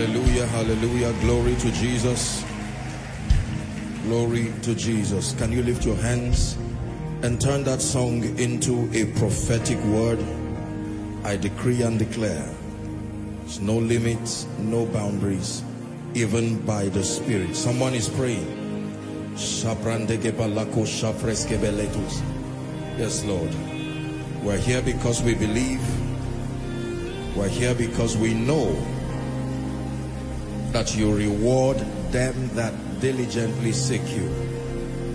Hallelujah, hallelujah. Glory to Jesus. Glory to Jesus. Can you lift your hands and turn that song into a prophetic word? I decree and declare there's no limits, no boundaries, even by the Spirit. Someone is praying. Yes, Lord. We're here because we believe. We're here because we know that you reward them that diligently seek you.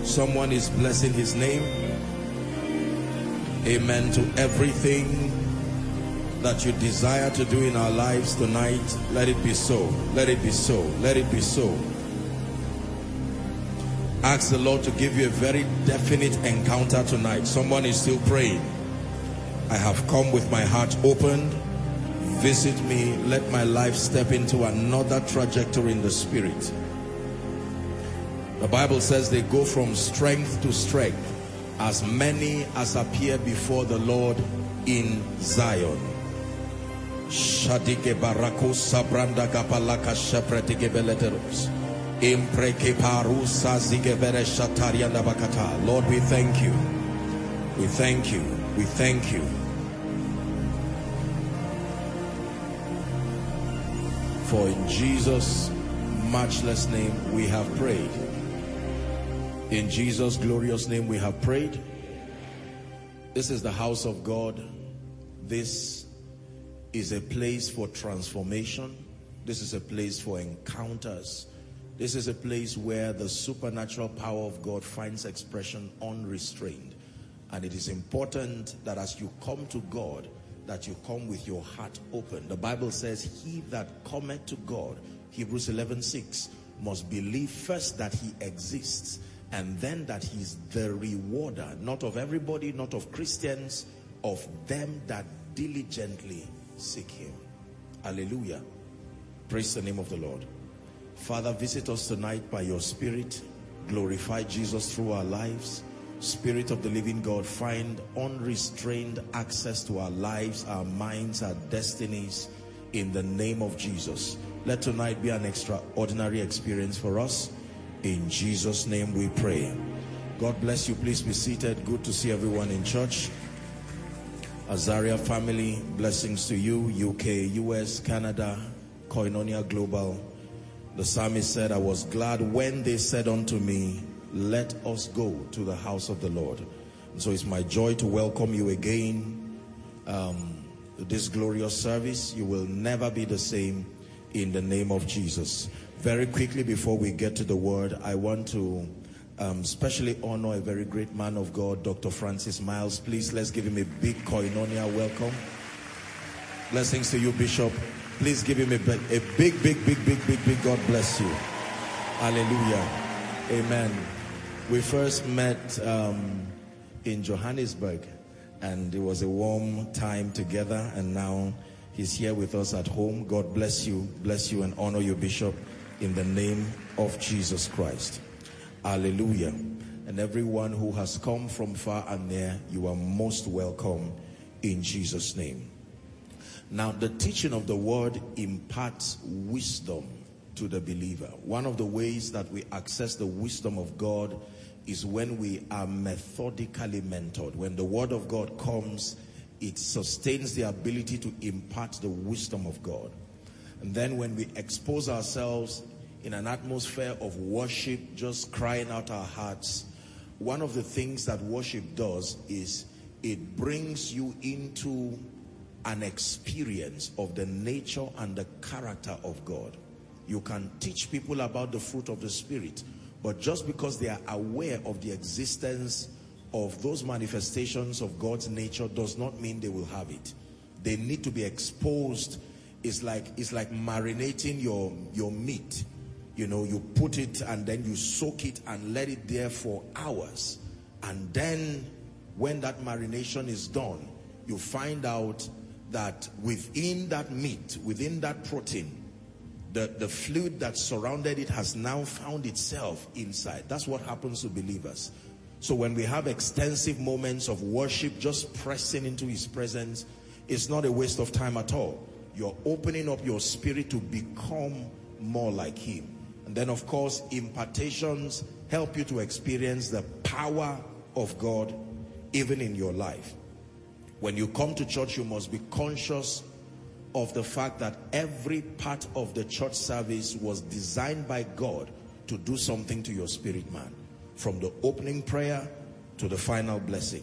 Someone is blessing his name. Amen to everything that you desire to do in our lives tonight. Let it be so. Let it be so. Let it be so. Ask the Lord to give you a very definite encounter tonight. Someone is still praying. I have come with my heart opened visit me let my life step into another trajectory in the spirit the bible says they go from strength to strength as many as appear before the lord in zion Shadike barako sabranda kapalaka shepretike beleteros. Impreke parusa zigevere shatarianda bakata. Lord, we thank you. We thank you. We thank you. For in Jesus' matchless name we have prayed. In Jesus' glorious name we have prayed. This is the house of God. This is a place for transformation. This is a place for encounters. This is a place where the supernatural power of God finds expression unrestrained. And it is important that as you come to God, that you come with your heart open. The Bible says, he that cometh to God, Hebrews 11, 6, must believe first that he exists and then that he's the rewarder, not of everybody, not of Christians, of them that diligently seek him. Hallelujah. Praise the name of the Lord. Father, visit us tonight by your spirit. Glorify Jesus through our lives. Spirit of the living God, find unrestrained access to our lives, our minds, our destinies in the name of Jesus. Let tonight be an extraordinary experience for us. In Jesus' name we pray. God bless you. Please be seated. Good to see everyone in church. Azaria family, blessings to you, UK, US, Canada, Koinonia Global. The psalmist said, I was glad when they said unto me, let us go to the house of the Lord. And so it's my joy to welcome you again um, to this glorious service. You will never be the same in the name of Jesus. Very quickly before we get to the word, I want to um, specially honor a very great man of God, Dr. Francis Miles. Please let's give him a big koinonia welcome. Blessings to you, Bishop. Please give him a, a big, big, big, big, big, big God bless you. Hallelujah. Amen. We first met um, in Johannesburg and it was a warm time together and now he's here with us at home. God bless you, bless you and honor you, Bishop, in the name of Jesus Christ. Hallelujah. And everyone who has come from far and near, you are most welcome in Jesus' name. Now, the teaching of the word imparts wisdom to the believer. One of the ways that we access the wisdom of God is when we are methodically mentored. When the word of God comes, it sustains the ability to impart the wisdom of God. And then when we expose ourselves in an atmosphere of worship, just crying out our hearts, one of the things that worship does is it brings you into an experience of the nature and the character of God. You can teach people about the fruit of the Spirit, but just because they are aware of the existence of those manifestations of God's nature does not mean they will have it. They need to be exposed. It's like, it's like marinating your, your meat you know, you put it and then you soak it and let it there for hours. And then when that marination is done, you find out that within that meat, within that protein, the, the fluid that surrounded it has now found itself inside. That's what happens to believers. So when we have extensive moments of worship, just pressing into his presence, it's not a waste of time at all. You're opening up your spirit to become more like him. And then of course, impartations help you to experience the power of God even in your life. When you come to church, you must be conscious of the fact that every part of the church service was designed by God to do something to your spirit man. From the opening prayer to the final blessing.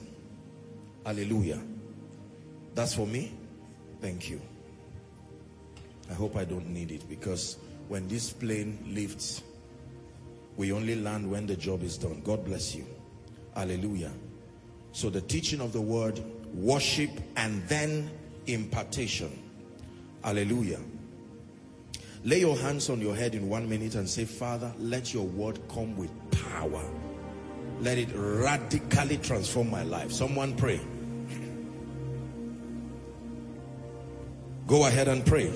Hallelujah. That's for me. Thank you. I hope I don't need it because when this plane lifts, we only land when the job is done. God bless you. Hallelujah. So the teaching of the word, worship, and then impartation. Hallelujah. Lay your hands on your head in one minute and say, Father, let your word come with power. Let it radically transform my life. Someone pray. Go ahead and pray.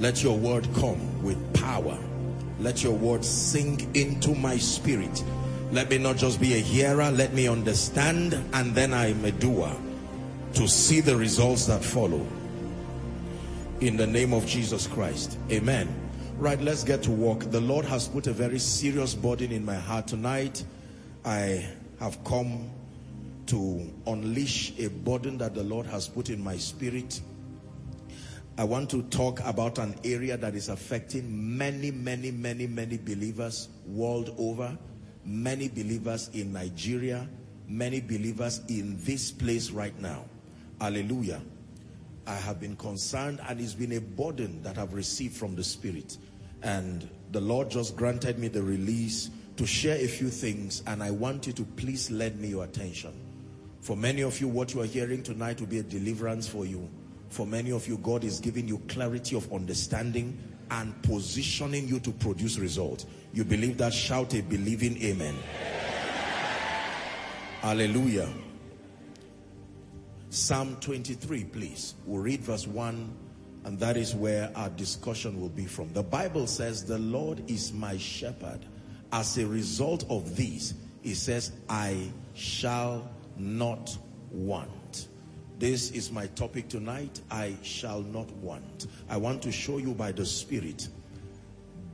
Let your word come with power. Let your word sink into my spirit. Let me not just be a hearer, let me understand, and then I am a doer to see the results that follow. In the name of Jesus Christ. Amen. Right, let's get to work. The Lord has put a very serious burden in my heart tonight. I have come to unleash a burden that the Lord has put in my spirit. I want to talk about an area that is affecting many, many, many, many believers world over, many believers in Nigeria, many believers in this place right now. Hallelujah. I have been concerned and it's been a burden that I've received from the Spirit. And the Lord just granted me the release to share a few things and I want you to please lend me your attention. For many of you, what you are hearing tonight will be a deliverance for you. For many of you, God is giving you clarity of understanding and positioning you to produce results. You believe that? Shout a believing amen. Hallelujah. Psalm 23, please. We'll read verse 1 and that is where our discussion will be from. The Bible says, the Lord is my shepherd as a result of this, he says, I shall not want. This is my topic tonight. I shall not want. I want to show you by the Spirit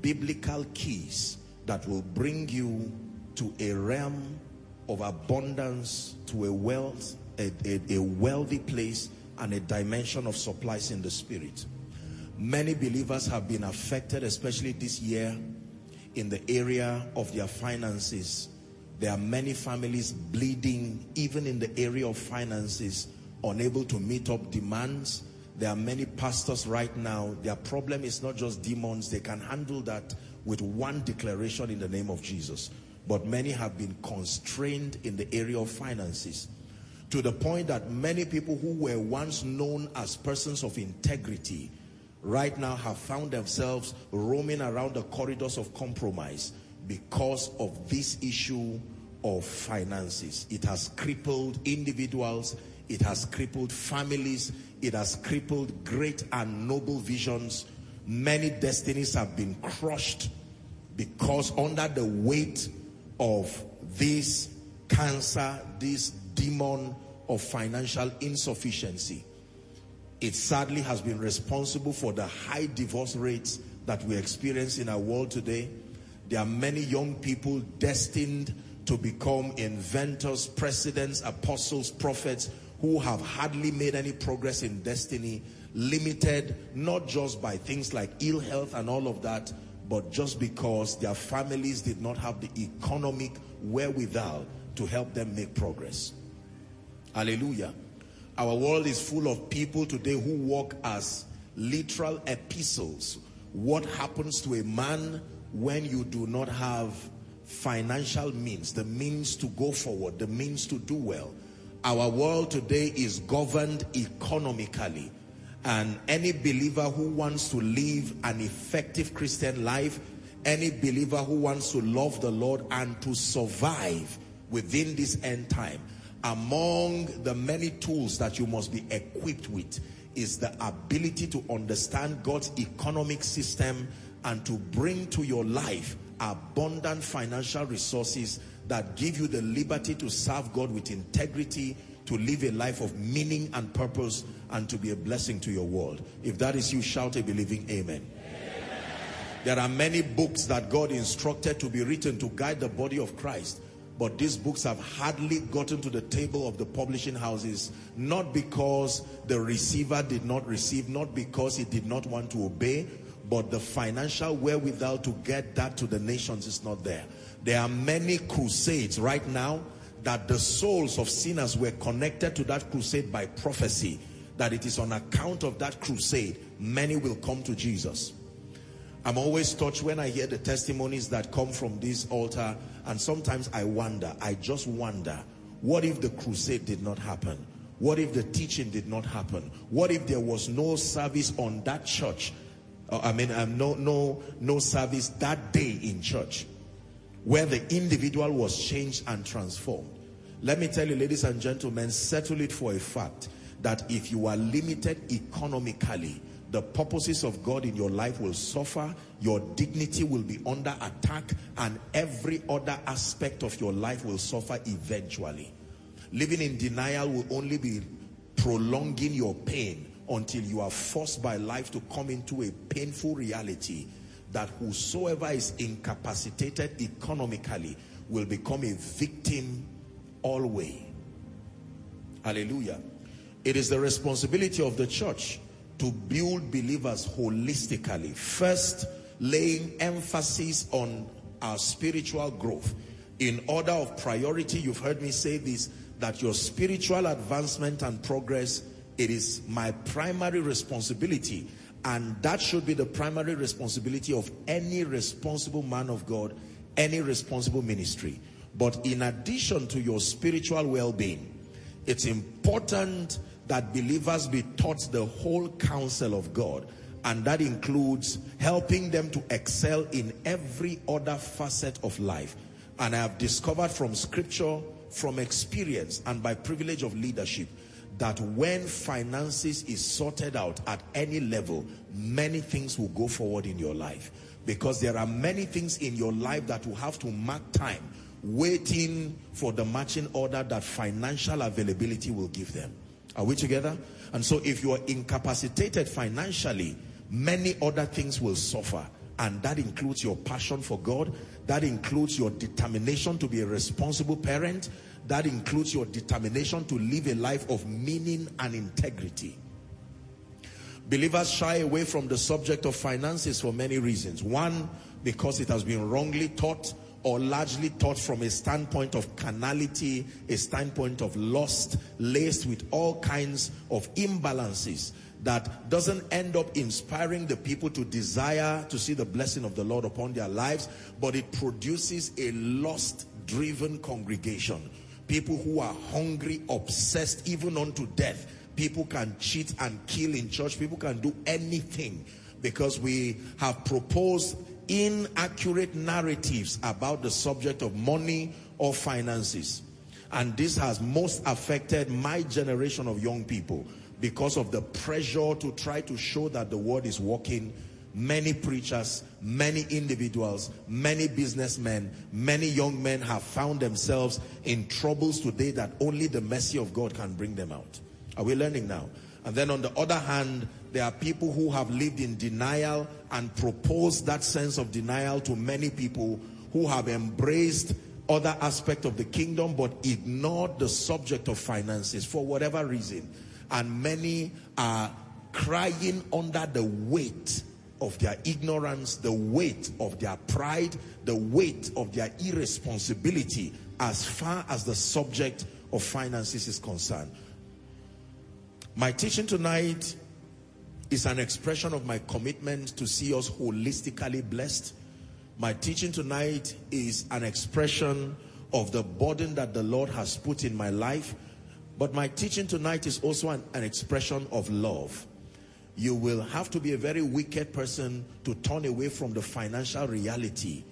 biblical keys that will bring you to a realm of abundance, to a wealth, a, a, a wealthy place, and a dimension of supplies in the Spirit. Many believers have been affected, especially this year, in the area of their finances. There are many families bleeding, even in the area of finances, unable to meet up demands. There are many pastors right now, their problem is not just demons, they can handle that with one declaration in the name of Jesus. But many have been constrained in the area of finances to the point that many people who were once known as persons of integrity right now have found themselves roaming around the corridors of compromise because of this issue of finances. It has crippled individuals, it has crippled families, it has crippled great and noble visions. Many destinies have been crushed because under the weight of this cancer, this demon of financial insufficiency, it sadly has been responsible for the high divorce rates that we experience in our world today. There are many young people destined to become inventors, presidents, apostles, prophets who have hardly made any progress in destiny, limited not just by things like ill health and all of that, but just because their families did not have the economic wherewithal to help them make progress. Hallelujah. Our world is full of people today who walk as literal epistles. What happens to a man when you do not have financial means, the means to go forward, the means to do well. Our world today is governed economically. And any believer who wants to live an effective Christian life, any believer who wants to love the Lord and to survive within this end time, among the many tools that you must be equipped with is the ability to understand God's economic system and to bring to your life abundant financial resources that give you the liberty to serve God with integrity, to live a life of meaning and purpose, and to be a blessing to your world. If that is you, shout a believing amen. amen. There are many books that God instructed to be written to guide the body of Christ. But these books have hardly gotten to the table of the publishing houses, not because the receiver did not receive, not because he did not want to obey, but the financial wherewithal to get that to the nations is not there. There are many crusades right now that the souls of sinners were connected to that crusade by prophecy, that it is on account of that crusade, many will come to Jesus. I'm always touched when I hear the testimonies that come from this altar and sometimes I wonder, I just wonder, what if the crusade did not happen? What if the teaching did not happen? What if there was no service on that church? Uh, I mean, um, no, no, no service that day in church where the individual was changed and transformed. Let me tell you, ladies and gentlemen, settle it for a fact that if you are limited economically, the purposes of God in your life will suffer, your dignity will be under attack, and every other aspect of your life will suffer eventually. Living in denial will only be prolonging your pain until you are forced by life to come into a painful reality that whosoever is incapacitated economically will become a victim always. Hallelujah. It is the responsibility of the church to build believers holistically. First, laying emphasis on our spiritual growth. In order of priority, you've heard me say this, that your spiritual advancement and progress, it is my primary responsibility. And that should be the primary responsibility of any responsible man of God, any responsible ministry. But in addition to your spiritual well-being, it's important that believers be taught the whole counsel of God. And that includes helping them to excel in every other facet of life. And I have discovered from scripture, from experience, and by privilege of leadership, that when finances is sorted out at any level, many things will go forward in your life. Because there are many things in your life that will have to mark time, waiting for the marching order that financial availability will give them. Are we together? And so if you are incapacitated financially, many other things will suffer. And that includes your passion for God. That includes your determination to be a responsible parent. That includes your determination to live a life of meaning and integrity. Believers shy away from the subject of finances for many reasons. One, because it has been wrongly taught or largely taught from a standpoint of carnality, a standpoint of lust, laced with all kinds of imbalances that doesn't end up inspiring the people to desire to see the blessing of the Lord upon their lives, but it produces a lust-driven congregation. People who are hungry, obsessed, even unto death. People can cheat and kill in church. People can do anything because we have proposed inaccurate narratives about the subject of money or finances. And this has most affected my generation of young people because of the pressure to try to show that the word is working. Many preachers, many individuals, many businessmen, many young men have found themselves in troubles today that only the mercy of God can bring them out. Are we learning now? And then on the other hand, there are people who have lived in denial and proposed that sense of denial to many people who have embraced other aspect of the kingdom but ignored the subject of finances for whatever reason. And many are crying under the weight of their ignorance, the weight of their pride, the weight of their irresponsibility as far as the subject of finances is concerned. My teaching tonight is an expression of my commitment to see us holistically blessed. My teaching tonight is an expression of the burden that the Lord has put in my life. But my teaching tonight is also an, an expression of love. You will have to be a very wicked person to turn away from the financial reality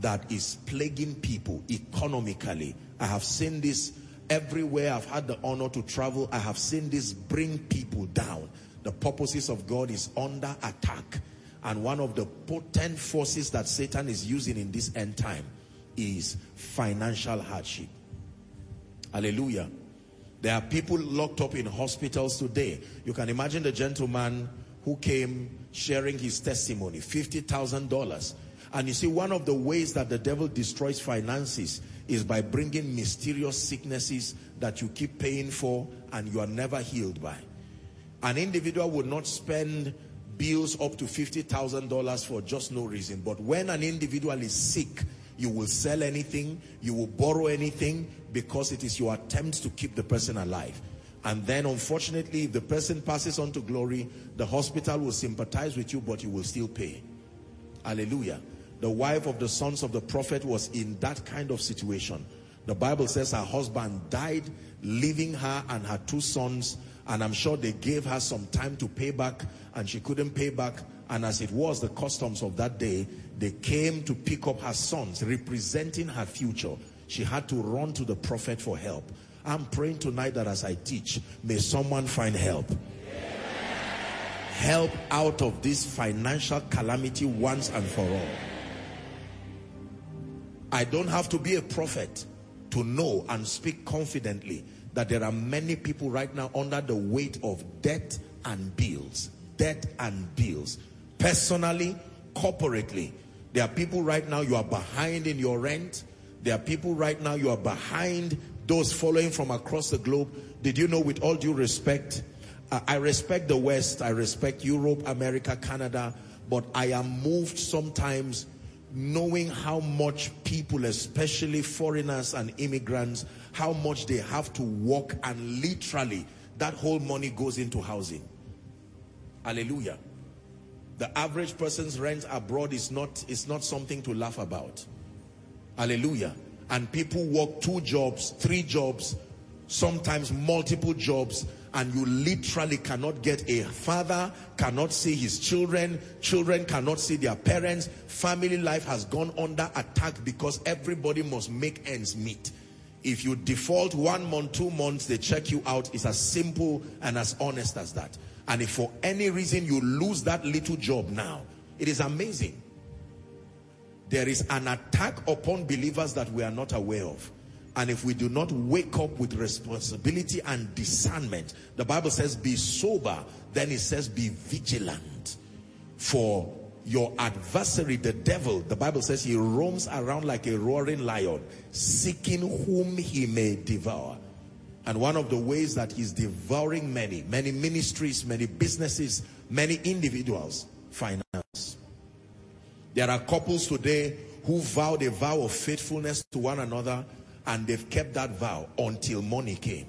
that is plaguing people economically. I have seen this Everywhere I've had the honor to travel, I have seen this bring people down. The purposes of God is under attack. And one of the potent forces that Satan is using in this end time is financial hardship. Hallelujah. There are people locked up in hospitals today. You can imagine the gentleman who came sharing his testimony, $50,000. And you see, one of the ways that the devil destroys finances is by bringing mysterious sicknesses that you keep paying for and you are never healed by. An individual would not spend bills up to $50,000 for just no reason. But when an individual is sick, you will sell anything, you will borrow anything because it is your attempt to keep the person alive. And then unfortunately, if the person passes on to glory, the hospital will sympathize with you, but you will still pay. Hallelujah. The wife of the sons of the prophet was in that kind of situation. The Bible says her husband died, leaving her and her two sons. And I'm sure they gave her some time to pay back and she couldn't pay back. And as it was the customs of that day, they came to pick up her sons, representing her future. She had to run to the prophet for help. I'm praying tonight that as I teach, may someone find help. Help out of this financial calamity once and for all. I don't have to be a prophet to know and speak confidently that there are many people right now under the weight of debt and bills. Debt and bills. Personally, corporately, there are people right now you are behind in your rent. There are people right now you are behind those following from across the globe. Did you know with all due respect, I respect the West, I respect Europe, America, Canada, but I am moved sometimes knowing how much people, especially foreigners and immigrants, how much they have to work and literally that whole money goes into housing. Hallelujah. The average person's rent abroad is not, is not something to laugh about. Hallelujah. And people work two jobs, three jobs, sometimes multiple jobs, and you literally cannot get a father, cannot see his children, children cannot see their parents. Family life has gone under attack because everybody must make ends meet. If you default one month, two months, they check you out. It's as simple and as honest as that. And if for any reason you lose that little job now, it is amazing. There is an attack upon believers that we are not aware of. And if we do not wake up with responsibility and discernment, the Bible says be sober, then it says be vigilant. For your adversary, the devil, the Bible says he roams around like a roaring lion, seeking whom he may devour. And one of the ways that he's devouring many, many ministries, many businesses, many individuals, finance. There are couples today who vowed a vow of faithfulness to one another and they've kept that vow until money came.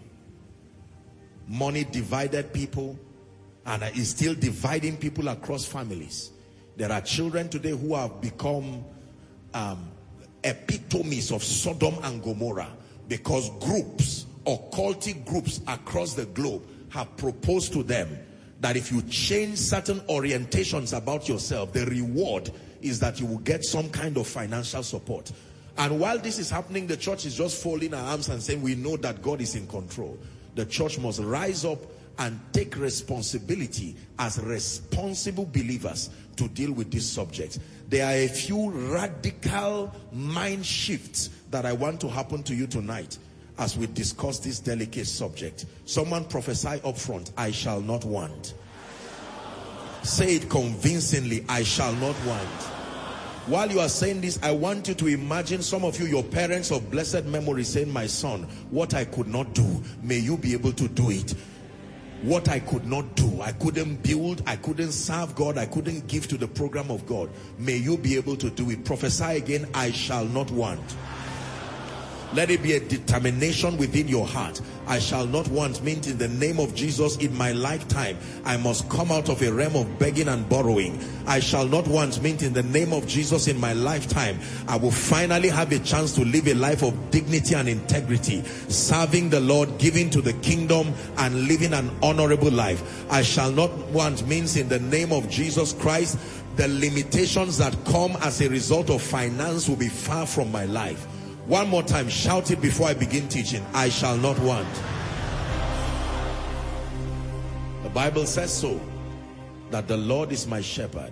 Money divided people and is still dividing people across families. There are children today who have become um, epitomes of Sodom and Gomorrah because groups occultic groups across the globe have proposed to them that if you change certain orientations about yourself, the reward is that you will get some kind of financial support. And while this is happening, the church is just folding our arms and saying, we know that God is in control. The church must rise up and take responsibility as responsible believers to deal with this subject. There are a few radical mind shifts that I want to happen to you tonight as we discuss this delicate subject. Someone prophesy up front, I shall not want. Say it convincingly, I shall not want. While you are saying this, I want you to imagine some of you, your parents of blessed memory saying, my son, what I could not do, may you be able to do it. What I could not do, I couldn't build, I couldn't serve God, I couldn't give to the program of God. May you be able to do it. Prophesy again, I shall not want. Let it be a determination within your heart. I shall not want means in the name of Jesus in my lifetime. I must come out of a realm of begging and borrowing. I shall not want means in the name of Jesus in my lifetime. I will finally have a chance to live a life of dignity and integrity, serving the Lord, giving to the kingdom and living an honorable life. I shall not want means in the name of Jesus Christ the limitations that come as a result of finance will be far from my life. One more time, shout it before I begin teaching. I shall not want. The Bible says so, that the Lord is my shepherd.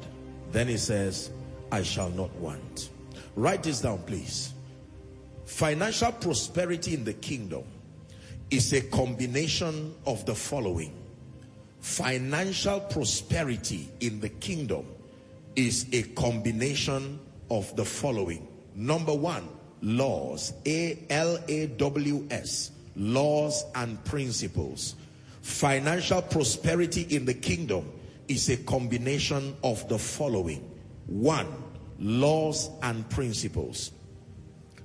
Then he says, I shall not want. Write this down, please. Financial prosperity in the kingdom is a combination of the following. Financial prosperity in the kingdom is a combination of the following. Number one, laws. A-L-A-W-S. Laws and principles. Financial prosperity in the kingdom is a combination of the following. One, laws and principles.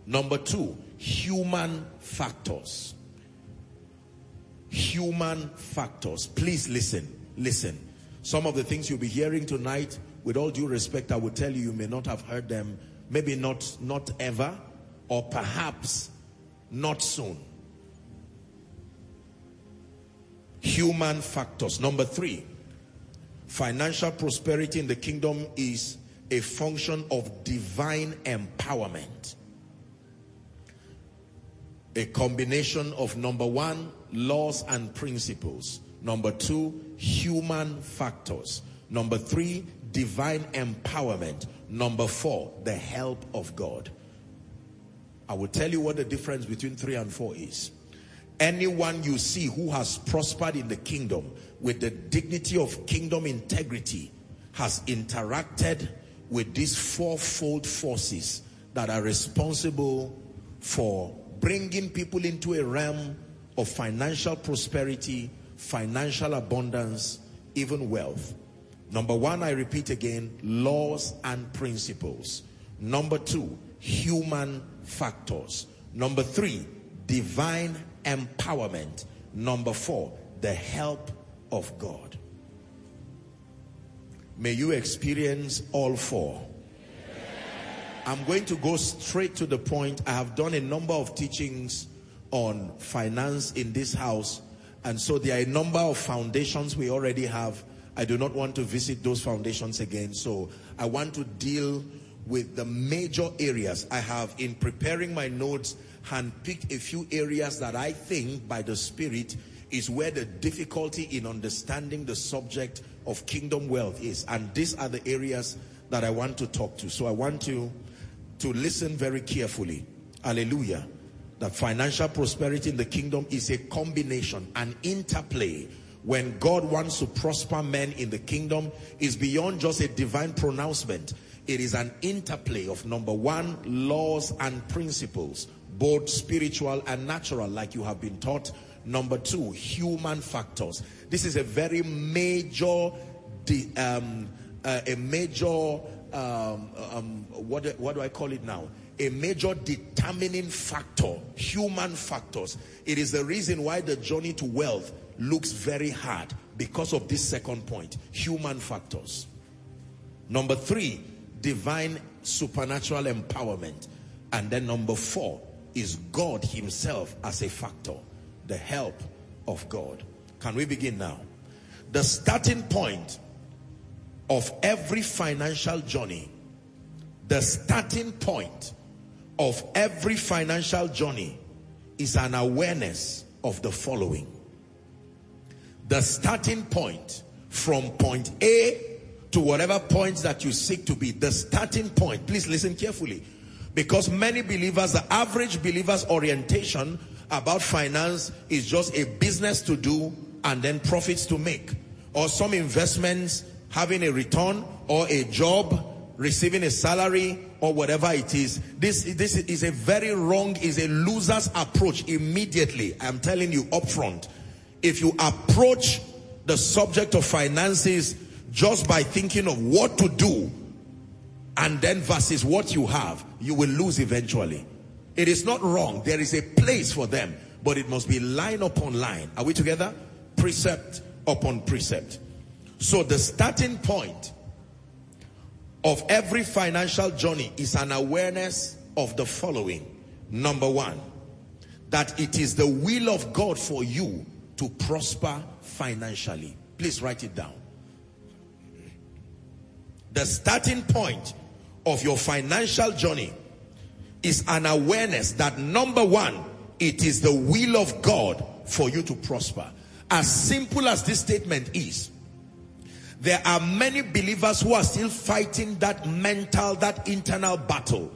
Number two, human factors. Human factors. Please listen. Listen. Some of the things you'll be hearing tonight, with all due respect, I will tell you, you may not have heard them. Maybe not, not ever, or perhaps not soon. Human factors. Number three, financial prosperity in the kingdom is a function of divine empowerment a combination of number one, laws and principles. Number two, human factors. Number three, divine empowerment. Number four, the help of God. I will tell you what the difference between three and four is. Anyone you see who has prospered in the kingdom with the dignity of kingdom integrity has interacted with these fourfold forces that are responsible for bringing people into a realm of financial prosperity, financial abundance, even wealth. Number one, I repeat again, laws and principles. Number two, human factors. Number three, divine empowerment. Number four, the help of God. May you experience all four I'm going to go straight to the point. I have done a number of teachings on finance in this house. And so there are a number of foundations we already have. I do not want to visit those foundations again. So I want to deal with the major areas. I have, in preparing my notes, handpicked a few areas that I think by the Spirit is where the difficulty in understanding the subject of kingdom wealth is. And these are the areas that I want to talk to. So I want you to listen very carefully. Hallelujah. That financial prosperity in the kingdom is a combination, an interplay. When God wants to prosper men in the kingdom is beyond just a divine pronouncement. It is an interplay of number one, laws and principles, both spiritual and natural, like you have been taught. Number two, human factors. This is a very major, um, uh, a major um, um, what, what do I call it now? A major determining factor, human factors. It is the reason why the journey to wealth looks very hard because of this second point, human factors. Number three, divine supernatural empowerment. And then number four is God himself as a factor, the help of God. Can we begin now? The starting point of every financial journey, the starting point of every financial journey is an awareness of the following. The starting point from point A to whatever point that you seek to be, the starting point, please listen carefully. Because many believers, the average believer's orientation about finance is just a business to do and then profits to make. Or some investments having a return or a job, receiving a salary or whatever it is. This, this is a very wrong, is a loser's approach immediately. I'm telling you up front. If you approach the subject of finances just by thinking of what to do and then versus what you have, you will lose eventually. It is not wrong. There is a place for them, but it must be line upon line. Are we together? Precept upon precept. So the starting point of every financial journey is an awareness of the following. Number one, that it is the will of God for you to prosper financially. Please write it down. The starting point of your financial journey is an awareness that number one, it is the will of God for you to prosper. As simple as this statement is, there are many believers who are still fighting that mental, that internal battle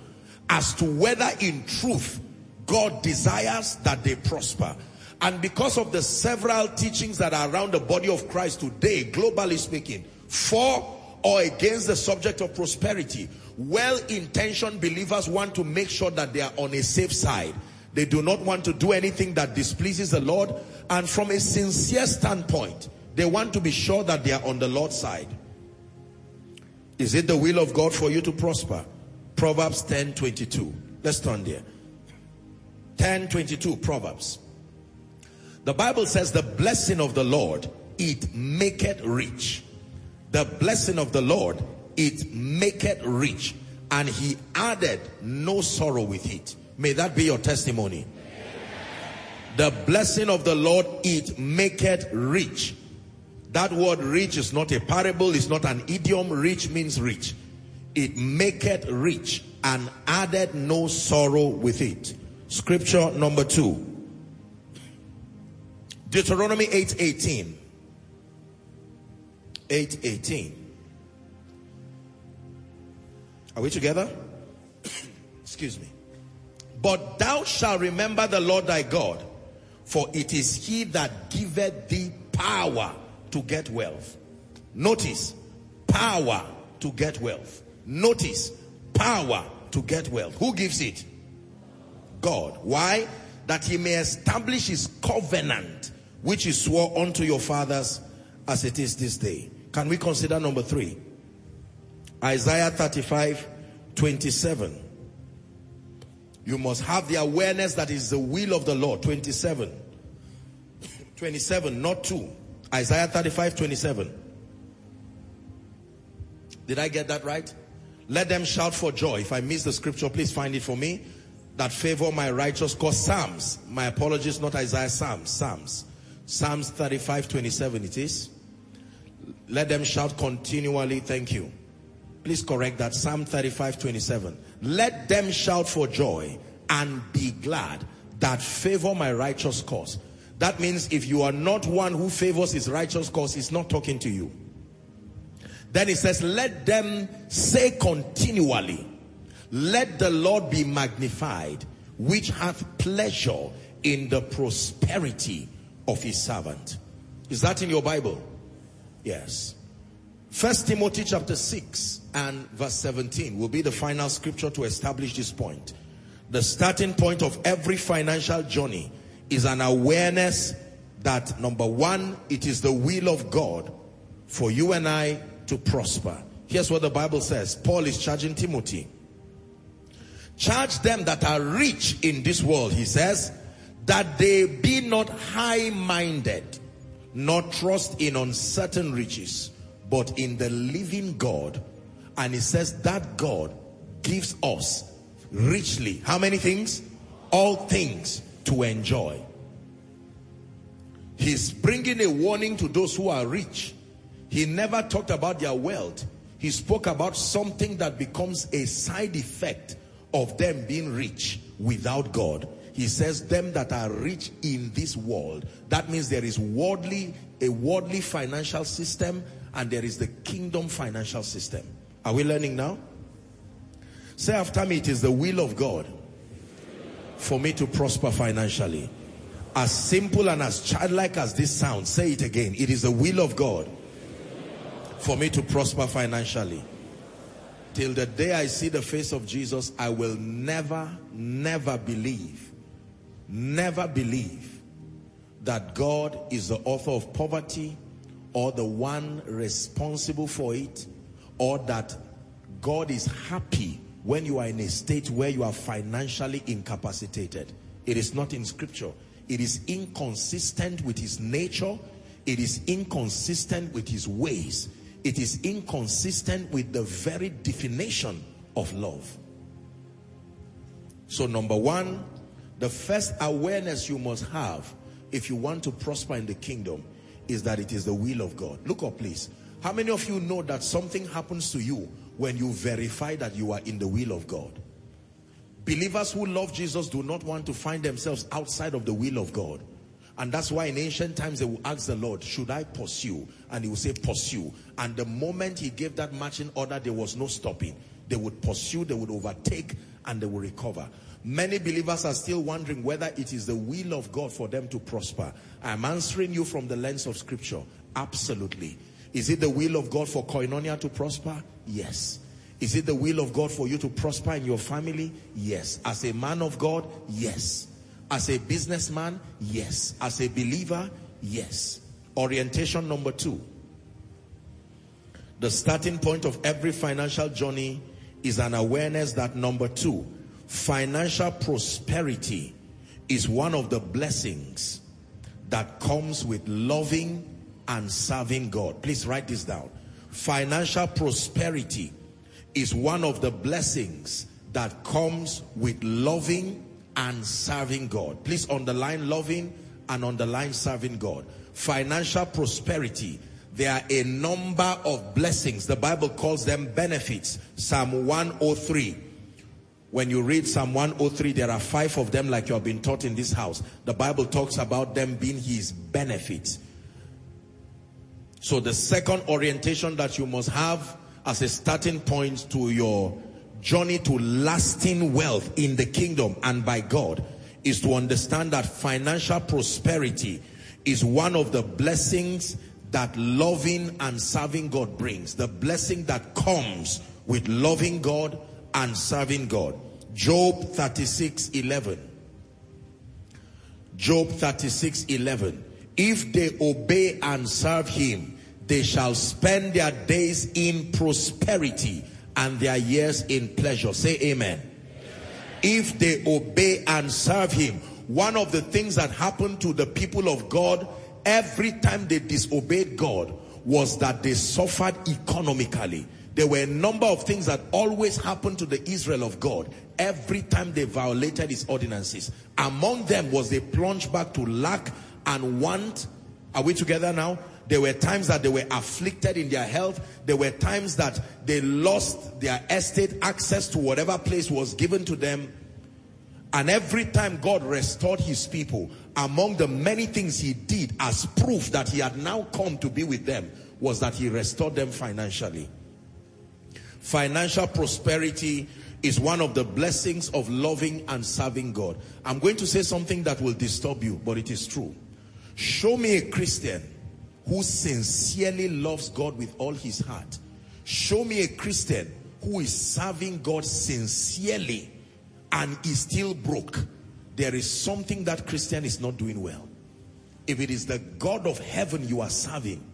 as to whether in truth God desires that they prosper. And because of the several teachings that are around the body of Christ today, globally speaking, for or against the subject of prosperity, well-intentioned believers want to make sure that they are on a safe side. They do not want to do anything that displeases the Lord. And from a sincere standpoint, they want to be sure that they are on the Lord's side. Is it the will of God for you to prosper? Proverbs 10, 22. Let's turn there. 10, 22, Proverbs. The Bible says the blessing of the Lord, it maketh rich. The blessing of the Lord, it maketh rich. And he added no sorrow with it. May that be your testimony. The blessing of the Lord, it maketh rich. That word rich is not a parable, it's not an idiom. Rich means rich. It maketh rich and added no sorrow with it. Scripture number two. Deuteronomy 8:18. 8:18. Are we together? Excuse me. But thou shalt remember the Lord thy God, for it is he that giveth thee power to get wealth. Notice, power to get wealth. Notice, power to get wealth. Who gives it? God. Why? That he may establish his covenant, which he swore unto your fathers as it is this day. Can we consider number three? Isaiah 35, 27. You must have the awareness that is the will of the Lord. 27. 27, not 2. Isaiah 35, 27. Did I get that right? Let them shout for joy. If I miss the scripture, please find it for me. That favor my righteous cause. Psalms. My apologies, not Isaiah, Psalms. Psalms. Psalms 35, 27 it is. Let them shout continually. Thank you. Please correct that. Psalm 35, 27. Let them shout for joy and be glad that favor my righteous cause. That means if you are not one who favors his righteous cause, he's not talking to you. Then he says, let them say continually, let the Lord be magnified, which hath pleasure in the prosperity of his servant. Is that in your Bible? Yes. First Timothy chapter 6 and verse 17 will be the final scripture to establish this point. The starting point of every financial journey is an awareness that number one, it is the will of God for you and I to prosper. Here's what the Bible says. Paul is charging Timothy. Charge them that are rich in this world, he says, that they be not high-minded, nor trust in uncertain riches, but in the living God. And he says that God gives us richly. How many things? All things to enjoy. He's bringing a warning to those who are rich. He never talked about their wealth. He spoke about something that becomes a side effect of them being rich without God. He says them that are rich in this world. That means there is worldly, a worldly financial system and there is the kingdom financial system. Are we learning now? Say after me, it is the will of God for me to prosper financially. As simple and as childlike as this sounds, say it again. It is the will of God for me to prosper financially. Till the day I see the face of Jesus, I will never, never believe, never believe that God is the author of poverty or the one responsible for it or that God is happy when you are in a state where you are financially incapacitated. It is not in scripture. It is inconsistent with his nature. It is inconsistent with his ways. It is inconsistent with the very definition of love. So number one, the first awareness you must have if you want to prosper in the kingdom is that it is the will of God. Look up please. How many of you know that something happens to you when you verify that you are in the will of God? Believers who love Jesus do not want to find themselves outside of the will of God. And that's why in ancient times they will ask the Lord, should I pursue? And he will say, pursue. And the moment he gave that marching order, there was no stopping. They would pursue, they would overtake, and they would recover. Many believers are still wondering whether it is the will of God for them to prosper. I'm answering you from the lens of scripture. Absolutely. Is it the will of God for Koinonia to prosper? Yes. Is it the will of God for you to prosper in your family? Yes. As a man of God? Yes. As a businessman? Yes. As a believer? Yes. Orientation number two. The starting point of every financial journey is an awareness that number two, financial prosperity is one of the blessings that comes with loving and serving God. Please write this down. Financial prosperity is one of the blessings that comes with loving and serving God. Please underline loving and underline serving God. Financial prosperity there are a number of blessings. The Bible calls them benefits. Psalm 103. When you read Psalm 103, there are five of them like you have been taught in this house. The Bible talks about them being his benefits. So the second orientation that you must have as a starting point to your journey to lasting wealth in the kingdom and by God is to understand that financial prosperity is one of the blessings that loving and serving God brings. The blessing that comes with loving God and serving God. Job 36, 11. Job 36, 11. If they obey and serve him, they shall spend their days in prosperity and their years in pleasure. Say amen. amen. If they obey and serve him, one of the things that happened to the people of God every time they disobeyed God was that they suffered economically. There were a number of things that always happened to the Israel of God every time they violated his ordinances. Among them was they plunged back to lack and want. Are we together now? There were times that they were afflicted in their health. There were times that they lost their estate, access to whatever place was given to them. And every time God restored his people, among the many things he did as proof that he had now come to be with them was that he restored them financially. Financial prosperity is one of the blessings of loving and serving God. I'm going to say something that will disturb you, but it is true. Show me a Christian who sincerely loves God with all his heart. Show me a Christian who is serving God sincerely and is still broke there is something that Christian is not doing well. If it is the God of heaven you are serving,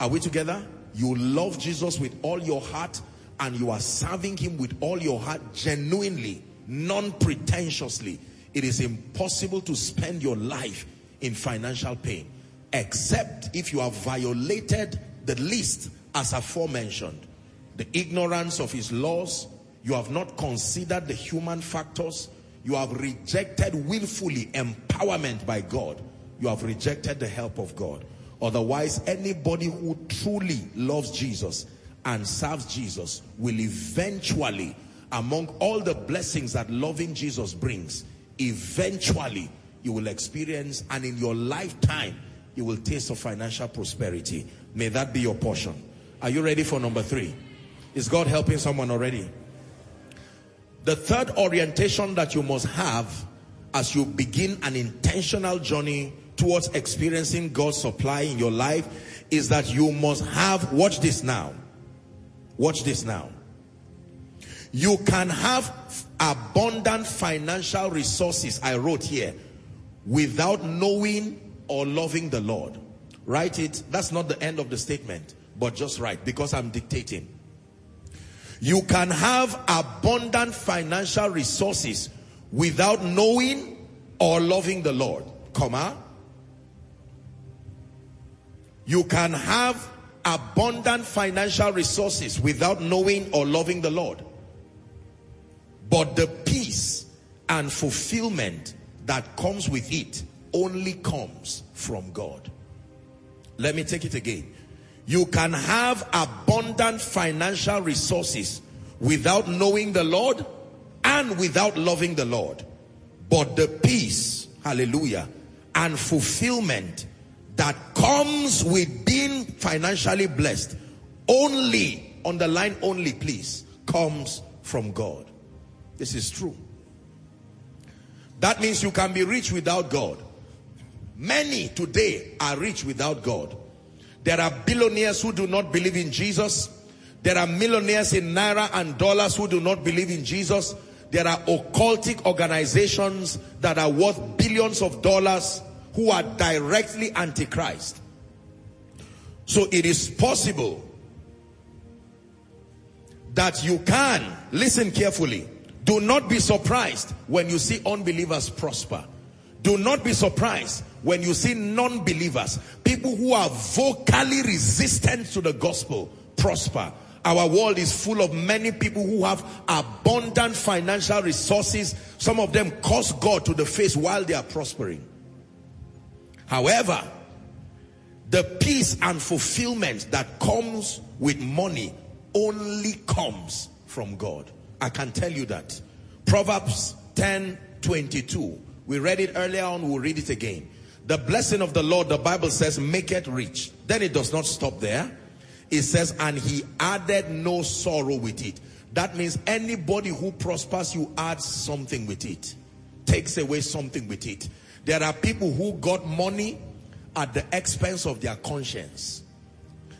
are we together? You love Jesus with all your heart and you are serving him with all your heart genuinely, non-pretentiously. It is impossible to spend your life in financial pain except if you have violated the list as aforementioned. The ignorance of his laws, you have not considered the human factors, you have rejected willfully empowerment by God. You have rejected the help of God. Otherwise, anybody who truly loves Jesus and serves Jesus will eventually, among all the blessings that loving Jesus brings, eventually you will experience and in your lifetime, you will taste of financial prosperity. May that be your portion. Are you ready for number three? Is God helping someone already? The third orientation that you must have as you begin an intentional journey towards experiencing God's supply in your life is that you must have, watch this now, watch this now. You can have abundant financial resources, I wrote here, without knowing or loving the Lord. Write it. That's not the end of the statement, but just write because I'm dictating. You can have abundant financial resources without knowing or loving the Lord. Comma. You can have abundant financial resources without knowing or loving the Lord. But the peace and fulfillment that comes with it only comes from God. Let me take it again. You can have abundant financial resources without knowing the Lord and without loving the Lord. But the peace, hallelujah, and fulfillment that comes with being financially blessed only, on the line only please, comes from God. This is true. That means you can be rich without God. Many today are rich without God. There are billionaires who do not believe in Jesus. There are millionaires in naira and dollars who do not believe in Jesus. There are occultic organizations that are worth billions of dollars who are directly antichrist. So it is possible that you can, listen carefully, do not be surprised when you see unbelievers prosper. Do not be surprised when you see non-believers, people who are vocally resistant to the gospel, prosper. Our world is full of many people who have abundant financial resources. Some of them curse God to the face while they are prospering. However, the peace and fulfillment that comes with money only comes from God. I can tell you that. Proverbs 10, 22. We read it earlier on, we'll read it again. The blessing of the Lord, the Bible says, make it rich. Then it does not stop there. It says, and he added no sorrow with it. That means anybody who prospers, you add something with it. Takes away something with it. There are people who got money at the expense of their conscience.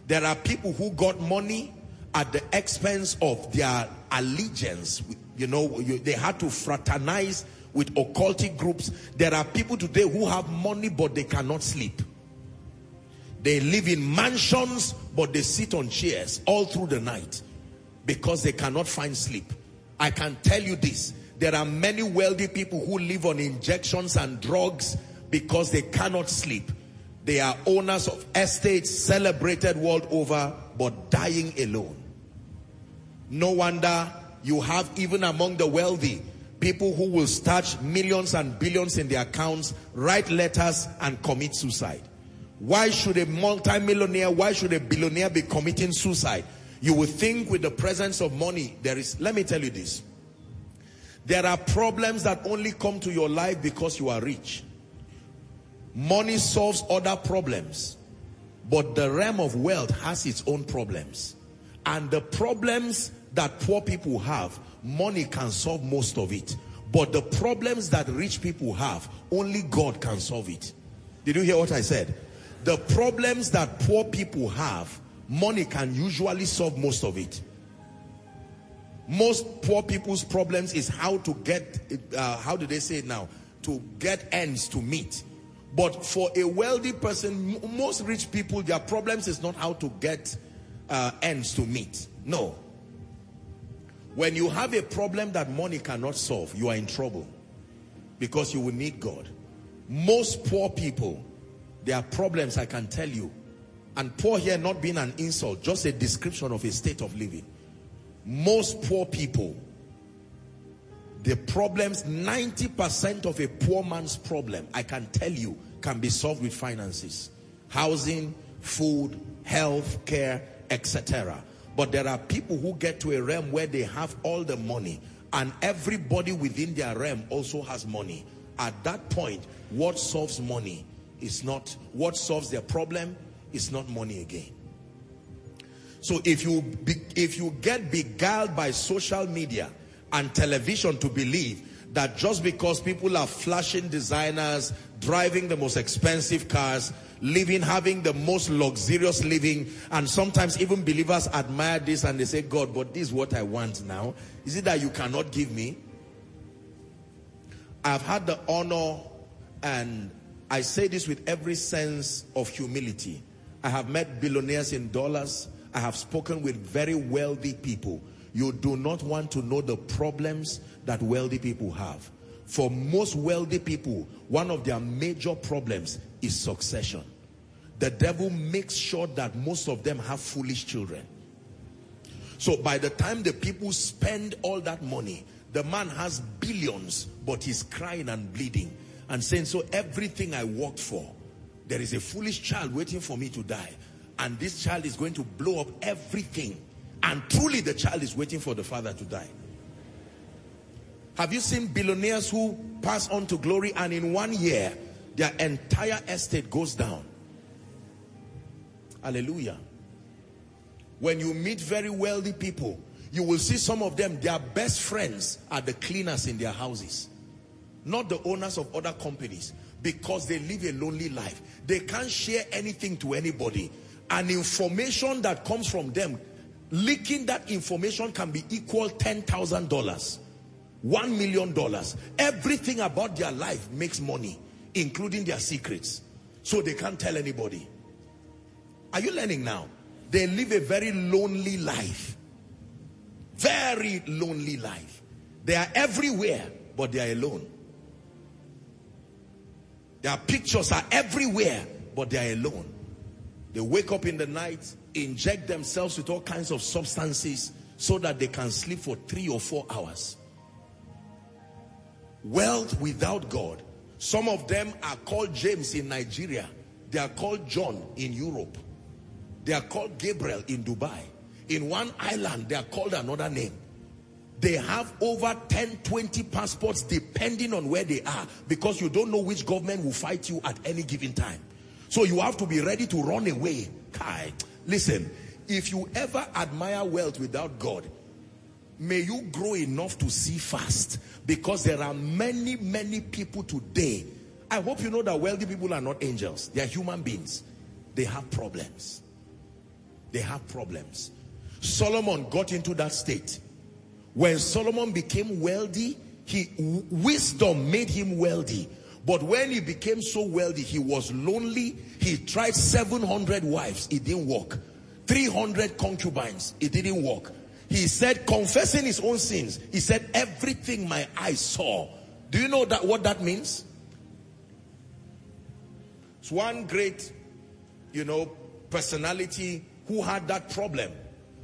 There are people who got money at the expense of their allegiance. You know, you, they had to fraternize with occultic groups. There are people today who have money but they cannot sleep. They live in mansions but they sit on chairs all through the night because they cannot find sleep. I can tell you this. There are many wealthy people who live on injections and drugs because they cannot sleep. They are owners of estates celebrated world over but dying alone. No wonder you have even among the wealthy people who will start millions and billions in their accounts, write letters and commit suicide. Why should a multimillionaire, why should a billionaire be committing suicide? You would think with the presence of money, there is, let me tell you this. There are problems that only come to your life because you are rich. Money solves other problems. But the realm of wealth has its own problems. And the problems that poor people have, money can solve most of it. But the problems that rich people have, only God can solve it. Did you hear what I said? The problems that poor people have, money can usually solve most of it. Most poor people's problems is how to get, uh, how do they say it now? To get ends to meet. But for a wealthy person, most rich people, their problems is not how to get uh, ends to meet. No. When you have a problem that money cannot solve, you are in trouble. Because you will need God. Most poor people, their problems, I can tell you. And poor here not being an insult, just a description of a state of living. Most poor people, the problems, 90% of a poor man's problem, I can tell you, can be solved with finances. Housing, food, health care, etc. But there are people who get to a realm where they have all the money and everybody within their realm also has money. At that point, what solves money is not, what solves their problem is not money again. So if you, be, if you get beguiled by social media and television to believe that just because people are flashing designers, driving the most expensive cars, living, having the most luxurious living, and sometimes even believers admire this and they say, God, but this is what I want now. Is it that you cannot give me? I've had the honor and I say this with every sense of humility. I have met billionaires in dollars. I have spoken with very wealthy people. You do not want to know the problems that wealthy people have. For most wealthy people, one of their major problems is succession. The devil makes sure that most of them have foolish children. So by the time the people spend all that money, the man has billions, but he's crying and bleeding and saying, so everything I worked for, there is a foolish child waiting for me to die. And this child is going to blow up everything and truly the child is waiting for the father to die. Have you seen billionaires who pass on to glory and in one year, their entire estate goes down? Hallelujah. When you meet very wealthy people, you will see some of them, their best friends are the cleaners in their houses. not the owners of other companies because they live a lonely life. They can't share anything to anybody. And information that comes from them, leaking that information can be equal $10,000, $1 million. Everything about their life makes money, including their secrets. So they can't tell anybody. Are you learning now? They live a very lonely life. Very lonely life. They are everywhere, but they are alone. Their pictures are everywhere, but they are alone. They wake up in the night, inject themselves with all kinds of substances so that they can sleep for three or four hours. Wealth without God. Some of them are called James in Nigeria. They are called John in Europe. They are called Gabriel in Dubai. In one island, they are called another name. They have over 10, 20 passports depending on where they are because you don't know which government will fight you at any given time. So you have to be ready to run away. Kai, listen, if you ever admire wealth without God, may you grow enough to see fast because there are many, many people today. I hope you know that wealthy people are not angels. They are human beings. They have problems. They have problems. Solomon got into that state when Solomon became wealthy, he wisdom made him wealthy. But when he became so wealthy, he was lonely. He tried 700 wives. It didn't work. 300 concubines. It didn't work. He said, confessing his own sins. He said, everything my eyes saw. Do you know that what that means? It's one great, you know, personality who had that problem.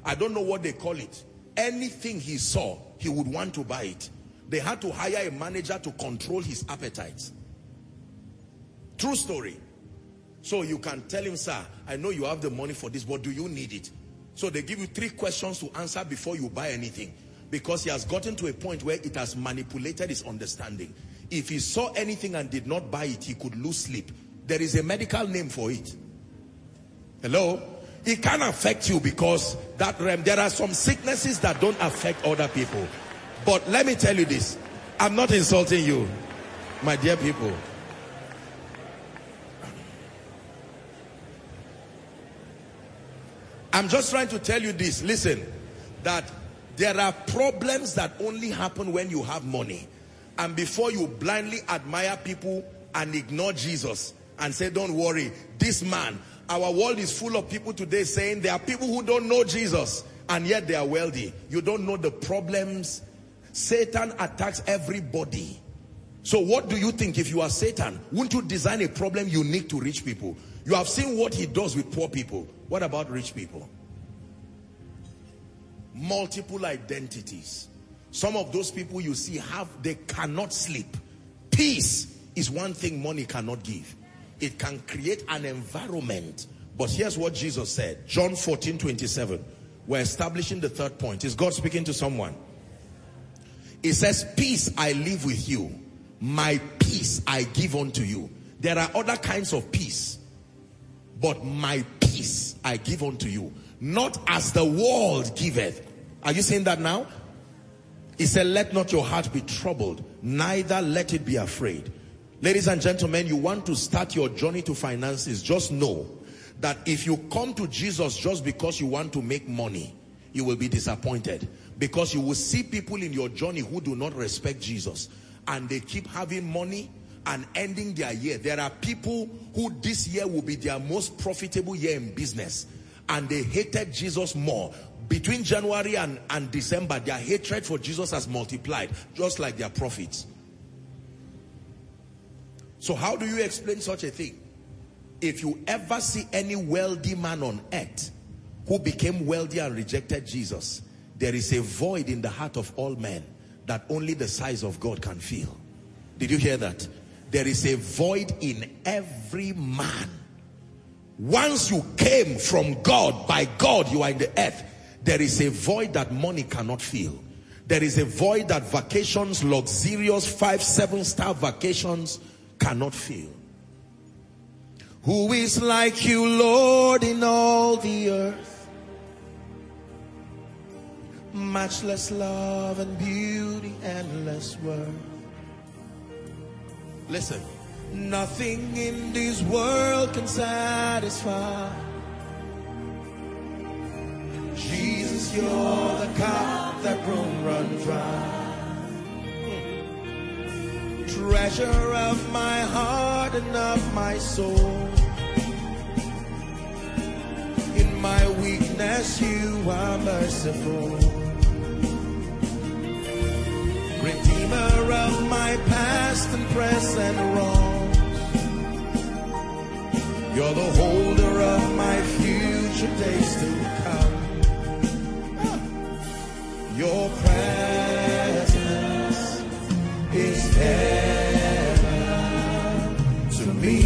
I don't know what they call it anything he saw, he would want to buy it. They had to hire a manager to control his appetite. True story. So you can tell him, sir, I know you have the money for this, but do you need it? So they give you three questions to answer before you buy anything. Because he has gotten to a point where it has manipulated his understanding. If he saw anything and did not buy it, he could lose sleep. There is a medical name for it. Hello? it can affect you because that realm, there are some sicknesses that don't affect other people. But let me tell you this. I'm not insulting you, my dear people. I'm just trying to tell you this. Listen, that there are problems that only happen when you have money. And before you blindly admire people and ignore Jesus and say, don't worry, this man, our world is full of people today saying there are people who don't know Jesus and yet they are wealthy. You don't know the problems. Satan attacks everybody. So what do you think if you are Satan? Wouldn't you design a problem unique to rich people? You have seen what he does with poor people. What about rich people? Multiple identities. Some of those people you see have, they cannot sleep. Peace is one thing money cannot give it can create an environment. But here's what Jesus said. John 14, 27. We're establishing the third point. Is God speaking to someone? It says, peace I live with you. My peace I give unto you. There are other kinds of peace. But my peace I give unto you. Not as the world giveth. Are you saying that now? He said, let not your heart be troubled. Neither let it be afraid. Ladies and gentlemen, you want to start your journey to finances, just know that if you come to Jesus just because you want to make money, you will be disappointed. Because you will see people in your journey who do not respect Jesus. And they keep having money and ending their year. There are people who this year will be their most profitable year in business. And they hated Jesus more. Between January and, and December, their hatred for Jesus has multiplied. Just like their profits. So how do you explain such a thing? If you ever see any wealthy man on earth who became wealthy and rejected Jesus, there is a void in the heart of all men that only the size of God can fill. Did you hear that? There is a void in every man. Once you came from God, by God, you are in the earth. There is a void that money cannot fill. There is a void that vacations, luxurious five, seven star vacations cannot fill. Who is like you, Lord, in all the earth? Matchless love and beauty, endless worth. Listen. Nothing in this world can satisfy. Jesus, you're the cup that won't run dry. Treasure of my heart and of my soul. In my weakness, you are merciful. Redeemer of my past and present wrongs. You're the holder of my future days to come. Your presence is heaven to me.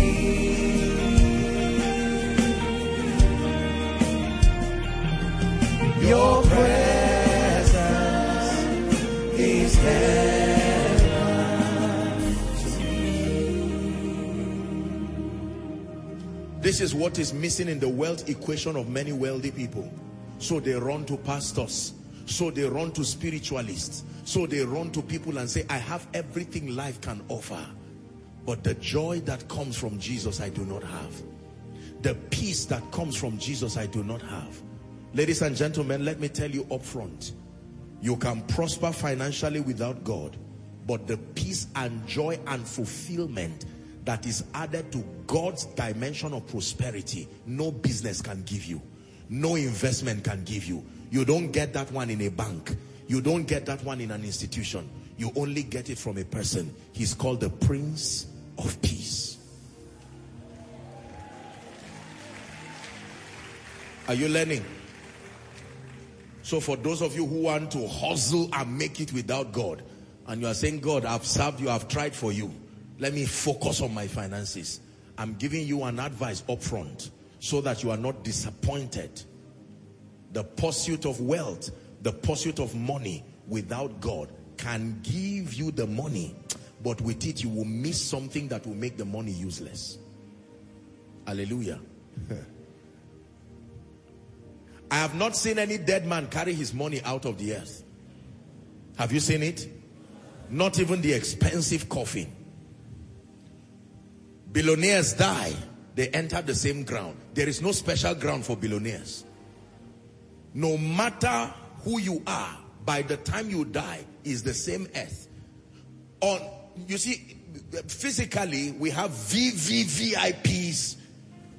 Your presence This is what is missing in the wealth equation of many wealthy people. So they run to pastors so they run to spiritualists. So they run to people and say, I have everything life can offer. But the joy that comes from Jesus, I do not have. The peace that comes from Jesus, I do not have. Ladies and gentlemen, let me tell you up front. You can prosper financially without God. But the peace and joy and fulfillment that is added to God's dimension of prosperity, no business can give you. No investment can give you. You don't get that one in a bank. You don't get that one in an institution. You only get it from a person. He's called the Prince of Peace. Are you learning? So for those of you who want to hustle and make it without God, and you are saying, God, I've served you, I've tried for you. Let me focus on my finances. I'm giving you an advice up front so that you are not disappointed. The pursuit of wealth, the pursuit of money without God can give you the money, but with it you will miss something that will make the money useless. Hallelujah. I have not seen any dead man carry his money out of the earth. Have you seen it? Not even the expensive coffin. Billionaires die, they enter the same ground. There is no special ground for billionaires. No matter who you are, by the time you die, is the same earth. On, you see, physically, we have VVVIPs,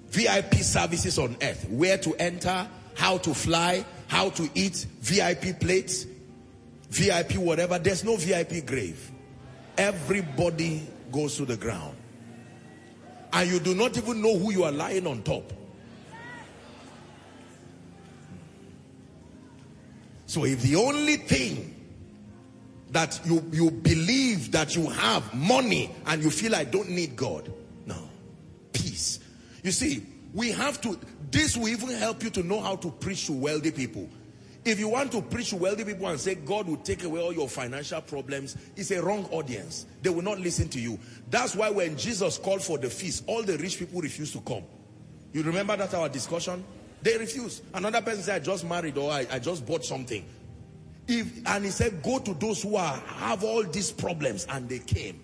VIP services on earth. Where to enter, how to fly, how to eat, VIP plates, VIP whatever. There's no VIP grave. Everybody goes to the ground. And you do not even know who you are lying on top. So if the only thing that you, you believe that you have money and you feel I don't need God, no. Peace. You see, we have to, this will even help you to know how to preach to wealthy people. If you want to preach to wealthy people and say God will take away all your financial problems, it's a wrong audience. They will not listen to you. That's why when Jesus called for the feast, all the rich people refused to come. You remember that our discussion? They refused. Another person said, I just married or I, I just bought something. If, and he said, go to those who are, have all these problems. And they came.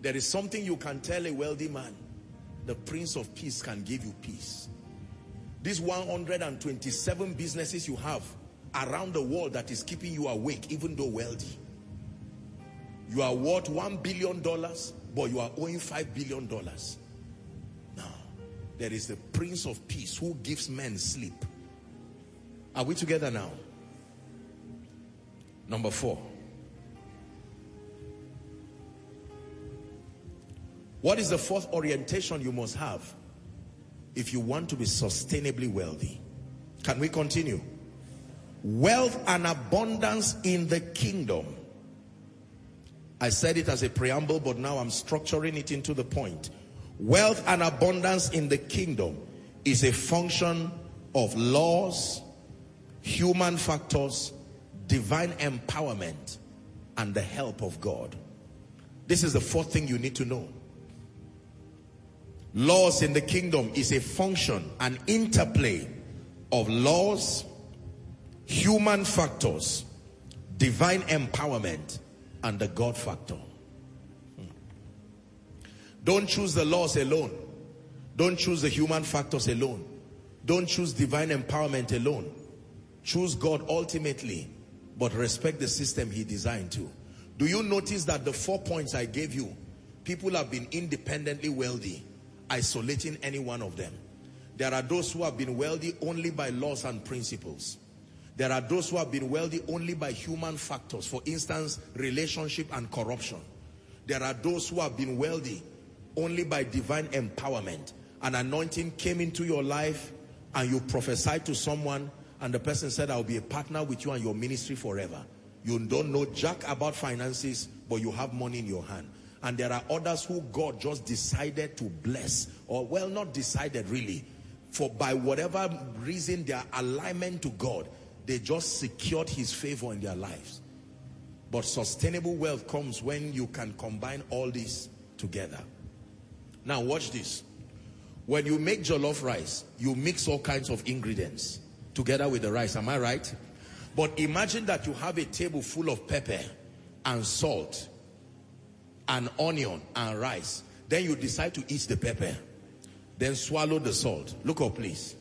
There is something you can tell a wealthy man. The Prince of Peace can give you peace. These 127 businesses you have around the world that is keeping you awake, even though wealthy. You are worth $1 billion, but you are owing $5 billion. Now, there is the Prince of Peace who gives men sleep. Are we together now? Number four. What is the fourth orientation you must have? If you want to be sustainably wealthy. Can we continue? Wealth and abundance in the kingdom. I said it as a preamble, but now I'm structuring it into the point. Wealth and abundance in the kingdom is a function of laws, human factors, divine empowerment, and the help of God. This is the fourth thing you need to know. Laws in the kingdom is a function, an interplay of laws, human factors, divine empowerment, and the God factor. Don't choose the laws alone. Don't choose the human factors alone. Don't choose divine empowerment alone. Choose God ultimately, but respect the system he designed to. Do you notice that the four points I gave you, people have been independently wealthy, isolating any one of them. There are those who have been wealthy only by laws and principles. There are those who have been wealthy only by human factors. For instance, relationship and corruption. There are those who have been wealthy only by divine empowerment. An anointing came into your life and you prophesied to someone and the person said, I'll be a partner with you and your ministry forever. You don't know jack about finances, but you have money in your hand. And there are others who God just decided to bless, or well, not decided really, for by whatever reason their alignment to God, they just secured his favor in their lives. But sustainable wealth comes when you can combine all this together. Now watch this. When you make jollof rice, you mix all kinds of ingredients together with the rice. Am I right? But imagine that you have a table full of pepper and salt and onion and rice. Then you decide to eat the pepper. Then swallow the salt. Look up please.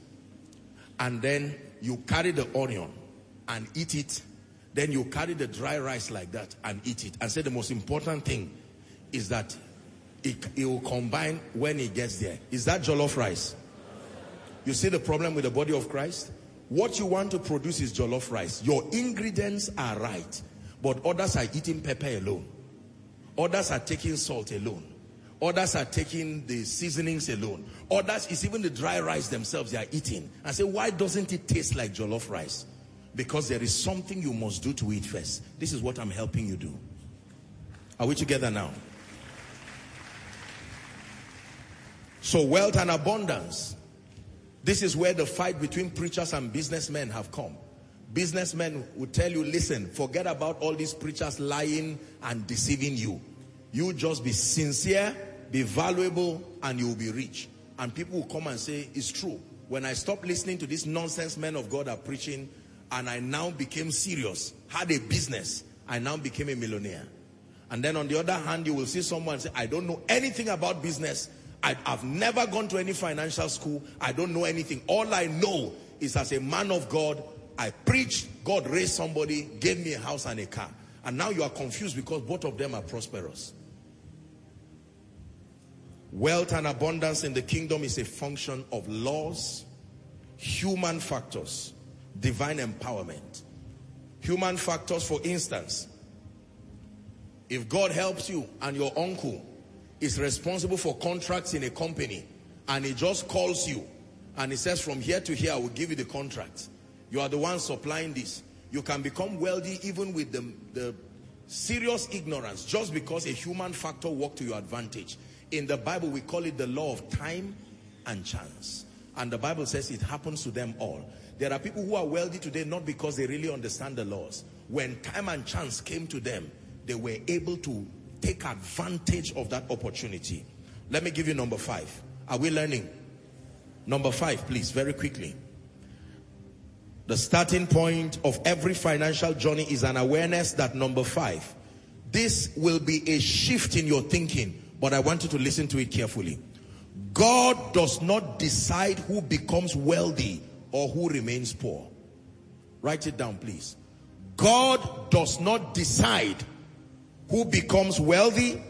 And then you carry the onion and eat it. Then you carry the dry rice like that and eat it. And say the most important thing is that it, it will combine when it gets there. Is that jollof rice? You see the problem with the body of Christ? What you want to produce is jollof rice. Your ingredients are right, but others are eating pepper alone. Others are taking salt alone. Others are taking the seasonings alone. Others, it's even the dry rice themselves they are eating. I say, why doesn't it taste like jollof rice? Because there is something you must do to eat first. This is what I'm helping you do. Are we together now? So wealth and abundance. This is where the fight between preachers and businessmen have come. Businessmen will tell you, listen, forget about all these preachers lying and deceiving you. You just be sincere, be valuable, and you'll be rich. And people will come and say, it's true. When I stopped listening to these nonsense men of God are preaching, and I now became serious, had a business, I now became a millionaire. And then on the other hand, you will see someone say, I don't know anything about business, I, have never gone to any financial school. I don't know anything. All I know is as a man of God, I preached, God raised somebody, gave me a house and a car. And now you are confused because both of them are prosperous. Wealth and abundance in the kingdom is a function of laws, human factors, divine empowerment. Human factors, for instance, if God helps you and your uncle is responsible for contracts in a company and he just calls you and he says from here to here I will give you the contract you are the one supplying this you can become wealthy even with the, the serious ignorance just because a human factor worked to your advantage in the Bible we call it the law of time and chance and the Bible says it happens to them all there are people who are wealthy today not because they really understand the laws when time and chance came to them they were able to take advantage of that opportunity. Let me give you number five. Are we learning? Number five, please, very quickly. The starting point of every financial journey is an awareness that number five, this will be a shift in your thinking, but I want you to listen to it carefully. God does not decide who becomes wealthy or who remains poor. Write it down, please. God does not decide who becomes wealthy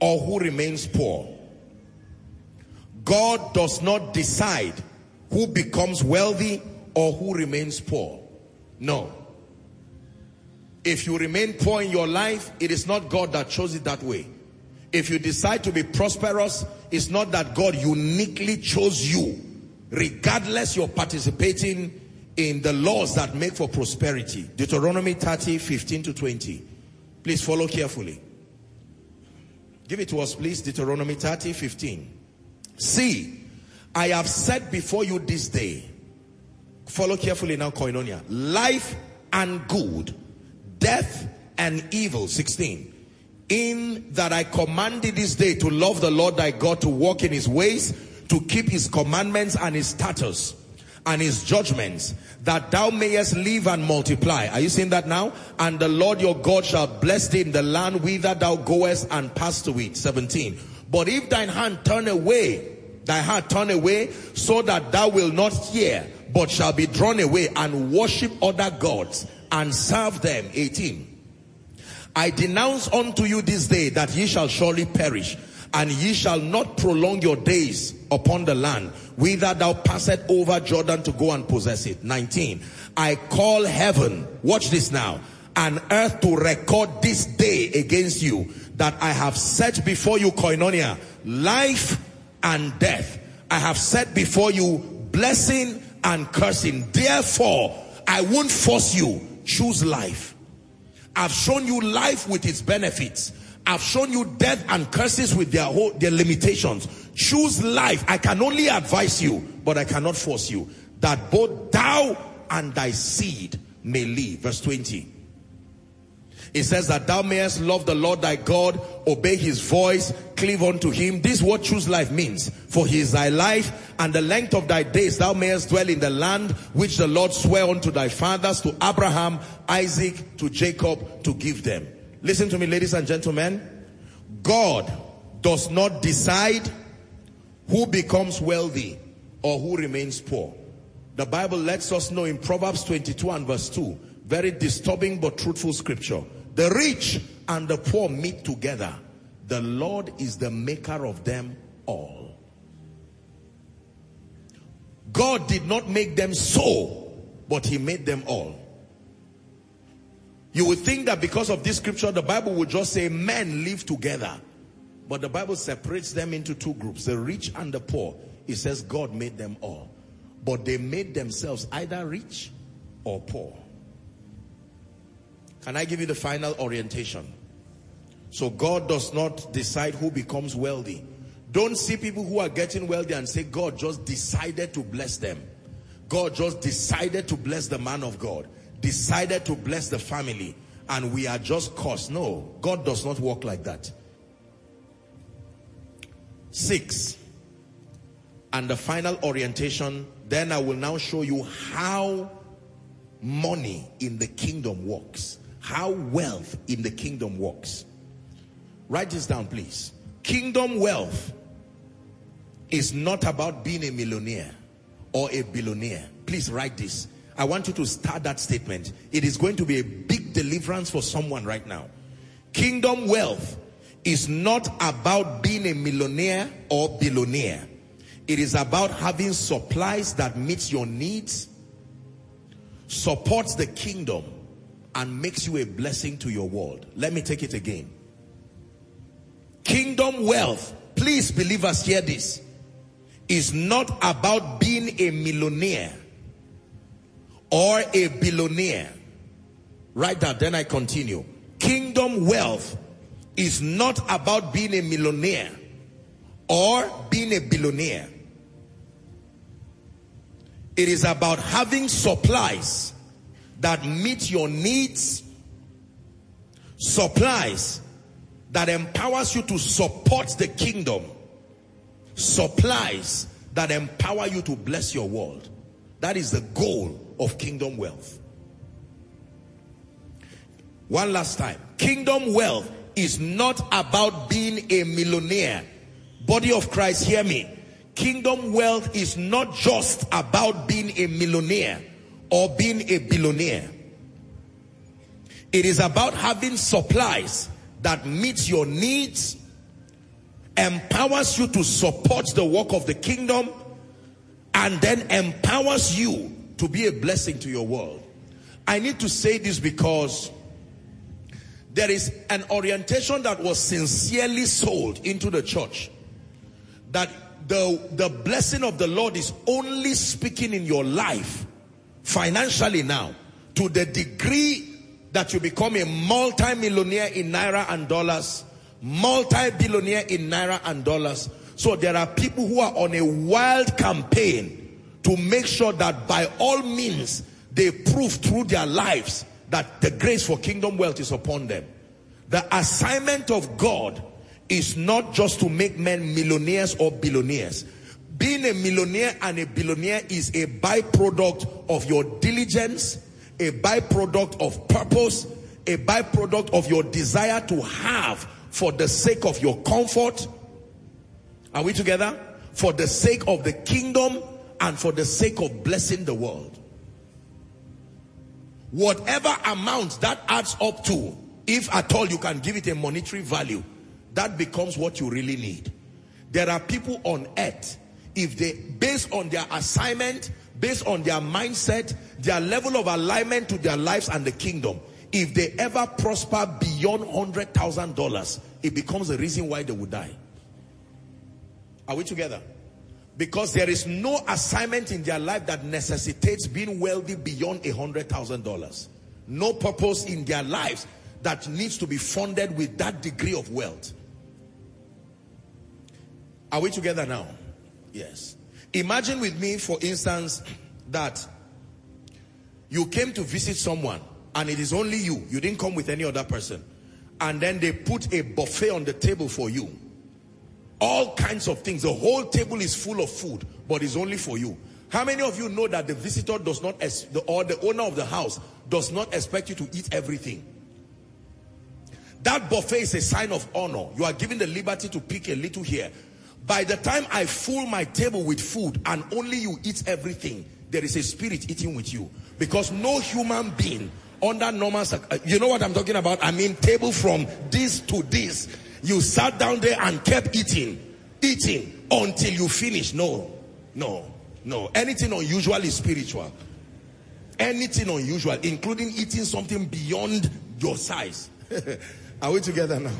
or who remains poor. God does not decide who becomes wealthy or who remains poor. No. If you remain poor in your life, it is not God that chose it that way. If you decide to be prosperous, it's not that God uniquely chose you, regardless you're participating in the laws that make for prosperity. Deuteronomy 30, 15 to 20. Please follow carefully. Give it to us, please. Deuteronomy 30, 15. See, I have set before you this day. Follow carefully now, Koinonia. Life and good, death and evil. 16. In that I commanded this day to love the Lord thy God, to walk in his ways, to keep his commandments and his statutes and his judgments, that thou mayest live and multiply. Are you seeing that now? And the Lord your God shall bless thee in the land whither thou goest and pass to it. 17. But if thine hand turn away, thy heart turn away, so that thou will not hear, but shall be drawn away and worship other gods and serve them. 18. I denounce unto you this day that ye shall surely perish, and ye shall not prolong your days upon the land, whither thou passest over Jordan to go and possess it. 19. I call heaven, watch this now, and earth to record this day against you, that I have set before you, koinonia, life and death. I have set before you blessing and cursing. Therefore, I won't force you. Choose life. I've shown you life with its benefits. I've shown you death and curses with their whole, their limitations. Choose life. I can only advise you, but I cannot force you. That both thou and thy seed may live. Verse 20. It says that thou mayest love the Lord thy God, obey his voice, cleave unto him. This what choose life means. For he is thy life and the length of thy days thou mayest dwell in the land which the Lord sware unto thy fathers, to Abraham, Isaac, to Jacob to give them. Listen to me ladies and gentlemen. God does not decide who becomes wealthy or who remains poor. The Bible lets us know in Proverbs 22 and verse 2, very disturbing but truthful scripture. The rich and the poor meet together. The Lord is the maker of them all. God did not make them so, but he made them all. You would think that because of this scripture, the Bible would just say men live together. But the Bible separates them into two groups, the rich and the poor. It says God made them all. But they made themselves either rich or poor. Can I give you the final orientation? So God does not decide who becomes wealthy. Don't see people who are getting wealthy and say God just decided to bless them. God just decided to bless the man of God. Decided to bless the family. And we are just cursed. No, God does not work like that. Six. And the final orientation, then I will now show you how money in the kingdom works how wealth in the kingdom works. Write this down, please. Kingdom wealth is not about being a millionaire or a billionaire. Please write this. I want you to start that statement. It is going to be a big deliverance for someone right now. Kingdom wealth is not about being a millionaire or billionaire. It is about having supplies that meets your needs, supports the kingdom, and makes you a blessing to your world. Let me take it again. Kingdom wealth, please believers hear this, is not about being a millionaire or a billionaire. Write that, then I continue. Kingdom wealth is not about being a millionaire or being a billionaire. It is about having supplies that meet your needs, supplies that empowers you to support the kingdom, supplies that empower you to bless your world. That is the goal of kingdom wealth. One last time. Kingdom wealth is not about being a millionaire. Body of Christ, hear me. Kingdom wealth is not just about being a millionaire or being a billionaire. It is about having supplies that meets your needs, empowers you to support the work of the kingdom, and then empowers you to be a blessing to your world. I need to say this because there is an orientation that was sincerely sold into the church that the, the blessing of the Lord is only speaking in your life financially now to the degree that you become a multi-millionaire in naira and dollars, multi-billionaire in naira and dollars. So there are people who are on a wild campaign to make sure that by all means they prove through their lives that the grace for kingdom wealth is upon them. The assignment of God is not just to make men millionaires or billionaires being a millionaire and a billionaire is a byproduct of your diligence, a byproduct of purpose, a byproduct of your desire to have for the sake of your comfort, Are we together? For the sake of the kingdom and for the sake of blessing the world. Whatever amount that adds up to, if at all you can give it a monetary value, that becomes what you really need. There are people on earth, if they, based on their assignment, based on their mindset, their level of alignment to their lives and the kingdom, if they ever prosper beyond $100,000, it becomes the reason why they would die. Are we together? Because there is no assignment in their life that necessitates being wealthy beyond a $100,000. No purpose in their lives that needs to be funded with that degree of wealth. Are we together now? Yes. Imagine with me, for instance, that you came to visit someone and it is only you. You didn't come with any other person. And then they put a buffet on the table for you. All kinds of things. The whole table is full of food, but it's only for you. How many of you know that the visitor does not, or the owner of the house does not expect you to eat everything? That buffet is a sign of honor. You are given the liberty to pick a little here. By the time I fill my table with food and only you eat everything, there is a spirit eating with you. Because no human being under normal, uh, you know what I'm talking about? I mean table from this to this. You sat down there and kept eating, eating until you finish. No, no, no. Anything unusual is spiritual. Anything unusual, including eating something beyond your size. Are we together now?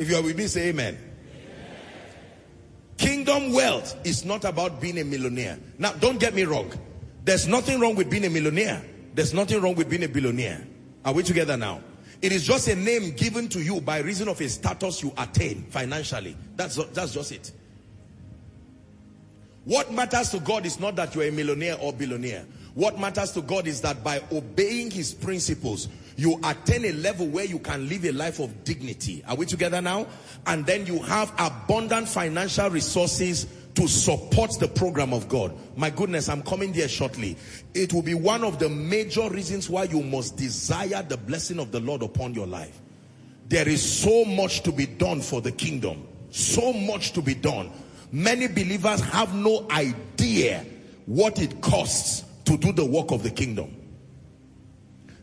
If you are with me, say amen. amen. Kingdom wealth is not about being a millionaire. Now, don't get me wrong. There's nothing wrong with being a millionaire. There's nothing wrong with being a billionaire. Are we together now? It is just a name given to you by reason of a status you attain financially. That's, that's just it. What matters to God is not that you're a millionaire or billionaire. What matters to God is that by obeying his principles, you attain a level where you can live a life of dignity. Are we together now? And then you have abundant financial resources to support the program of God. My goodness, I'm coming there shortly. It will be one of the major reasons why you must desire the blessing of the Lord upon your life. There is so much to be done for the kingdom. So much to be done. Many believers have no idea what it costs to do the work of the kingdom.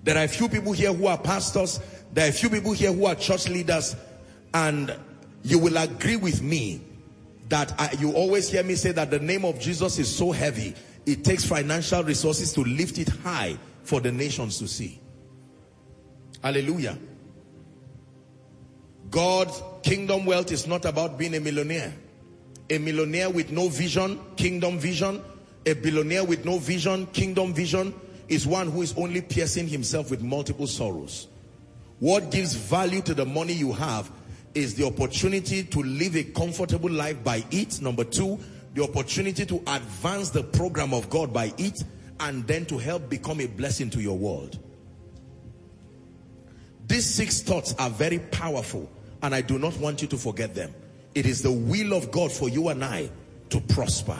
There are a few people here who are pastors. There are a few people here who are church leaders. And you will agree with me that I, you always hear me say that the name of Jesus is so heavy. It takes financial resources to lift it high for the nations to see. Hallelujah. God's kingdom wealth is not about being a millionaire. A millionaire with no vision, kingdom vision. A billionaire with no vision, kingdom vision is one who is only piercing himself with multiple sorrows. What gives value to the money you have is the opportunity to live a comfortable life by it. Number two, the opportunity to advance the program of God by it and then to help become a blessing to your world. These six thoughts are very powerful and I do not want you to forget them. It is the will of God for you and I to prosper.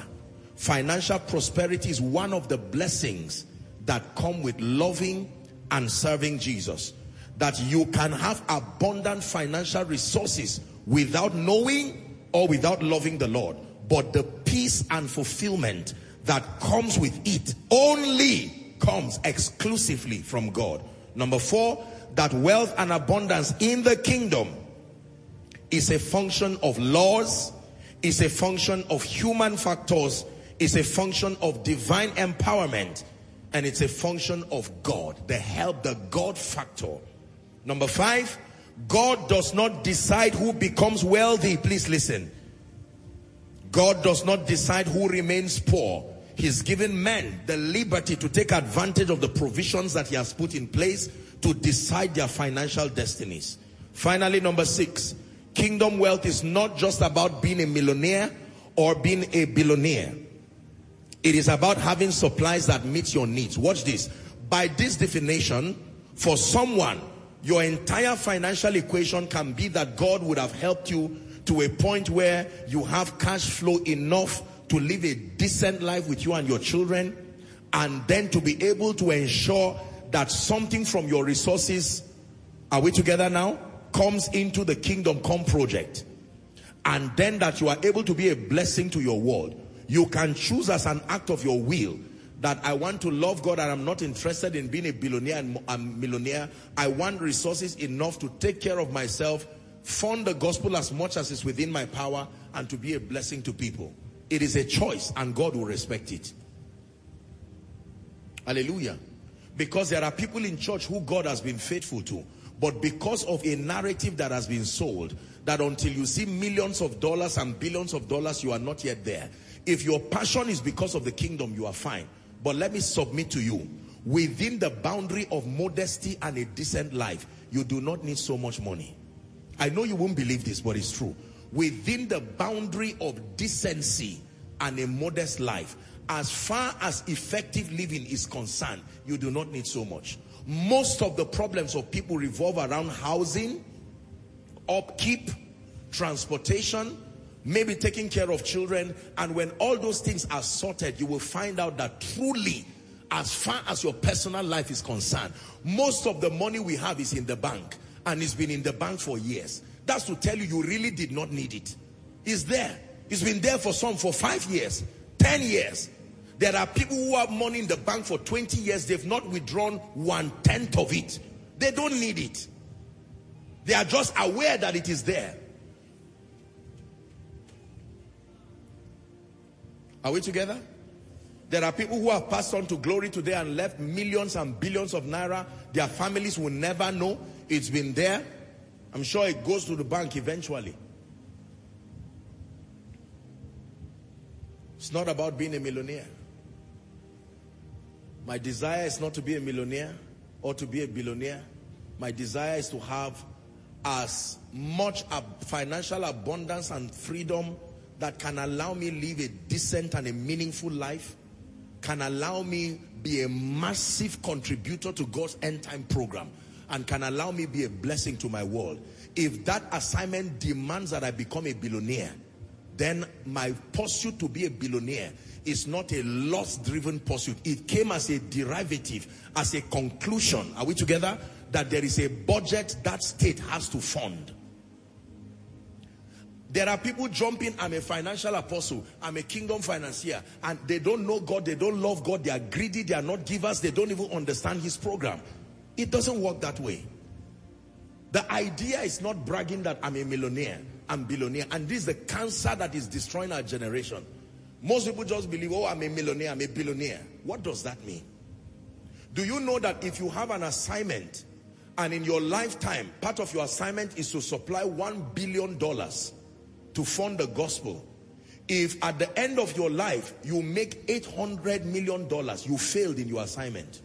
Financial prosperity is one of the blessings that come with loving and serving Jesus. That you can have abundant financial resources without knowing or without loving the Lord. But the peace and fulfillment that comes with it only comes exclusively from God. Number four, that wealth and abundance in the kingdom is a function of laws, is a function of human factors, is a function of divine empowerment, and it's a function of God, the help, the God factor. Number five, God does not decide who becomes wealthy. Please listen. God does not decide who remains poor. He's given men the liberty to take advantage of the provisions that he has put in place to decide their financial destinies. Finally, number six, kingdom wealth is not just about being a millionaire or being a billionaire. It is about having supplies that meet your needs. Watch this. By this definition, for someone, your entire financial equation can be that God would have helped you to a point where you have cash flow enough to live a decent life with you and your children and then to be able to ensure that something from your resources, are we together now? comes into the kingdom come project and then that you are able to be a blessing to your world. You can choose as an act of your will that I want to love God and I'm not interested in being a billionaire and a millionaire. I want resources enough to take care of myself, fund the gospel as much as is within my power and to be a blessing to people. It is a choice and God will respect it. Hallelujah. Because there are people in church who God has been faithful to. But because of a narrative that has been sold, that until you see millions of dollars and billions of dollars, you are not yet there. If your passion is because of the kingdom, you are fine. But let me submit to you, within the boundary of modesty and a decent life, you do not need so much money. I know you won't believe this, but it's true. Within the boundary of decency and a modest life, as far as effective living is concerned, you do not need so much. Most of the problems of people revolve around housing, upkeep, transportation, maybe taking care of children. And when all those things are sorted, you will find out that truly, as far as your personal life is concerned, most of the money we have is in the bank. And it's been in the bank for years. That's to tell you, you really did not need it. It's there. It's been there for some for five years, 10 years. There are people who have money in the bank for 20 years. They've not withdrawn one tenth of it. They don't need it. They are just aware that it is there. Are we together? There are people who have passed on to glory today and left millions and billions of naira. Their families will never know. It's been there. I'm sure it goes to the bank eventually. It's not about being a millionaire. My desire is not to be a millionaire or to be a billionaire. My desire is to have as much financial abundance and freedom that can allow me live a decent and a meaningful life, can allow me be a massive contributor to God's end time program, and can allow me be a blessing to my world. If that assignment demands that I become a billionaire, then my pursuit to be a billionaire is not a loss-driven pursuit. It came as a derivative, as a conclusion. Are we together? that there is a budget that state has to fund. There are people jumping, I'm a financial apostle, I'm a kingdom financier, and they don't know God, they don't love God, they are greedy, they are not givers, they don't even understand his program. It doesn't work that way. The idea is not bragging that I'm a millionaire, I'm billionaire, and this is the cancer that is destroying our generation. Most people just believe, oh, I'm a millionaire, I'm a billionaire. What does that mean? Do you know that if you have an assignment and in your lifetime, part of your assignment is to supply one billion dollars to fund the gospel. If at the end of your life, you make 800 million dollars, you failed in your assignment.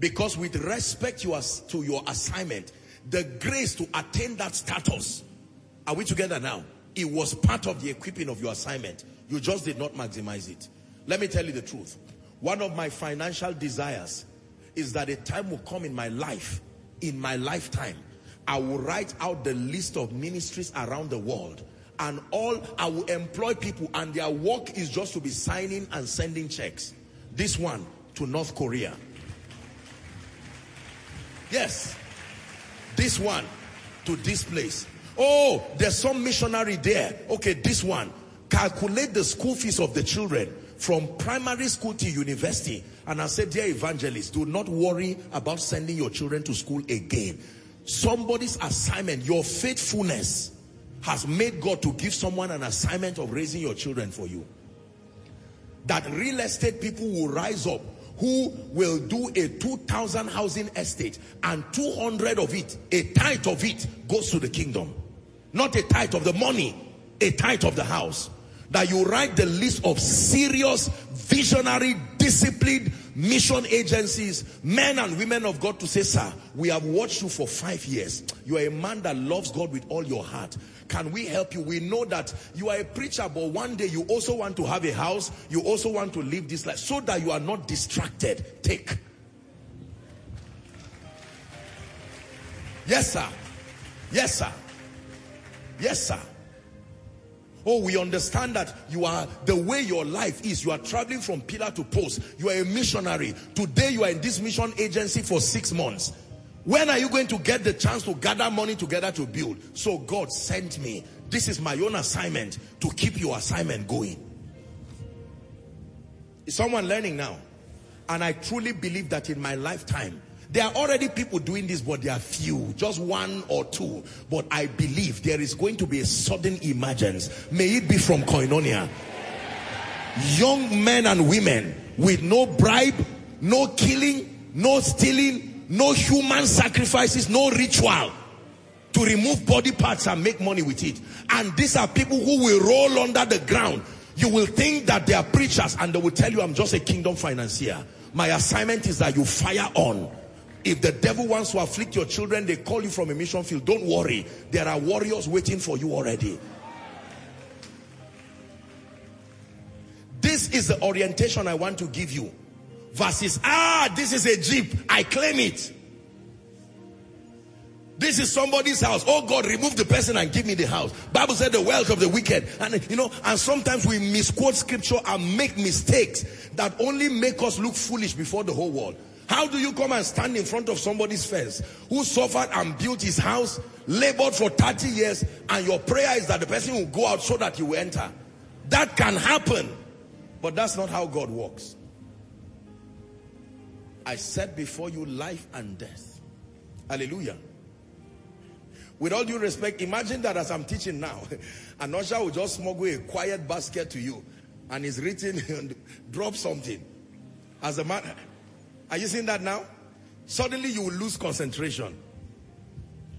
Because with respect to your assignment, the grace to attain that status, are we together now? It was part of the equipping of your assignment. You just did not maximize it. Let me tell you the truth. One of my financial desires is that a time will come in my life, in my lifetime, I will write out the list of ministries around the world and all I will employ people and their work is just to be signing and sending checks. This one to North Korea. Yes. This one to this place. Oh, there's some missionary there. Okay, this one. Calculate the school fees of the children from primary school to university. And I said, dear evangelists, do not worry about sending your children to school again. Somebody's assignment, your faithfulness has made God to give someone an assignment of raising your children for you. That real estate people will rise up who will do a 2,000 housing estate and 200 of it, a tithe of it goes to the kingdom. Not a tithe of the money, a tithe of the house that you write the list of serious, visionary, disciplined mission agencies, men and women of God to say, sir, we have watched you for five years. You are a man that loves God with all your heart. Can we help you? We know that you are a preacher, but one day you also want to have a house. You also want to live this life so that you are not distracted. Take. Yes, sir. Yes, sir. Yes, sir. Oh, we understand that you are, the way your life is, you are traveling from pillar to post. You are a missionary. Today you are in this mission agency for six months. When are you going to get the chance to gather money together to build? So God sent me. This is my own assignment to keep your assignment going. Is someone learning now? And I truly believe that in my lifetime, there are already people doing this, but they are few, just one or two. But I believe there is going to be a sudden emergence. May it be from Koinonia. Young men and women with no bribe, no killing, no stealing, no human sacrifices, no ritual to remove body parts and make money with it. And these are people who will roll under the ground. You will think that they are preachers and they will tell you I'm just a kingdom financier. My assignment is that you fire on if the devil wants to afflict your children, they call you from a mission field. Don't worry. There are warriors waiting for you already. This is the orientation I want to give you. Versus, ah, this is a jeep. I claim it. This is somebody's house. Oh God, remove the person and give me the house. Bible said the wealth of the wicked. And you know, and sometimes we misquote scripture and make mistakes that only make us look foolish before the whole world. How do you come and stand in front of somebody's fence who suffered and built his house, labored for 30 years, and your prayer is that the person will go out so that you will enter? That can happen, but that's not how God works. I set before you life and death. Hallelujah. With all due respect, imagine that as I'm teaching now, an usher will just smuggle a quiet basket to you and is written, drop something. As a man, are you seeing that now? Suddenly you will lose concentration.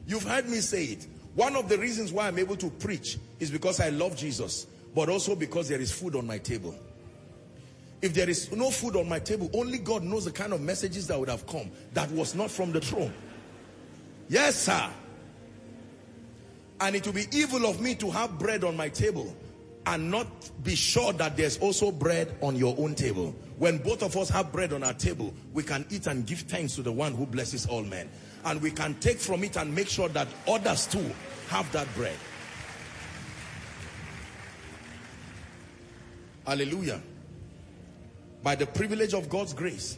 You've heard me say it. One of the reasons why I'm able to preach is because I love Jesus, but also because there is food on my table. If there is no food on my table, only God knows the kind of messages that would have come that was not from the throne. Yes, sir. And it will be evil of me to have bread on my table and not be sure that there's also bread on your own table. When both of us have bread on our table, we can eat and give thanks to the one who blesses all men. And we can take from it and make sure that others too have that bread. Hallelujah. By the privilege of God's grace,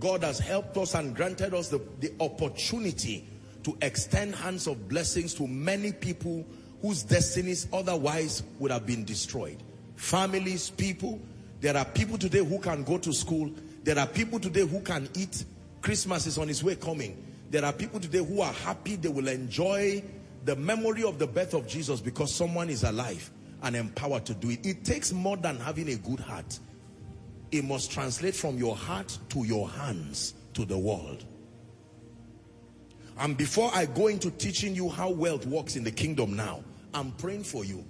God has helped us and granted us the, the opportunity to extend hands of blessings to many people whose destinies otherwise would have been destroyed. Families, people, there are people today who can go to school. There are people today who can eat. Christmas is on its way coming. There are people today who are happy. They will enjoy the memory of the birth of Jesus because someone is alive and empowered to do it. It takes more than having a good heart. It must translate from your heart to your hands to the world. And before I go into teaching you how wealth works in the kingdom now, I'm praying for you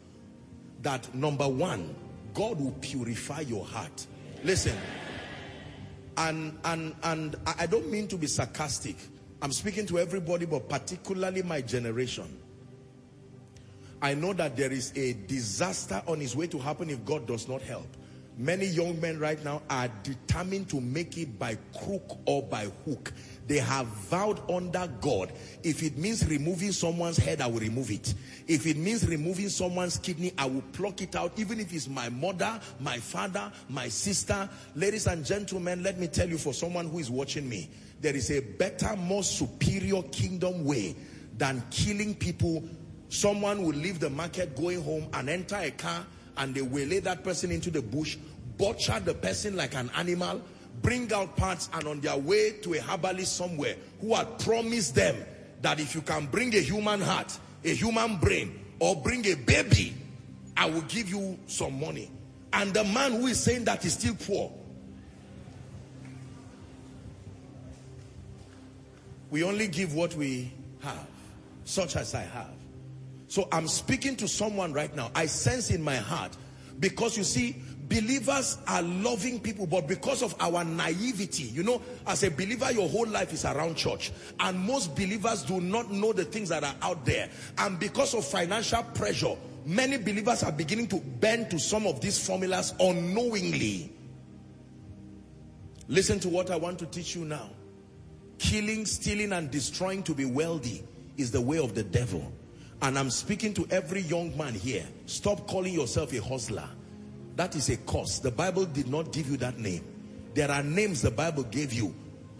that number one, God will purify your heart. Listen, and and and I don't mean to be sarcastic. I'm speaking to everybody, but particularly my generation. I know that there is a disaster on its way to happen if God does not help. Many young men right now are determined to make it by crook or by hook. They have vowed under God. If it means removing someone's head, I will remove it. If it means removing someone's kidney, I will pluck it out. Even if it's my mother, my father, my sister. Ladies and gentlemen, let me tell you for someone who is watching me, there is a better, more superior kingdom way than killing people. Someone will leave the market going home and enter a car and they will lay that person into the bush, butcher the person like an animal, bring out parts and on their way to a herbalist somewhere who had promised them that if you can bring a human heart, a human brain, or bring a baby, I will give you some money. And the man who is saying that is still poor. We only give what we have, such as I have. So I'm speaking to someone right now. I sense in my heart because you see, believers are loving people, but because of our naivety, you know, as a believer, your whole life is around church. And most believers do not know the things that are out there. And because of financial pressure, many believers are beginning to bend to some of these formulas unknowingly. Listen to what I want to teach you now. Killing, stealing, and destroying to be wealthy is the way of the devil. And I'm speaking to every young man here. Stop calling yourself a hustler. That is a curse. The Bible did not give you that name. There are names the Bible gave you.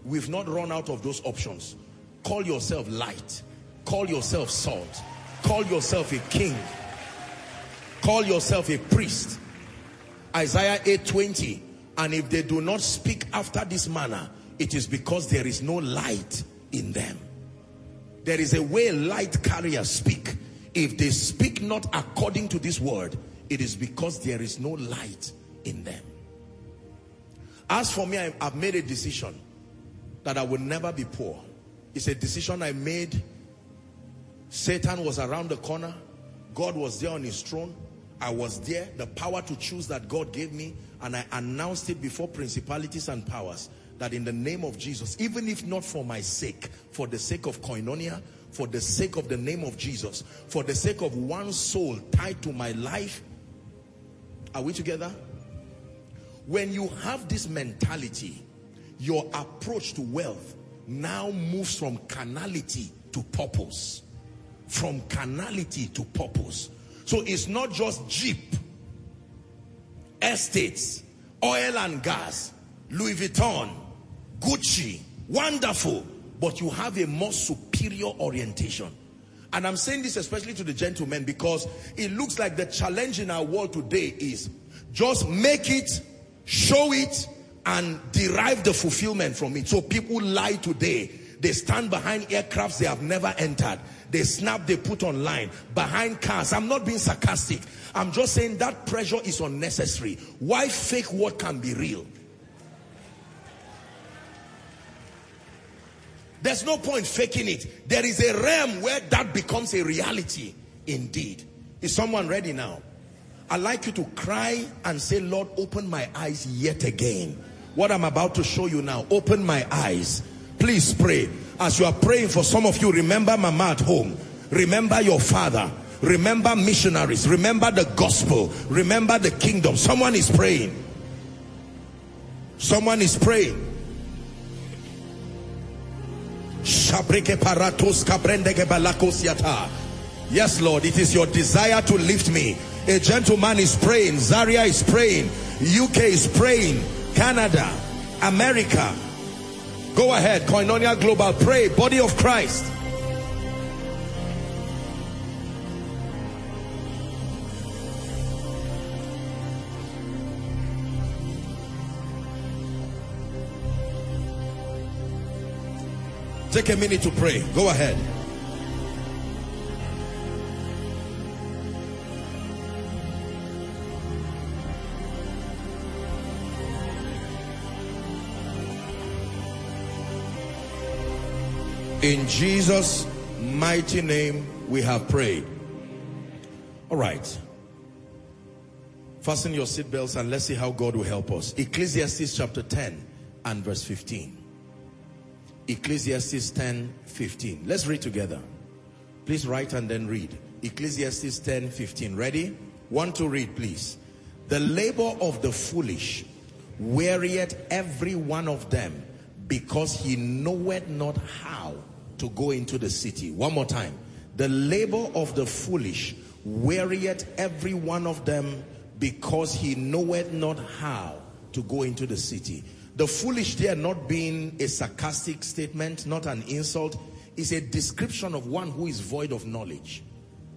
We've not run out of those options. Call yourself light. Call yourself salt. Call yourself a king. Call yourself a priest. Isaiah 8:20. And if they do not speak after this manner, it is because there is no light in them. There is a way light carriers speak. If they speak not according to this word, it is because there is no light in them. As for me, I've made a decision that I will never be poor. It's a decision I made. Satan was around the corner. God was there on his throne. I was there. The power to choose that God gave me. And I announced it before principalities and powers that in the name of Jesus, even if not for my sake, for the sake of koinonia, for the sake of the name of Jesus, for the sake of one soul tied to my life, are we together? When you have this mentality, your approach to wealth now moves from carnality to purpose. From carnality to purpose. So it's not just Jeep, estates, oil and gas, Louis Vuitton, Gucci, wonderful, but you have a more superior orientation. And I'm saying this especially to the gentlemen because it looks like the challenge in our world today is just make it, show it, and derive the fulfillment from it. So people lie today. They stand behind aircrafts they have never entered. They snap, they put online. Behind cars. I'm not being sarcastic. I'm just saying that pressure is unnecessary. Why fake what can be real? There's no point faking it. There is a realm where that becomes a reality indeed. Is someone ready now? I'd like you to cry and say, Lord, open my eyes yet again. What I'm about to show you now, open my eyes. Please pray. As you are praying for some of you, remember mama at home. Remember your father. Remember missionaries. Remember the gospel. Remember the kingdom. Someone is praying. Someone is praying. Yes, Lord, it is your desire to lift me. A gentleman is praying. Zaria is praying. UK is praying. Canada, America. Go ahead, Koinonia Global. Pray, body of Christ. Take a minute to pray. Go ahead. In Jesus' mighty name, we have prayed. All right. Fasten your seatbelts and let's see how God will help us. Ecclesiastes chapter 10 and verse 15. Ecclesiastes 10, 15. Let's read together. Please write and then read. Ecclesiastes 10, 15. Ready? One to read, please. The labor of the foolish wearieth every one of them because he knoweth not how to go into the city. One more time. The labor of the foolish wearieth every one of them because he knoweth not how to go into the city. The foolish there not being a sarcastic statement, not an insult, is a description of one who is void of knowledge.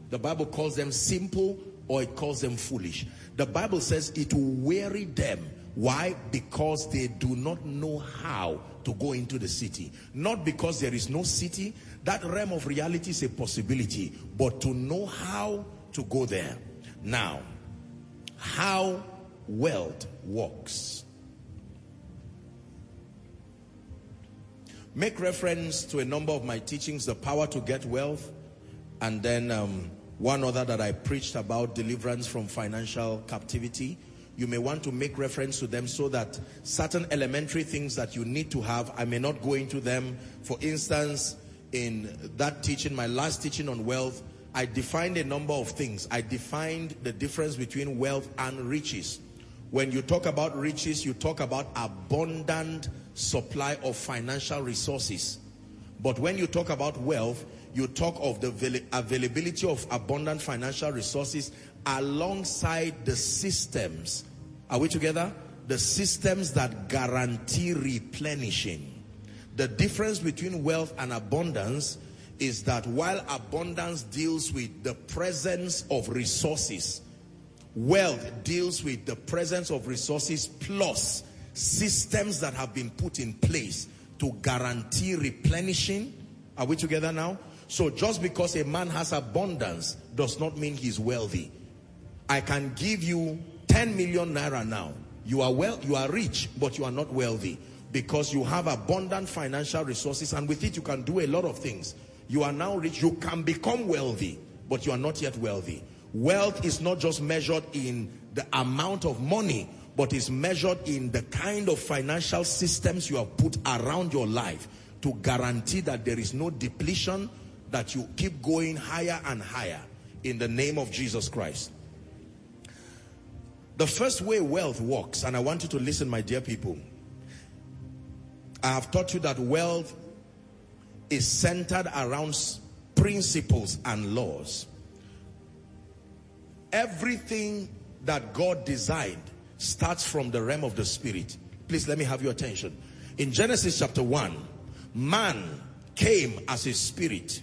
The Bible calls them simple or it calls them foolish. The Bible says it will weary them. Why? Because they do not know how to go into the city. Not because there is no city. That realm of reality is a possibility. But to know how to go there. Now, how wealth works. Make reference to a number of my teachings, The Power to Get Wealth, and then um, one other that I preached about deliverance from financial captivity. You may want to make reference to them so that certain elementary things that you need to have, I may not go into them. For instance, in that teaching, my last teaching on wealth, I defined a number of things. I defined the difference between wealth and riches. When you talk about riches, you talk about abundant supply of financial resources. But when you talk about wealth, you talk of the availability of abundant financial resources alongside the systems. Are we together? The systems that guarantee replenishing. The difference between wealth and abundance is that while abundance deals with the presence of resources, wealth deals with the presence of resources plus systems that have been put in place to guarantee replenishing. Are we together now? So just because a man has abundance does not mean he's wealthy. I can give you 10 million naira now. You are well, you are rich, but you are not wealthy because you have abundant financial resources and with it you can do a lot of things. You are now rich, you can become wealthy, but you are not yet wealthy. Wealth is not just measured in the amount of money, but is measured in the kind of financial systems you have put around your life to guarantee that there is no depletion, that you keep going higher and higher in the name of Jesus Christ. The first way wealth works, and I want you to listen, my dear people, I have taught you that wealth is centered around principles and laws. Everything that God designed starts from the realm of the spirit. Please let me have your attention. In Genesis chapter 1, man came as a spirit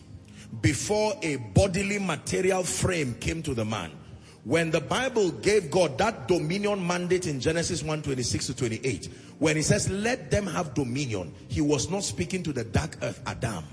before a bodily material frame came to the man. When the Bible gave God that dominion mandate in Genesis 1 26 to 28, when he says, Let them have dominion, he was not speaking to the dark earth Adam.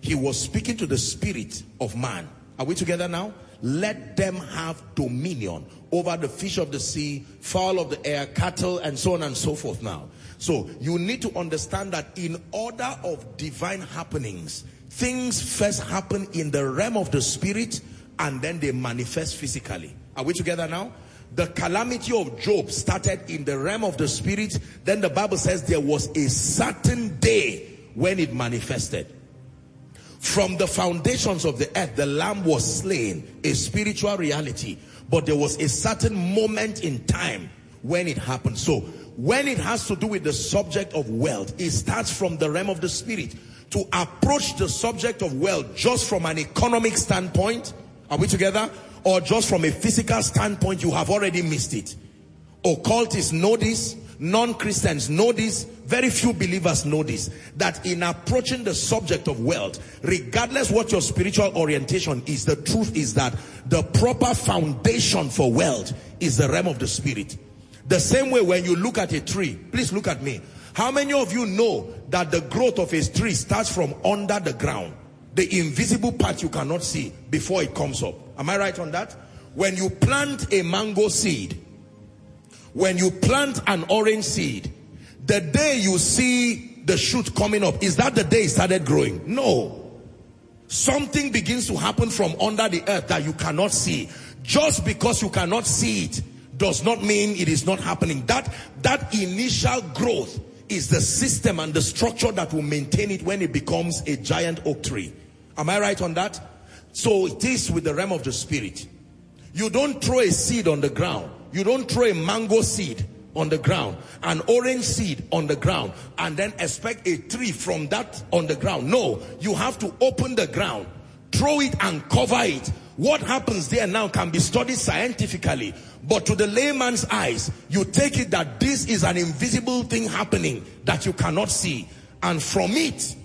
He was speaking to the spirit of man. Are we together now? Let them have dominion over the fish of the sea, fowl of the air, cattle, and so on and so forth now. So you need to understand that in order of divine happenings, things first happen in the realm of the spirit and then they manifest physically. Are we together now? The calamity of Job started in the realm of the spirit. Then the Bible says there was a certain day when it manifested. From the foundations of the earth, the lamb was slain, a spiritual reality. But there was a certain moment in time when it happened. So when it has to do with the subject of wealth, it starts from the realm of the spirit. To approach the subject of wealth just from an economic standpoint are we together? Or just from a physical standpoint, you have already missed it. Occultists know this. Non-Christians know this. Very few believers know this. That in approaching the subject of wealth, regardless what your spiritual orientation is, the truth is that the proper foundation for wealth is the realm of the spirit. The same way when you look at a tree, please look at me. How many of you know that the growth of a tree starts from under the ground? the invisible part you cannot see before it comes up. Am I right on that? When you plant a mango seed, when you plant an orange seed, the day you see the shoot coming up, is that the day it started growing? No. Something begins to happen from under the earth that you cannot see. Just because you cannot see it does not mean it is not happening. That, that initial growth is the system and the structure that will maintain it when it becomes a giant oak tree. Am I right on that? So it is with the realm of the spirit. You don't throw a seed on the ground. You don't throw a mango seed on the ground, an orange seed on the ground, and then expect a tree from that on the ground. No, you have to open the ground, throw it and cover it. What happens there now can be studied scientifically, but to the layman's eyes, you take it that this is an invisible thing happening that you cannot see. And from it,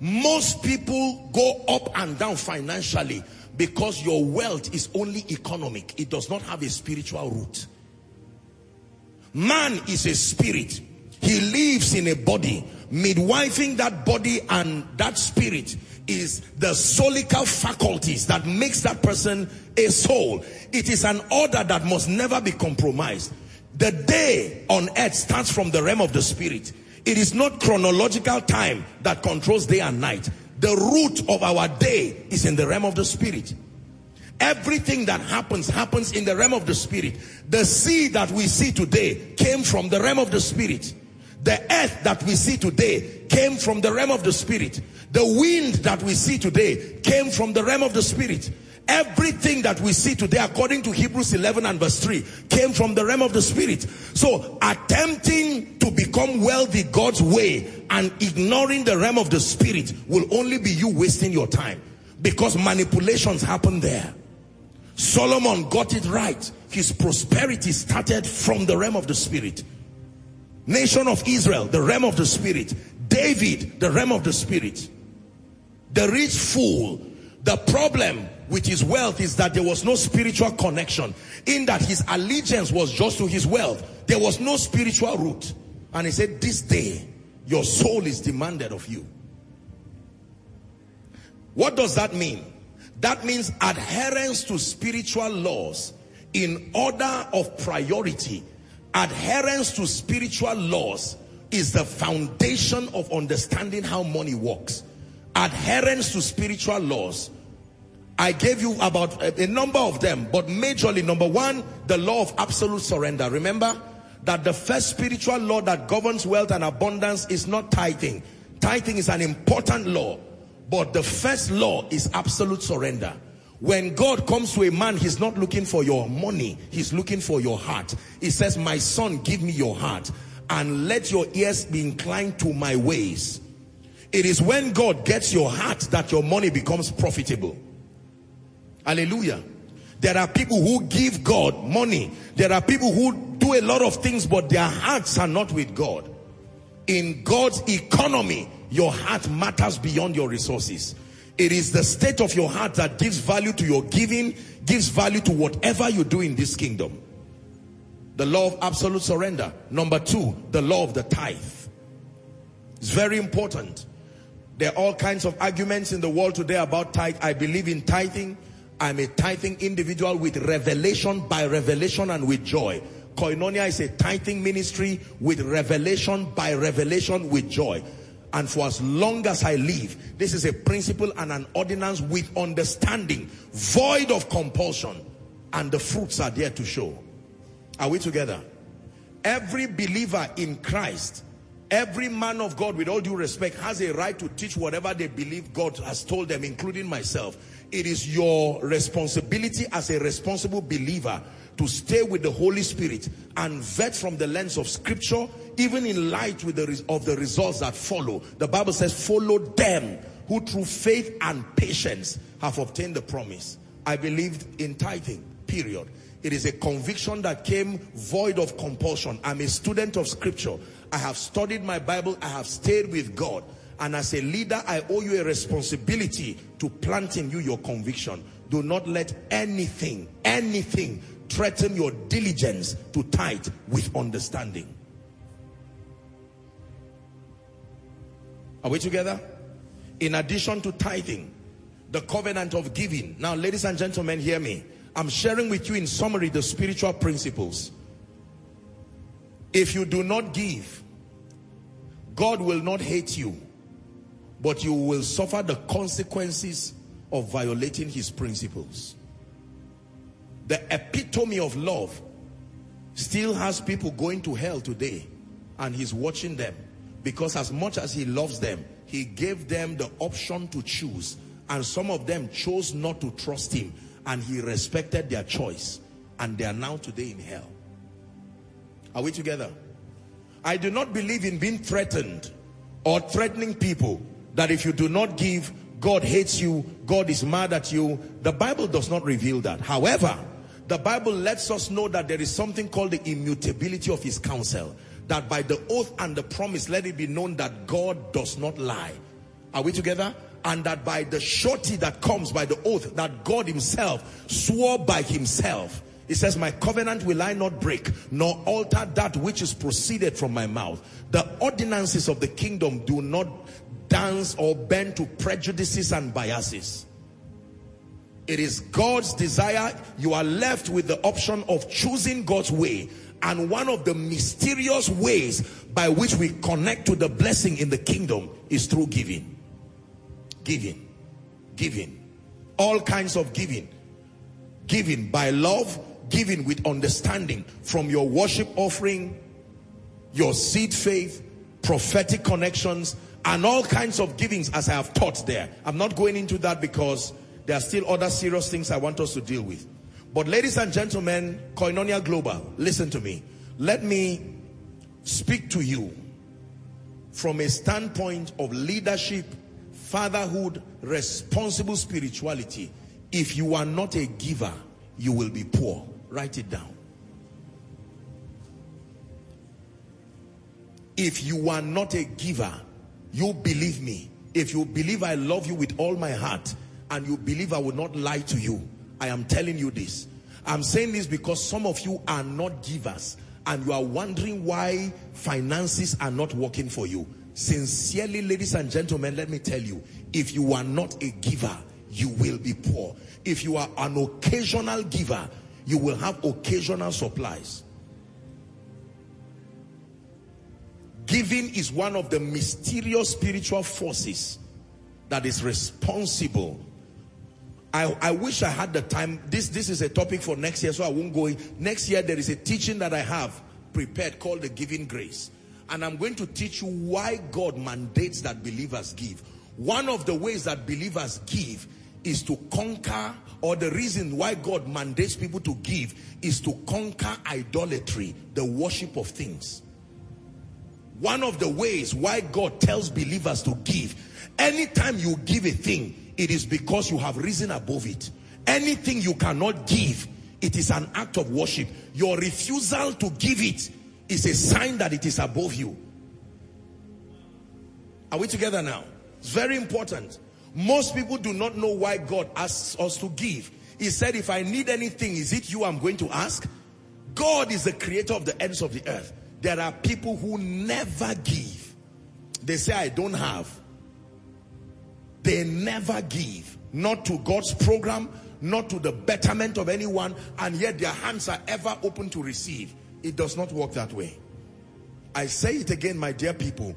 most people go up and down financially because your wealth is only economic. It does not have a spiritual root. Man is a spirit. He lives in a body. Midwifing that body and that spirit is the solical faculties that makes that person a soul. It is an order that must never be compromised. The day on earth starts from the realm of the spirit. It is not chronological time that controls day and night. The root of our day is in the realm of the spirit. Everything that happens, happens in the realm of the spirit. The sea that we see today came from the realm of the spirit. The earth that we see today came from the realm of the spirit. The wind that we see today came from the realm of the spirit. Everything that we see today, according to Hebrews 11 and verse 3, came from the realm of the spirit. So attempting to become wealthy God's way and ignoring the realm of the spirit will only be you wasting your time because manipulations happen there. Solomon got it right. His prosperity started from the realm of the spirit. Nation of Israel, the realm of the spirit. David, the realm of the spirit. The rich fool, the problem with his wealth is that there was no spiritual connection in that his allegiance was just to his wealth. There was no spiritual root. And he said, this day, your soul is demanded of you. What does that mean? That means adherence to spiritual laws in order of priority. Adherence to spiritual laws is the foundation of understanding how money works. Adherence to spiritual laws. I gave you about a, a number of them, but majorly number one, the law of absolute surrender. Remember that the first spiritual law that governs wealth and abundance is not tithing. Tithing is an important law, but the first law is absolute surrender. When God comes to a man, he's not looking for your money. He's looking for your heart. He says, my son, give me your heart and let your ears be inclined to my ways. It is when God gets your heart that your money becomes profitable. Hallelujah. There are people who give God money. There are people who do a lot of things, but their hearts are not with God. In God's economy, your heart matters beyond your resources. It is the state of your heart that gives value to your giving, gives value to whatever you do in this kingdom. The law of absolute surrender. Number two, the law of the tithe. It's very important. There are all kinds of arguments in the world today about tithe. I believe in tithing. I'm a tithing individual with revelation by revelation and with joy. Koinonia is a tithing ministry with revelation by revelation with joy. And for as long as I live, this is a principle and an ordinance with understanding, void of compulsion. And the fruits are there to show. Are we together? Every believer in Christ, every man of God, with all due respect, has a right to teach whatever they believe God has told them, including myself. It is your responsibility as a responsible believer to stay with the Holy Spirit and vet from the lens of scripture, even in light with the, of the results that follow. The Bible says, follow them who through faith and patience have obtained the promise. I believed in tithing, period. It is a conviction that came void of compulsion. I'm a student of scripture. I have studied my Bible. I have stayed with God. And as a leader, I owe you a responsibility to plant in you your conviction. Do not let anything, anything threaten your diligence to tithe with understanding. Are we together? In addition to tithing, the covenant of giving. Now, ladies and gentlemen, hear me. I'm sharing with you in summary the spiritual principles. If you do not give, God will not hate you, but you will suffer the consequences of violating his principles. The epitome of love still has people going to hell today and he's watching them because as much as he loves them, he gave them the option to choose and some of them chose not to trust him and he respected their choice and they are now today in hell. Are we together? I do not believe in being threatened or threatening people that if you do not give, God hates you, God is mad at you. The Bible does not reveal that. However, the Bible lets us know that there is something called the immutability of his counsel. That by the oath and the promise, let it be known that God does not lie. Are we together? and that by the surety that comes by the oath that God himself swore by himself he says my covenant will I not break nor alter that which is proceeded from my mouth the ordinances of the kingdom do not dance or bend to prejudices and biases it is God's desire you are left with the option of choosing God's way and one of the mysterious ways by which we connect to the blessing in the kingdom is through giving Giving. Giving. All kinds of giving. Giving by love, giving with understanding from your worship offering, your seed faith, prophetic connections, and all kinds of givings as I have taught there. I'm not going into that because there are still other serious things I want us to deal with. But ladies and gentlemen, Koinonia Global, listen to me. Let me speak to you from a standpoint of leadership fatherhood, responsible spirituality. If you are not a giver, you will be poor. Write it down. If you are not a giver, You believe me. If you believe I love you with all my heart and you believe I will not lie to you, I am telling you this. I'm saying this because some of you are not givers and you are wondering why finances are not working for you. Sincerely, ladies and gentlemen, let me tell you, if you are not a giver, you will be poor. If you are an occasional giver, you will have occasional supplies. Giving is one of the mysterious spiritual forces that is responsible. I, I wish I had the time. This, this is a topic for next year, so I won't go in. Next year, there is a teaching that I have prepared called the giving grace. And I'm going to teach you why God mandates that believers give. One of the ways that believers give is to conquer, or the reason why God mandates people to give is to conquer idolatry, the worship of things. One of the ways why God tells believers to give, anytime you give a thing, it is because you have risen above it. Anything you cannot give, it is an act of worship. Your refusal to give it is a sign that it is above you. Are we together now? It's very important. Most people do not know why God asks us to give. He said, if I need anything, is it you I'm going to ask? God is the creator of the ends of the earth. There are people who never give. They say, I don't have. They never give. Not to God's program, not to the betterment of anyone, and yet their hands are ever open to receive. It does not work that way. I say it again, my dear people.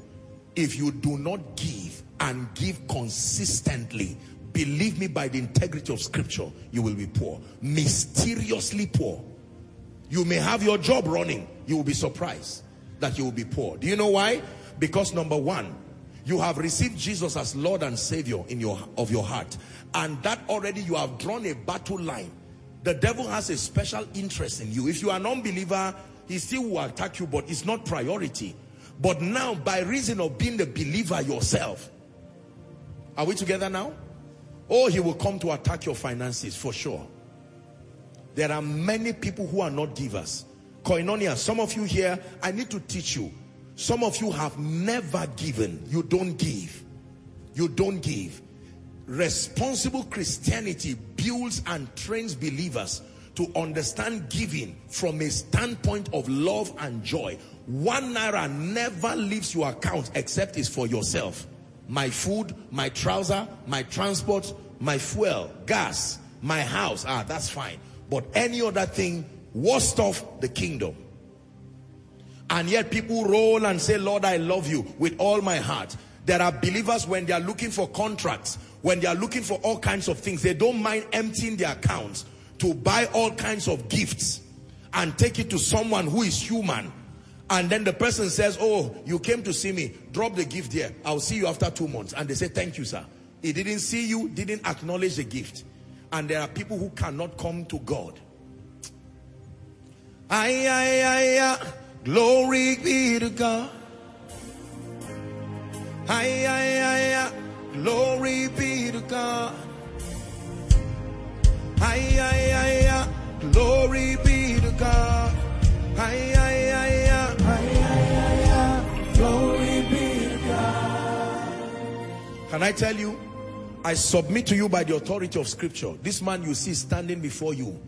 If you do not give and give consistently, believe me by the integrity of scripture, you will be poor. Mysteriously poor. You may have your job running. You will be surprised that you will be poor. Do you know why? Because number one, you have received Jesus as Lord and Savior in your of your heart. And that already you have drawn a battle line. The devil has a special interest in you. If you are an unbeliever, he still will attack you, but it's not priority. But now, by reason of being the believer yourself, are we together now? Oh, he will come to attack your finances for sure. There are many people who are not givers. Koinonia, some of you here, I need to teach you. Some of you have never given. You don't give. You don't give. Responsible Christianity builds and trains believers to understand giving from a standpoint of love and joy. One naira never leaves your account except it's for yourself. My food, my trouser, my transport, my fuel, gas, my house. Ah, that's fine. But any other thing, worst of the kingdom. And yet people roll and say, Lord, I love you with all my heart. There are believers when they are looking for contracts, when they are looking for all kinds of things, they don't mind emptying their accounts to buy all kinds of gifts and take it to someone who is human. And then the person says, oh, you came to see me. Drop the gift there. I'll see you after two months. And they say, thank you, sir. He didn't see you, didn't acknowledge the gift. And there are people who cannot come to God. Ay, ay, ay, ay. Glory be to God. Ay, ay, ay, ay. Glory be to God. Ay, ay, ay, ay. Glory be to God. Ay, ay, ay, ay. Ay, ay, ay, ay. Glory be to God. Can I tell you? I submit to you by the authority of scripture. This man you see standing before you.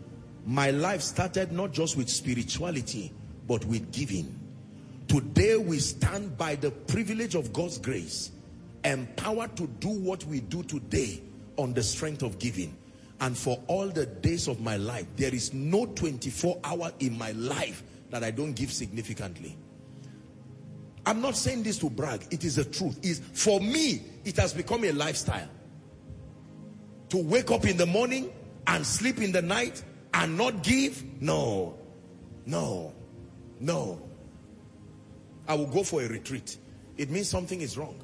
My life started not just with spirituality, but with giving. Today we stand by the privilege of God's grace, empowered to do what we do today on the strength of giving. And for all the days of my life there is no 24 hour in my life that I don't give significantly. I'm not saying this to brag. It is the truth. Is for me it has become a lifestyle. To wake up in the morning and sleep in the night and not give no no no I will go for a retreat it means something is wrong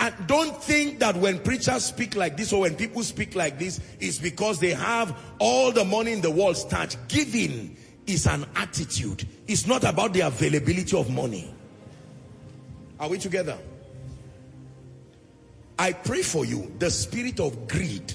and don't think that when preachers speak like this or when people speak like this, it's because they have all the money in the world start. Giving is an attitude. It's not about the availability of money. Are we together? I pray for you, the spirit of greed.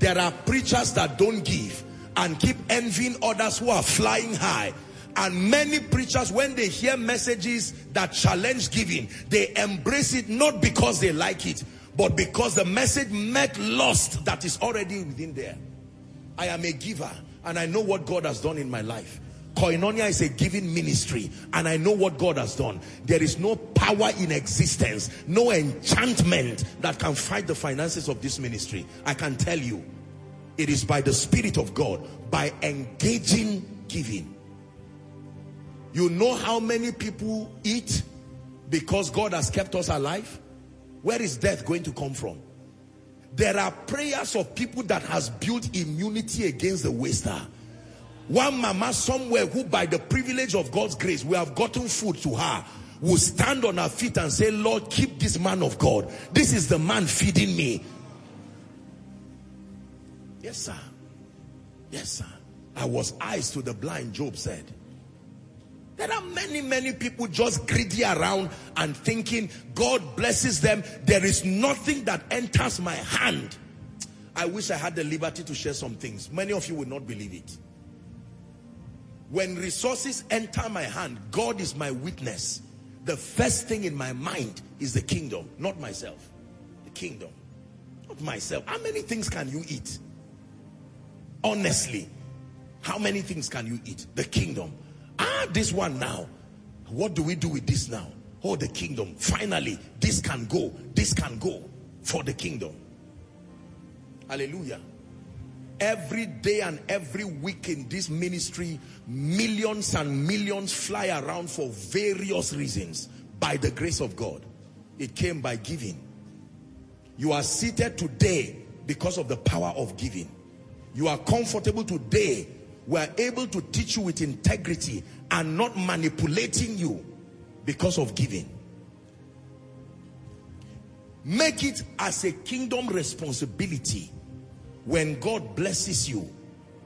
There are preachers that don't give and keep envying others who are flying high And many preachers, when they hear messages that challenge giving, they embrace it not because they like it, but because the message met lust that is already within there. I am a giver and I know what God has done in my life. Koinonia is a giving ministry and I know what God has done. There is no power in existence, no enchantment that can fight the finances of this ministry. I can tell you, it is by the Spirit of God, by engaging giving. You know how many people eat because God has kept us alive? Where is death going to come from? There are prayers of people that has built immunity against the waster. One mama somewhere who by the privilege of God's grace, we have gotten food to her, will stand on her feet and say, Lord, keep this man of God. This is the man feeding me. Yes, sir. Yes, sir. I was eyes to the blind, Job said. There are many, many people just greedy around and thinking God blesses them. There is nothing that enters my hand. I wish I had the liberty to share some things. Many of you would not believe it. When resources enter my hand, God is my witness. The first thing in my mind is the kingdom, not myself. The kingdom, not myself. How many things can you eat? Honestly, how many things can you eat? The kingdom. Ah, this one now. What do we do with this now? Oh, the kingdom. Finally, this can go. This can go for the kingdom. Hallelujah. Every day and every week in this ministry, millions and millions fly around for various reasons by the grace of God. It came by giving. You are seated today because of the power of giving. You are comfortable today we're able to teach you with integrity and not manipulating you because of giving. Make it as a kingdom responsibility. When God blesses you,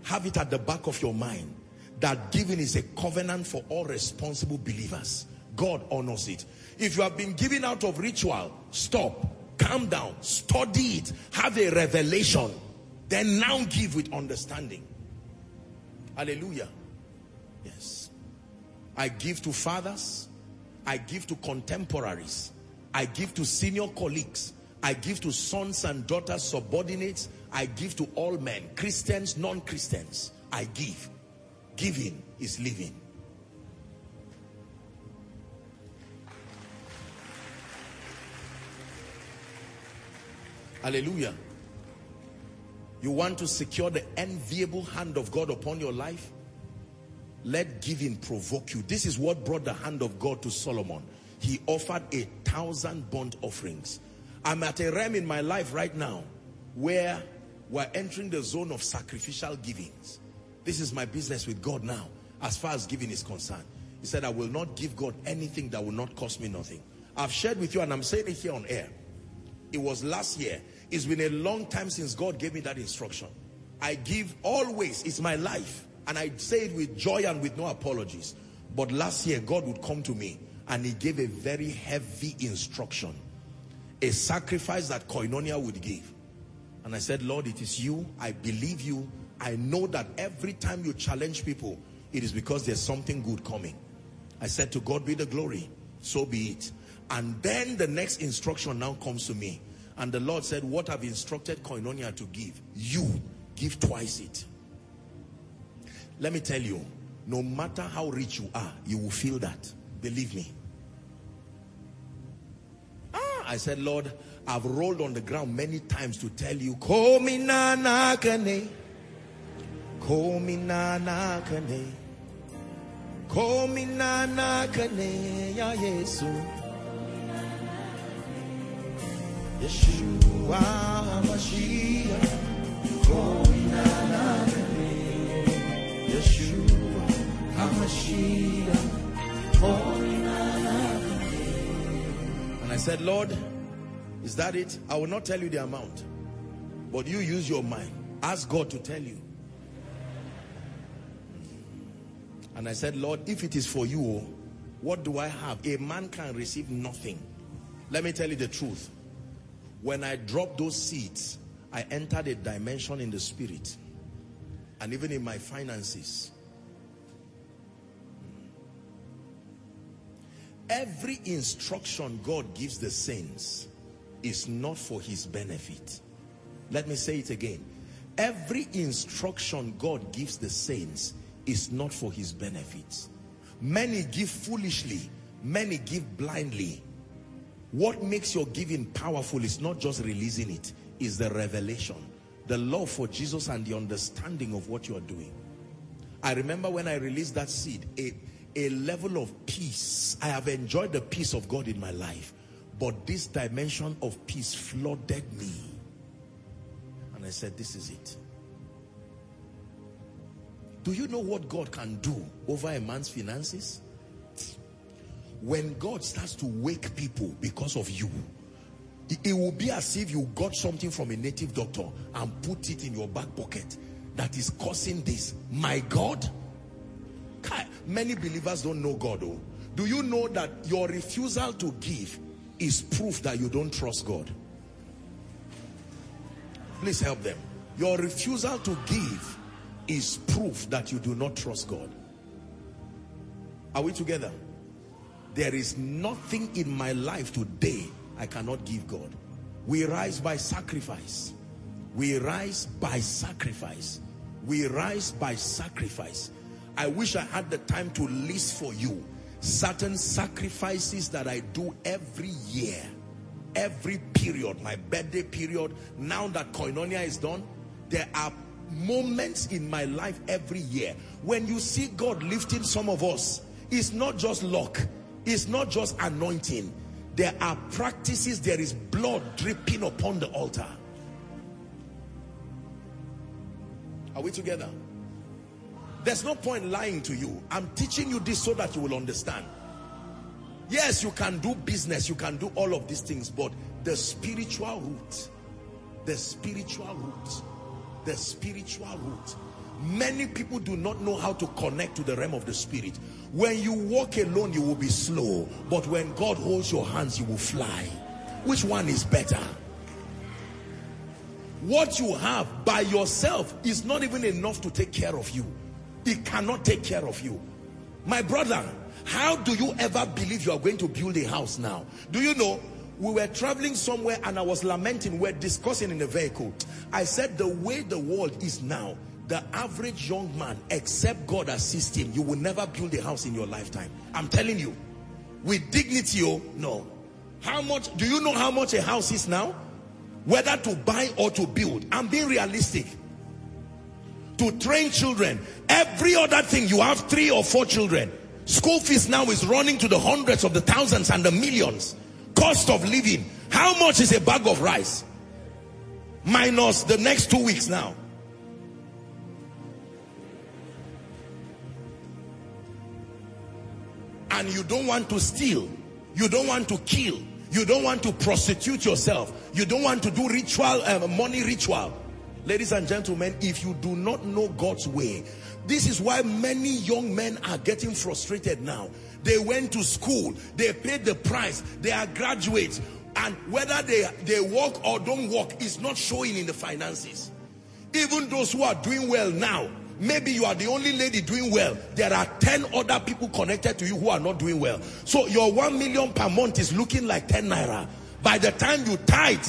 have it at the back of your mind that giving is a covenant for all responsible believers. God honors it. If you have been given out of ritual, stop, calm down, study it, have a revelation, then now give with understanding. Hallelujah. Yes. I give to fathers. I give to contemporaries. I give to senior colleagues. I give to sons and daughters, subordinates. I give to all men, Christians, non-Christians. I give. Giving is living. Hallelujah. You want to secure the enviable hand of God upon your life? Let giving provoke you. This is what brought the hand of God to Solomon. He offered a thousand burnt offerings. I'm at a realm in my life right now where we're entering the zone of sacrificial givings. This is my business with God now, as far as giving is concerned. He said, I will not give God anything that will not cost me nothing. I've shared with you, and I'm saying it here on air. It was last year. It's been a long time since God gave me that instruction. I give always, it's my life. And I say it with joy and with no apologies. But last year, God would come to me and he gave a very heavy instruction. A sacrifice that Koinonia would give. And I said, Lord, it is you. I believe you. I know that every time you challenge people, it is because there's something good coming. I said, to God be the glory. So be it. And then the next instruction now comes to me. And the Lord said, what I've instructed Koinonia to give, you give twice it. Let me tell you, no matter how rich you are, you will feel that. Believe me. Ah, I said, Lord, I've rolled on the ground many times to tell you, Komi na na kane. Komi na na kane. Komi na na kane ya Yesu. Yeshua HaMashiach Yeshua HaMashiach And I said, Lord, is that it? I will not tell you the amount. But you use your mind. Ask God to tell you. And I said, Lord, if it is for you, oh, what do I have? A man can receive nothing. Let me tell you the truth. When I dropped those seeds, I entered a dimension in the spirit and even in my finances. Every instruction God gives the saints is not for his benefit. Let me say it again. Every instruction God gives the saints is not for his benefit. Many give foolishly, many give blindly. What makes your giving powerful is not just releasing it, is the revelation, the love for Jesus and the understanding of what you are doing. I remember when I released that seed, a, a level of peace. I have enjoyed the peace of God in my life, but this dimension of peace flooded me. And I said, this is it. Do you know what God can do over a man's finances? When God starts to wake people because of you, it will be as if you got something from a native doctor and put it in your back pocket that is causing this. My God. Many believers don't know God. Oh. Do you know that your refusal to give is proof that you don't trust God? Please help them. Your refusal to give is proof that you do not trust God. Are we together? There is nothing in my life today I cannot give God. We rise by sacrifice. We rise by sacrifice. We rise by sacrifice. I wish I had the time to list for you certain sacrifices that I do every year, every period, my birthday period. Now that Koinonia is done, there are moments in my life every year. When you see God lifting some of us, it's not just luck. It's not just anointing. There are practices, there is blood dripping upon the altar. Are we together? There's no point lying to you. I'm teaching you this so that you will understand. Yes, you can do business, you can do all of these things, but the spiritual root, the spiritual root, the spiritual root. Many people do not know how to connect to the realm of the spirit. When you walk alone, you will be slow. But when God holds your hands, you will fly. Which one is better? What you have by yourself is not even enough to take care of you. It cannot take care of you. My brother, how do you ever believe you are going to build a house now? Do you know? We were traveling somewhere and I was lamenting, we're discussing in the vehicle. I said the way the world is now, the average young man, except God assist him, you will never build a house in your lifetime. I'm telling you. With dignity, oh, no. How much, do you know how much a house is now? Whether to buy or to build. I'm being realistic. To train children. Every other thing, you have three or four children. School fees now is running to the hundreds of the thousands and the millions. Cost of living. How much is a bag of rice? Minus the next two weeks now. And you don't want to steal. You don't want to kill. You don't want to prostitute yourself. You don't want to do ritual, uh, money ritual. Ladies and gentlemen, if you do not know God's way, this is why many young men are getting frustrated now. They went to school, they paid the price, they are graduates, and whether they, they work or don't work is not showing in the finances. Even those who are doing well now, maybe you are the only lady doing well. There are 10 other people connected to you who are not doing well. So your 1 million per month is looking like 10 naira. By the time you tithe,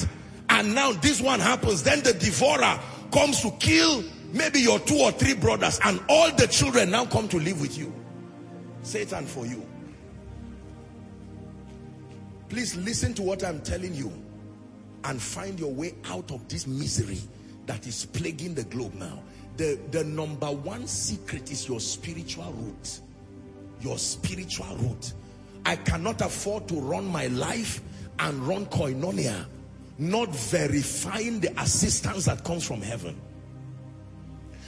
and now this one happens, then the devourer comes to kill maybe your two or three brothers, and all the children now come to live with you. Satan for you. Please listen to what I'm telling you and find your way out of this misery that is plaguing the globe now. The, the number one secret is your spiritual root. Your spiritual root. I cannot afford to run my life and run koinonia, not verifying the assistance that comes from heaven.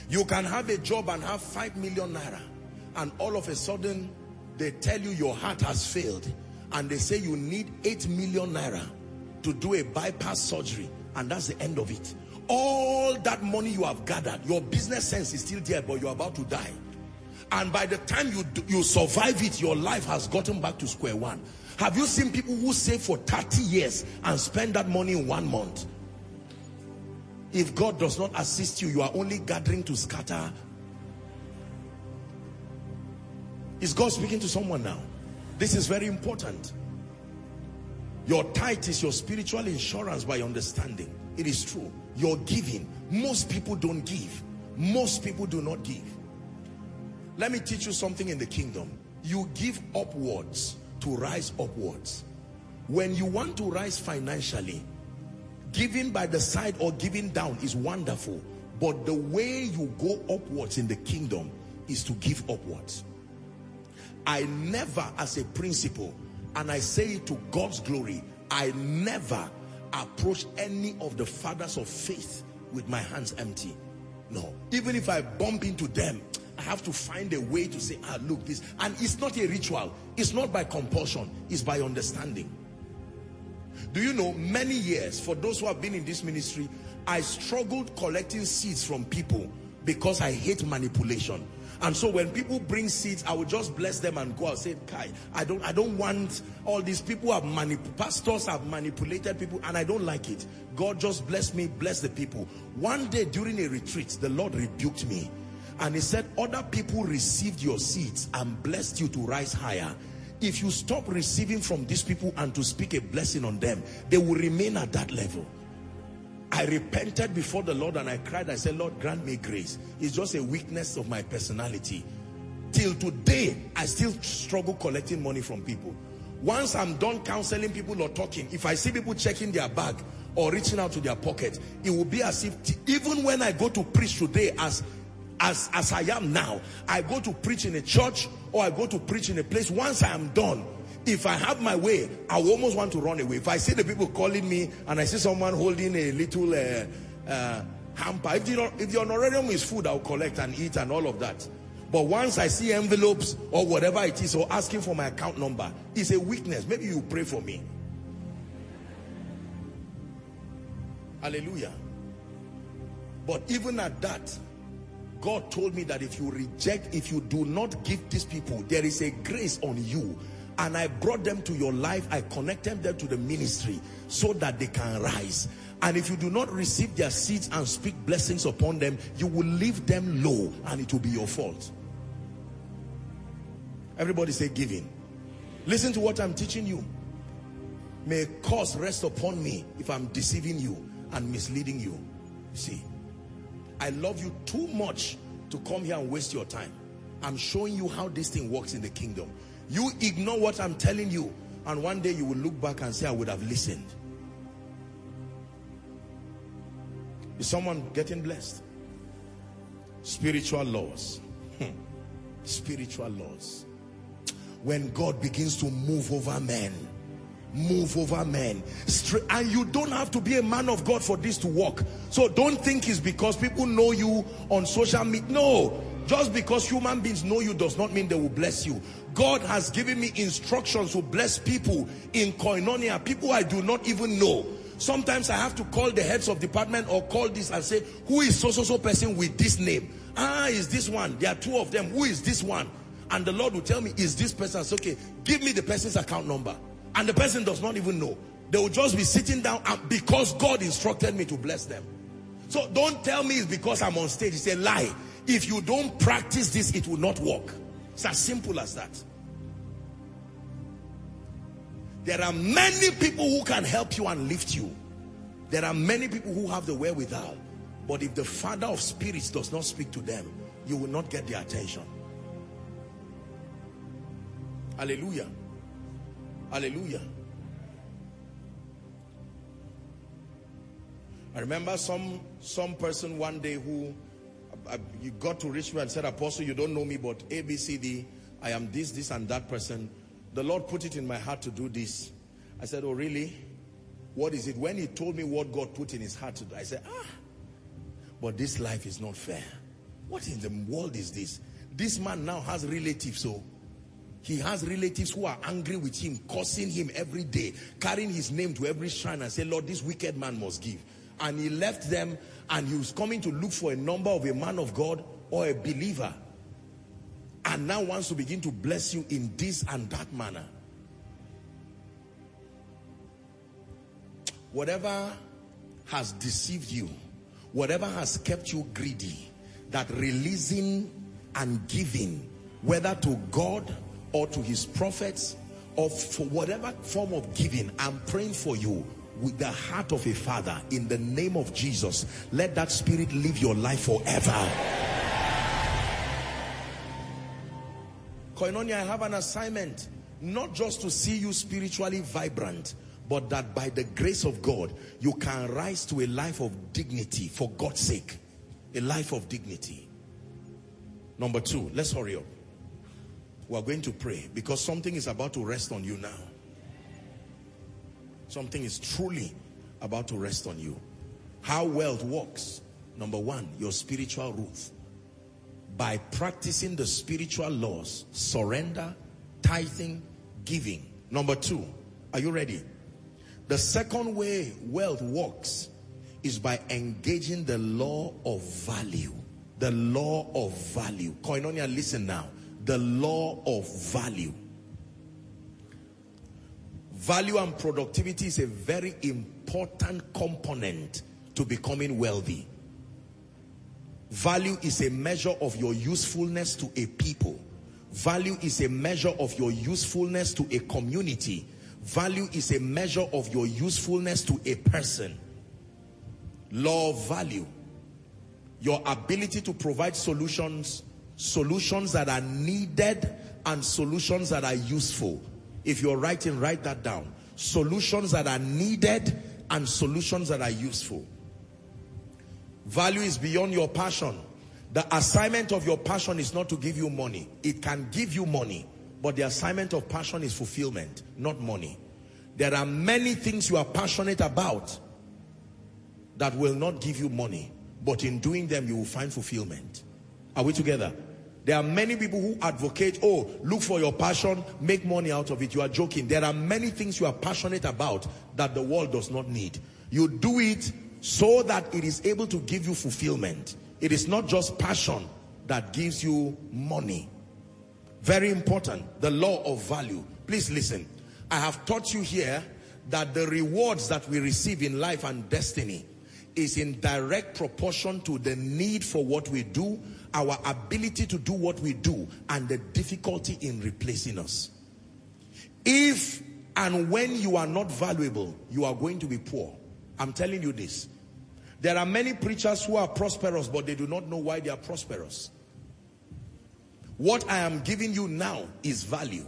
You can have a job and have five million naira and all of a sudden they tell you your heart has failed and they say you need 8 million naira to do a bypass surgery and that's the end of it. All that money you have gathered, your business sense is still there but you're about to die. And by the time you, you survive it, your life has gotten back to square one. Have you seen people who save for 30 years and spend that money in one month? If God does not assist you, you are only gathering to scatter. Is God speaking to someone now? This is very important. Your tithe is your spiritual insurance by understanding. It is true. Your giving. Most people don't give. Most people do not give. Let me teach you something in the kingdom. You give upwards to rise upwards. When you want to rise financially, giving by the side or giving down is wonderful. But the way you go upwards in the kingdom is to give upwards. I never, as a principle, and I say it to God's glory, I never approach any of the fathers of faith with my hands empty. No. Even if I bump into them, I have to find a way to say, ah, look, this. And it's not a ritual. It's not by compulsion. It's by understanding. Do you know, many years, for those who have been in this ministry, I struggled collecting seeds from people because I hate manipulation. And so when people bring seeds, I will just bless them and go and say, Kai, I don't, I don't want all these people have manip pastors have manipulated people and I don't like it. God just bless me, bless the people. One day during a retreat, the Lord rebuked me and he said, other people received your seeds and blessed you to rise higher. If you stop receiving from these people and to speak a blessing on them, they will remain at that level. I repented before the Lord and I cried. I said, Lord, grant me grace. It's just a weakness of my personality. Till today, I still struggle collecting money from people. Once I'm done counseling people or talking, if I see people checking their bag or reaching out to their pocket, it will be as if, even when I go to preach today as, as, as I am now, I go to preach in a church or I go to preach in a place, once I am done, if I have my way, I almost want to run away. If I see the people calling me and I see someone holding a little uh, uh, hamper, if, the, if the honorarium is food, I'll collect and eat and all of that. But once I see envelopes or whatever it is, or asking for my account number, it's a weakness. Maybe you pray for me. Hallelujah. But even at that, God told me that if you reject, if you do not give these people, there is a grace on you and I brought them to your life. I connected them to the ministry so that they can rise. And if you do not receive their seeds and speak blessings upon them, you will leave them low and it will be your fault. Everybody say giving. Listen to what I'm teaching you. May a curse rest upon me if I'm deceiving you and misleading you. See, I love you too much to come here and waste your time. I'm showing you how this thing works in the kingdom. You ignore what I'm telling you and one day you will look back and say, I would have listened. Is someone getting blessed? Spiritual laws. Hmm. Spiritual laws. When God begins to move over men, move over men. And you don't have to be a man of God for this to work. So don't think it's because people know you on social media. No, just because human beings know you does not mean they will bless you. God has given me instructions to bless people in koinonia, people I do not even know. Sometimes I have to call the heads of department or call this and say, who is so-so-so person with this name? Ah, is this one? There are two of them. Who is this one? And the Lord will tell me, is this person? Say, okay, give me the person's account number. And the person does not even know. They will just be sitting down and because God instructed me to bless them. So don't tell me it's because I'm on stage. It's a lie. If you don't practice this, it will not work. It's as simple as that. There are many people who can help you and lift you. There are many people who have the wherewithal. But if the father of spirits does not speak to them, you will not get their attention. Hallelujah. Hallelujah. I remember some some person one day who uh, you got to reach me and said, Apostle, you don't know me, but A, B, C, D, I am this, this, and that person. The Lord put it in my heart to do this. I said, oh, really? What is it? When he told me what God put in his heart to do, I said, ah, but this life is not fair. What in the world is this? This man now has relatives, so he has relatives who are angry with him, cursing him every day, carrying his name to every shrine and say, Lord, this wicked man must give. And he left them and he was coming to look for a number of a man of God or a believer and now wants to begin to bless you in this and that manner. Whatever has deceived you, whatever has kept you greedy, that releasing and giving, whether to God or to his prophets or for whatever form of giving, I'm praying for you with the heart of a father in the name of Jesus. Let that spirit live your life forever. Koinonia, I have an assignment, not just to see you spiritually vibrant, but that by the grace of God, you can rise to a life of dignity for God's sake. A life of dignity. Number two, let's hurry up. We're going to pray because something is about to rest on you now. Something is truly about to rest on you. How wealth works. Number one, your spiritual roots. By practicing the spiritual laws, surrender, tithing, giving. Number two, are you ready? The second way wealth works is by engaging the law of value. The law of value. Koinonia, listen now. The law of value. Value and productivity is a very important component to becoming wealthy. Value is a measure of your usefulness to a people. Value is a measure of your usefulness to a community. Value is a measure of your usefulness to a person. Law of value. Your ability to provide solutions, solutions that are needed and solutions that are useful. If you're writing, write that down. Solutions that are needed and solutions that are useful. Value is beyond your passion. The assignment of your passion is not to give you money. It can give you money, but the assignment of passion is fulfillment, not money. There are many things you are passionate about that will not give you money, but in doing them you will find fulfillment. Are we together? There are many people who advocate, oh, look for your passion, make money out of it. You are joking. There are many things you are passionate about that the world does not need. You do it so that it is able to give you fulfillment. It is not just passion that gives you money. Very important. The law of value. Please listen. I have taught you here that the rewards that we receive in life and destiny is in direct proportion to the need for what we do our ability to do what we do and the difficulty in replacing us. If and when you are not valuable, you are going to be poor. I'm telling you this. There are many preachers who are prosperous, but they do not know why they are prosperous. What I am giving you now is value.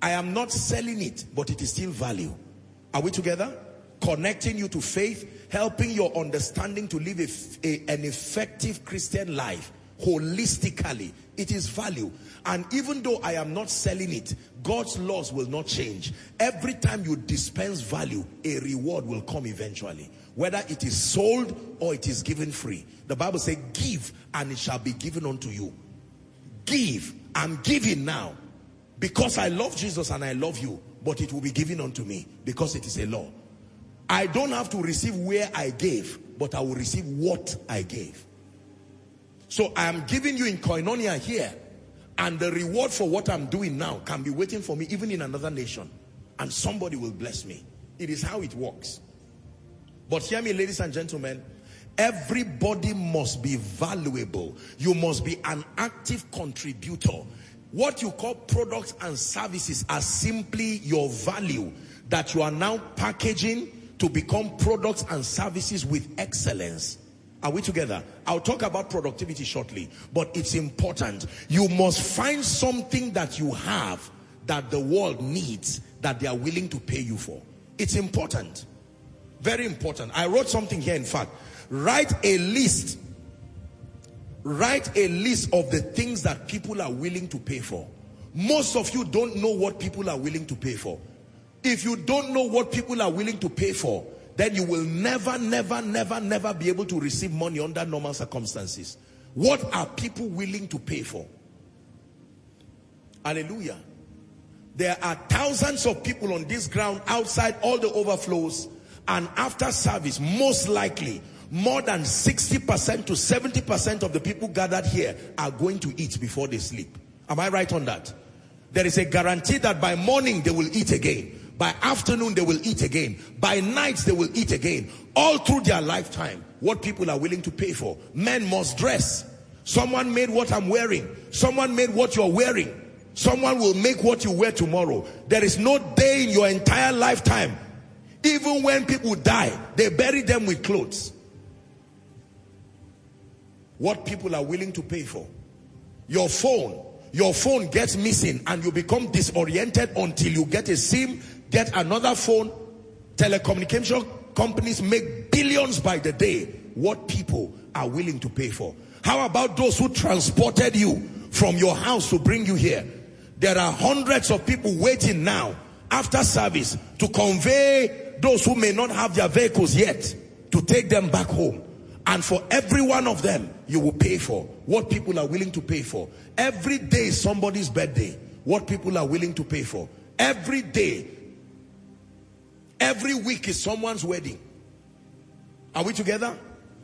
I am not selling it, but it is still value. Are we together? Connecting you to faith, helping your understanding to live a, a, an effective Christian life holistically. It is value. And even though I am not selling it, God's laws will not change. Every time you dispense value, a reward will come eventually. Whether it is sold or it is given free. The Bible says, give and it shall be given unto you. Give. I'm giving now. Because I love Jesus and I love you. But it will be given unto me because it is a law. I don't have to receive where I gave, but I will receive what I gave. So I am giving you in koinonia here. And the reward for what I'm doing now can be waiting for me even in another nation. And somebody will bless me. It is how it works. But hear me, ladies and gentlemen. Everybody must be valuable. You must be an active contributor. What you call products and services are simply your value that you are now packaging to become products and services with excellence. Are we together? I'll talk about productivity shortly, but it's important. You must find something that you have that the world needs that they are willing to pay you for. It's important. Very important. I wrote something here, in fact. Write a list. Write a list of the things that people are willing to pay for. Most of you don't know what people are willing to pay for. If you don't know what people are willing to pay for, then you will never, never, never, never be able to receive money under normal circumstances. What are people willing to pay for? Hallelujah. There are thousands of people on this ground outside all the overflows and after service, most likely, more than 60% to 70% of the people gathered here are going to eat before they sleep. Am I right on that? There is a guarantee that by morning they will eat again. By afternoon, they will eat again. By night, they will eat again. All through their lifetime, what people are willing to pay for. Men must dress. Someone made what I'm wearing. Someone made what you're wearing. Someone will make what you wear tomorrow. There is no day in your entire lifetime. Even when people die, they bury them with clothes. What people are willing to pay for. Your phone. Your phone gets missing and you become disoriented until you get a SIM, get another phone. Telecommunication companies make billions by the day. What people are willing to pay for. How about those who transported you from your house to bring you here? There are hundreds of people waiting now after service to convey those who may not have their vehicles yet to take them back home. And for every one of them, you will pay for what people are willing to pay for. Every day somebody's birthday. What people are willing to pay for. Every day. Every week is someone's wedding. Are we together?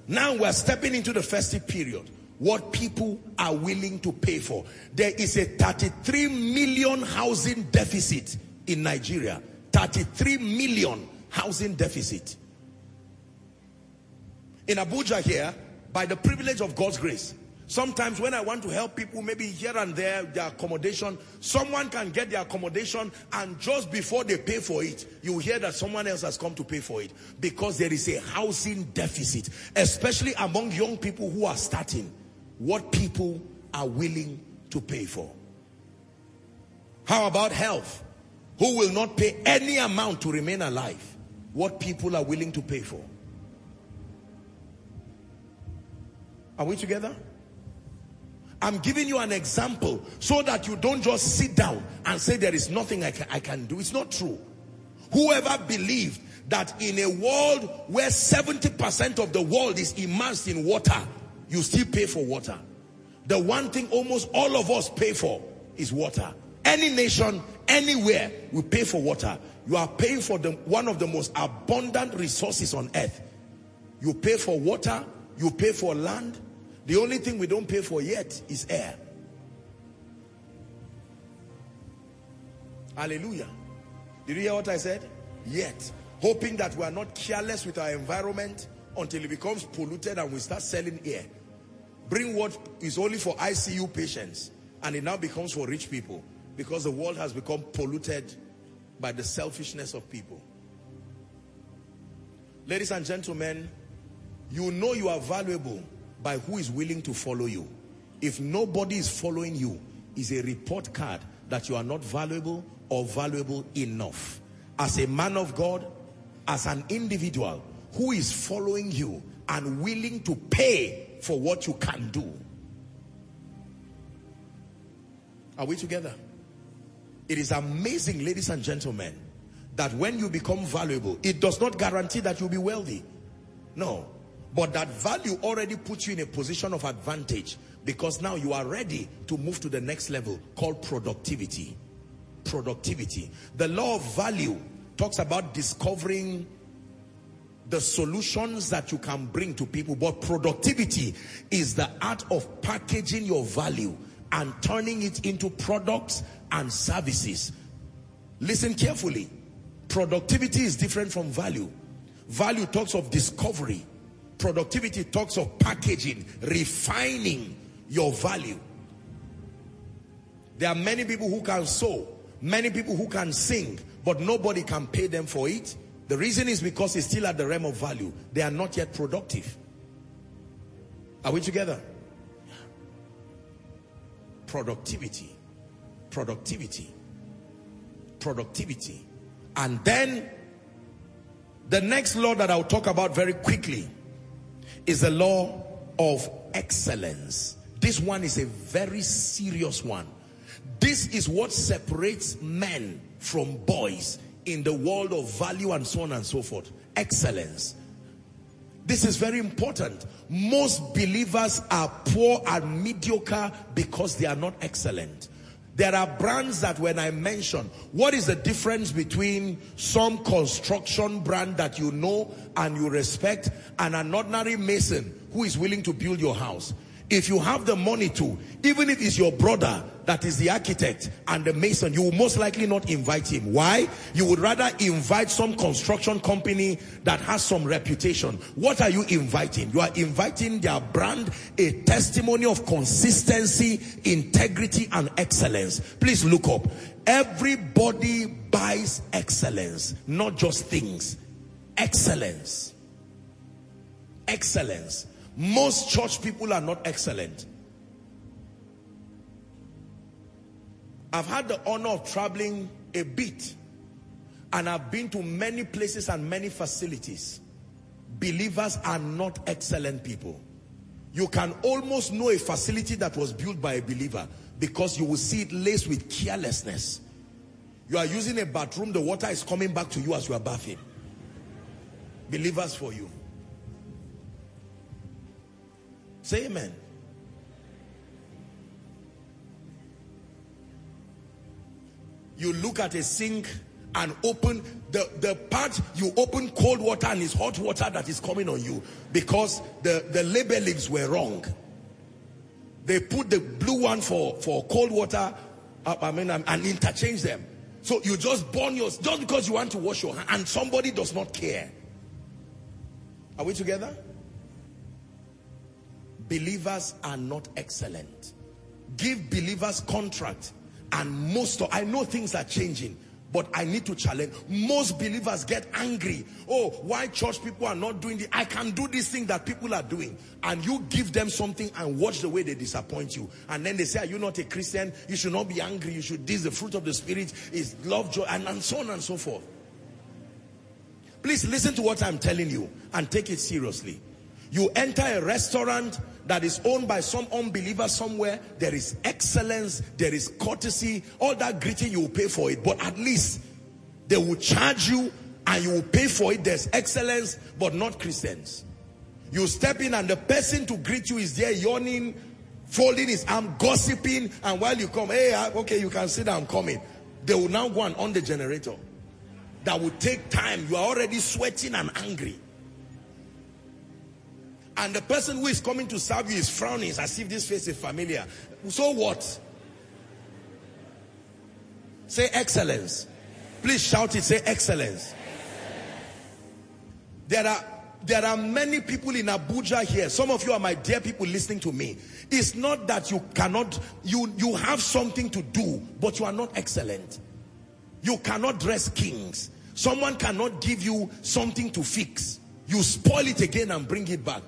Now we're stepping into the festive period what people are willing to pay for. There is a 33 million housing deficit in Nigeria. 33 million housing deficit. In Abuja here, by the privilege of God's grace, Sometimes when I want to help people, maybe here and there, their accommodation, someone can get their accommodation and just before they pay for it, you hear that someone else has come to pay for it because there is a housing deficit, especially among young people who are starting what people are willing to pay for. How about health? Who will not pay any amount to remain alive? What people are willing to pay for. Are we together? I'm giving you an example so that you don't just sit down and say there is nothing I can, I can do. It's not true. Whoever believed that in a world where 70% of the world is immersed in water, you still pay for water. The one thing almost all of us pay for is water. Any nation, anywhere, we pay for water. You are paying for the, one of the most abundant resources on earth. You pay for water, you pay for land. The only thing we don't pay for yet is air. Hallelujah. Did you hear what I said? Yet. Hoping that we are not careless with our environment until it becomes polluted and we start selling air bring what is only for ICU patients and it now becomes for rich people because the world has become polluted by the selfishness of people. Ladies and gentlemen, you know you are valuable by who is willing to follow you. If nobody is following you, is a report card that you are not valuable or valuable enough. As a man of God, as an individual who is following you and willing to pay for what you can do. Are we together? It is amazing, ladies and gentlemen, that when you become valuable, it does not guarantee that you'll be wealthy. No. But that value already puts you in a position of advantage because now you are ready to move to the next level called productivity. Productivity. The law of value talks about discovering the solutions that you can bring to people. But productivity is the art of packaging your value and turning it into products and services. Listen carefully. Productivity is different from value. Value talks of discovery. Productivity talks of packaging, refining your value. There are many people who can sew, many people who can sing, but nobody can pay them for it the reason is because it's still at the realm of value. They are not yet productive. Are we together? Productivity. Productivity. Productivity. And then the next law that I'll talk about very quickly is the law of excellence. This one is a very serious one. This is what separates men from boys in the world of value and so on and so forth. Excellence. This is very important. Most believers are poor and mediocre because they are not excellent. There are brands that when I mention, what is the difference between some construction brand that you know and you respect and an ordinary mason who is willing to build your house? If you have the money to, even if it's your brother that is the architect and the mason, you will most likely not invite him. Why? You would rather invite some construction company that has some reputation. What are you inviting? You are inviting their brand, a testimony of consistency, integrity, and excellence. Please look up. Everybody buys excellence, not just things. Excellence. Excellence. Most church people are not excellent. I've had the honor of traveling a bit and I've been to many places and many facilities. Believers are not excellent people. You can almost know a facility that was built by a believer because you will see it laced with carelessness. You are using a bathroom, the water is coming back to you as you are bathing. Believers for you. Say amen. You look at a sink and open the, the part you open cold water and it's hot water that is coming on you because the, the labelings were wrong. They put the blue one for, for cold water, uh, I mean, and, and interchange them. So you just burn yours just because you want to wash your hand and somebody does not care. Are we together? Believers are not excellent. Give believers contract and most of, I know things are changing but I need to challenge. Most believers get angry. Oh, why church people are not doing the, I can do this thing that people are doing. And you give them something and watch the way they disappoint you. And then they say, are you not a Christian? You should not be angry. You should, this the fruit of the spirit is love, joy, and, and so on and so forth. Please listen to what I'm telling you and take it seriously. You enter a restaurant that is owned by some unbeliever somewhere, there is excellence, there is courtesy, all that greeting you will pay for it. But at least they will charge you and you will pay for it. There's excellence, but not Christians. You step in and the person to greet you is there yawning, folding his arm, gossiping, and while you come, hey, uh, okay, you can sit down, I'm coming. They will now go and on the generator. That will take time. You are already sweating and angry. And the person who is coming to serve you is frowning as if this face is familiar. So what? Say excellence. Please shout it. Say excellence. There are there are many people in Abuja here. Some of you are my dear people listening to me. It's not that you cannot, you, you have something to do, but you are not excellent. You cannot dress kings. Someone cannot give you something to fix. You spoil it again and bring it back.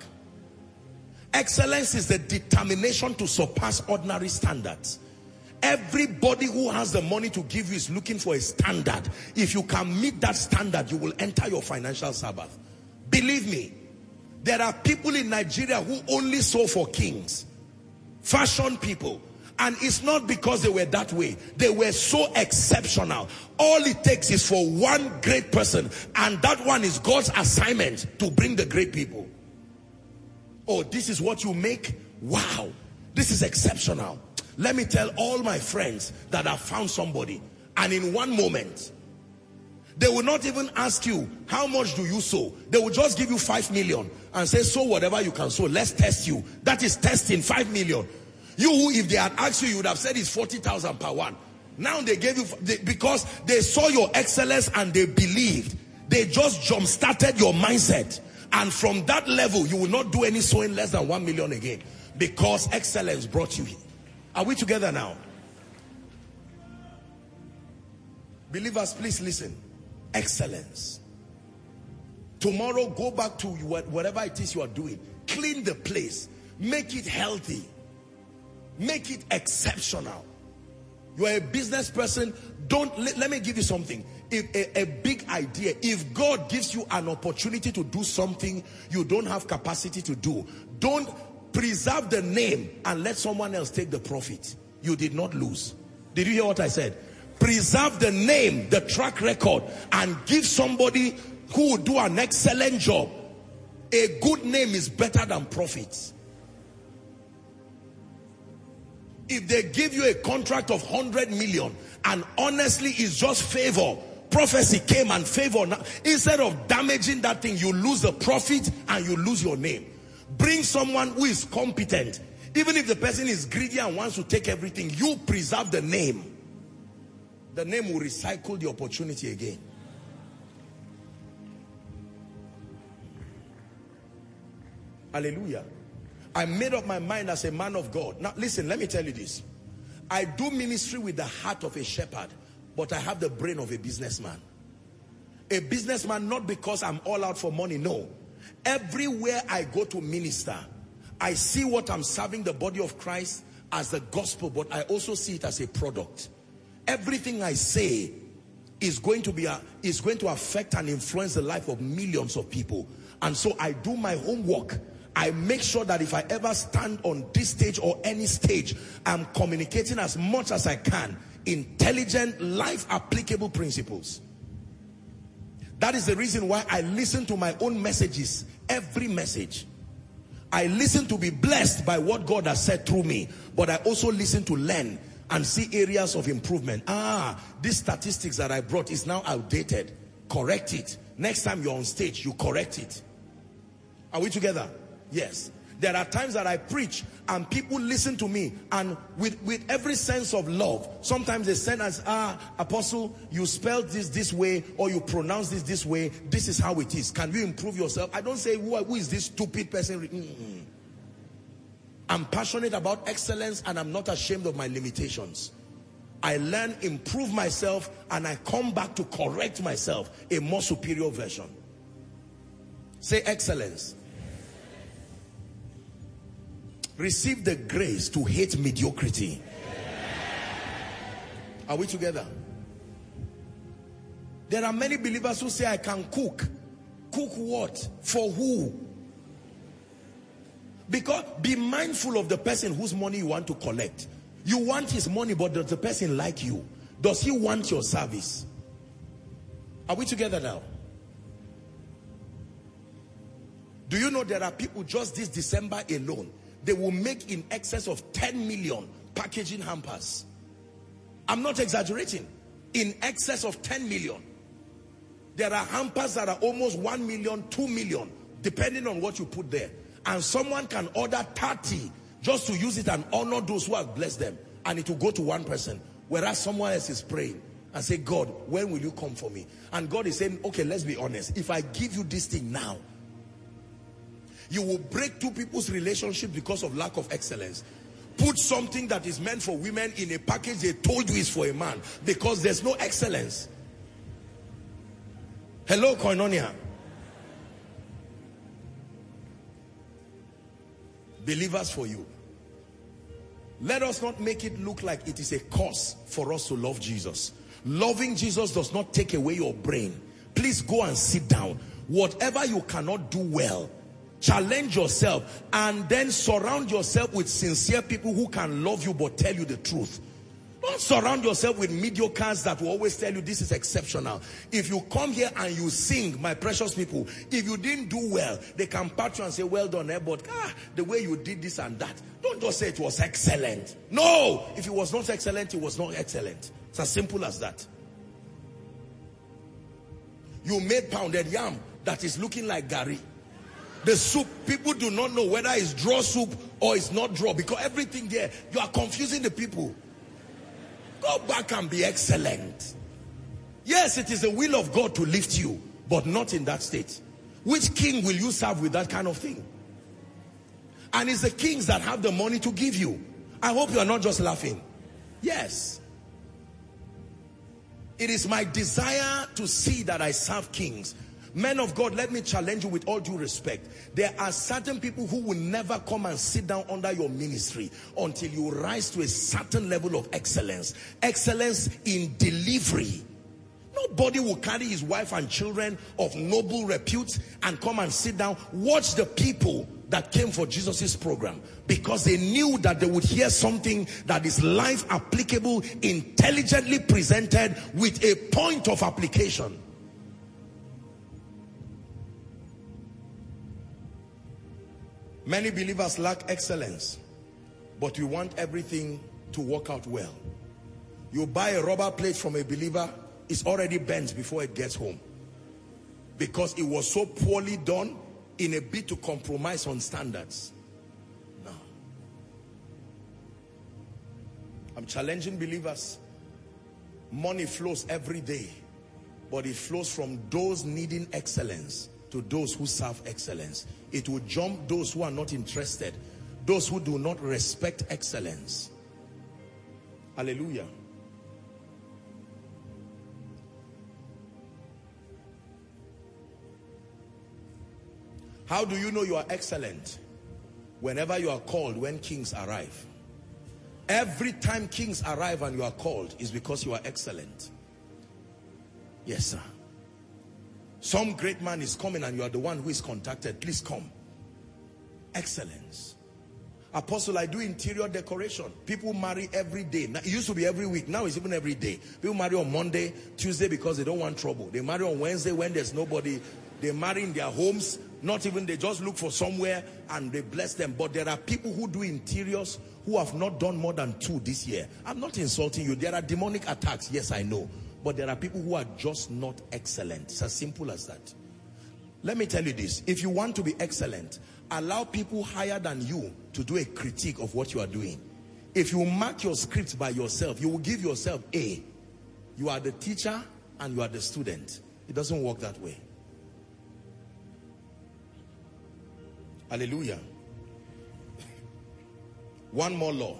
Excellence is the determination to surpass ordinary standards. Everybody who has the money to give you is looking for a standard. If you can meet that standard, you will enter your financial Sabbath. Believe me, there are people in Nigeria who only saw for kings. Fashion people. And it's not because they were that way. They were so exceptional. All it takes is for one great person. And that one is God's assignment to bring the great people. Oh, this is what you make? Wow. This is exceptional. Let me tell all my friends that I've found somebody. And in one moment, they will not even ask you, how much do you sew? They will just give you five million and say, sew whatever you can sew. Let's test you. That is testing five million. You, who, if they had asked you, you would have said it's 40,000 per one. Now they gave you, they, because they saw your excellence and they believed. They just jump started your mindset. And from that level, you will not do any sewing less than one million again. Because excellence brought you here. Are we together now? Believers, please listen. Excellence. Tomorrow, go back to whatever it is you are doing. Clean the place. Make it healthy. Make it exceptional. You are a business person. Don't, let, let me give you something if a, a, big idea, if God gives you an opportunity to do something you don't have capacity to do, don't preserve the name and let someone else take the profit. You did not lose. Did you hear what I said? Preserve the name, the track record, and give somebody who will do an excellent job. A good name is better than profits. If they give you a contract of 100 million and honestly it's just favor, prophecy came and favor. Now, instead of damaging that thing, you lose the profit and you lose your name. Bring someone who is competent. Even if the person is greedy and wants to take everything, you preserve the name. The name will recycle the opportunity again. Hallelujah. I made up my mind as a man of God. Now listen, let me tell you this. I do ministry with the heart of a shepherd, but I have the brain of a businessman. A businessman not because I'm all out for money, no. Everywhere I go to minister, I see what I'm serving the body of Christ as the gospel, but I also see it as a product. Everything I say is going to be a, is going to affect and influence the life of millions of people. And so I do my homework. I make sure that if I ever stand on this stage or any stage, I'm communicating as much as I can intelligent, life applicable principles. That is the reason why I listen to my own messages, every message. I listen to be blessed by what God has said through me, but I also listen to learn and see areas of improvement. Ah, these statistics that I brought is now outdated. Correct it. Next time you're on stage, you correct it. Are we together? Yes. There are times that I preach and people listen to me and with, with every sense of love, sometimes they send us, ah, apostle, you spelled this this way or you pronounce this this way. This is how it is. Can you improve yourself? I don't say, who, who is this stupid person? Mm. I'm passionate about excellence and I'm not ashamed of my limitations. I learn, improve myself and I come back to correct myself, a more superior version. Say excellence receive the grace to hate mediocrity. Are we together? There are many believers who say, I can cook. Cook what? For who? Because be mindful of the person whose money you want to collect. You want his money, but does the person like you? Does he want your service? Are we together now? Do you know there are people just this December alone they will make in excess of 10 million packaging hampers. I'm not exaggerating. In excess of 10 million. There are hampers that are almost 1 million, 2 million, depending on what you put there. And someone can order 30 just to use it and honor those who have blessed them. And it will go to one person. Whereas someone else is praying and say, God, when will you come for me? And God is saying, okay, let's be honest. If I give you this thing now, you will break two people's relationship because of lack of excellence. Put something that is meant for women in a package they told you is for a man because there's no excellence. Hello, Koinonia. Believers for you. Let us not make it look like it is a cause for us to love Jesus. Loving Jesus does not take away your brain. Please go and sit down. Whatever you cannot do well, challenge yourself and then surround yourself with sincere people who can love you but tell you the truth don't surround yourself with mediocres that will always tell you this is exceptional. If you come here and you sing, my precious people, if you didn't do well, they can pat you and say, well done, eh? but ah, the way you did this and that. Don't just say it was excellent. No! If it was not excellent, it was not excellent. It's as simple as that. You made pounded yam that is looking like garri. The soup, people do not know whether it's draw soup or it's not draw because everything there, you are confusing the people. Go back and be excellent. Yes, it is the will of God to lift you, but not in that state. Which king will you serve with that kind of thing? And it's the kings that have the money to give you. I hope you are not just laughing. Yes. It is my desire to see that I serve kings Men of God, let me challenge you with all due respect. There are certain people who will never come and sit down under your ministry until you rise to a certain level of excellence. Excellence in delivery. Nobody will carry his wife and children of noble repute and come and sit down. Watch the people that came for Jesus's program because they knew that they would hear something that is life applicable, intelligently presented with a point of application. Many believers lack excellence, but we want everything to work out well. You buy a rubber plate from a believer, it's already bent before it gets home. Because it was so poorly done in a bid to compromise on standards. No. I'm challenging believers. Money flows every day, but it flows from those needing excellence to those who serve excellence. It will jump those who are not interested, those who do not respect excellence. Hallelujah. How do you know you are excellent? Whenever you are called, when kings arrive. Every time kings arrive and you are called is because you are excellent. Yes, sir. Some great man is coming and you are the one who is contacted. Please come. Excellence. Apostle, I do interior decoration. People marry every day. Now, it used to be every week. Now it's even every day. People marry on Monday, Tuesday because they don't want trouble. They marry on Wednesday when there's nobody. They marry in their homes. Not even, they just look for somewhere and they bless them. But there are people who do interiors who have not done more than two this year. I'm not insulting you. There are demonic attacks. Yes, I know. But there are people who are just not excellent. It's as simple as that. Let me tell you this. If you want to be excellent, allow people higher than you to do a critique of what you are doing. If you mark your script by yourself, you will give yourself A. You are the teacher and you are the student. It doesn't work that way. Hallelujah. One more law,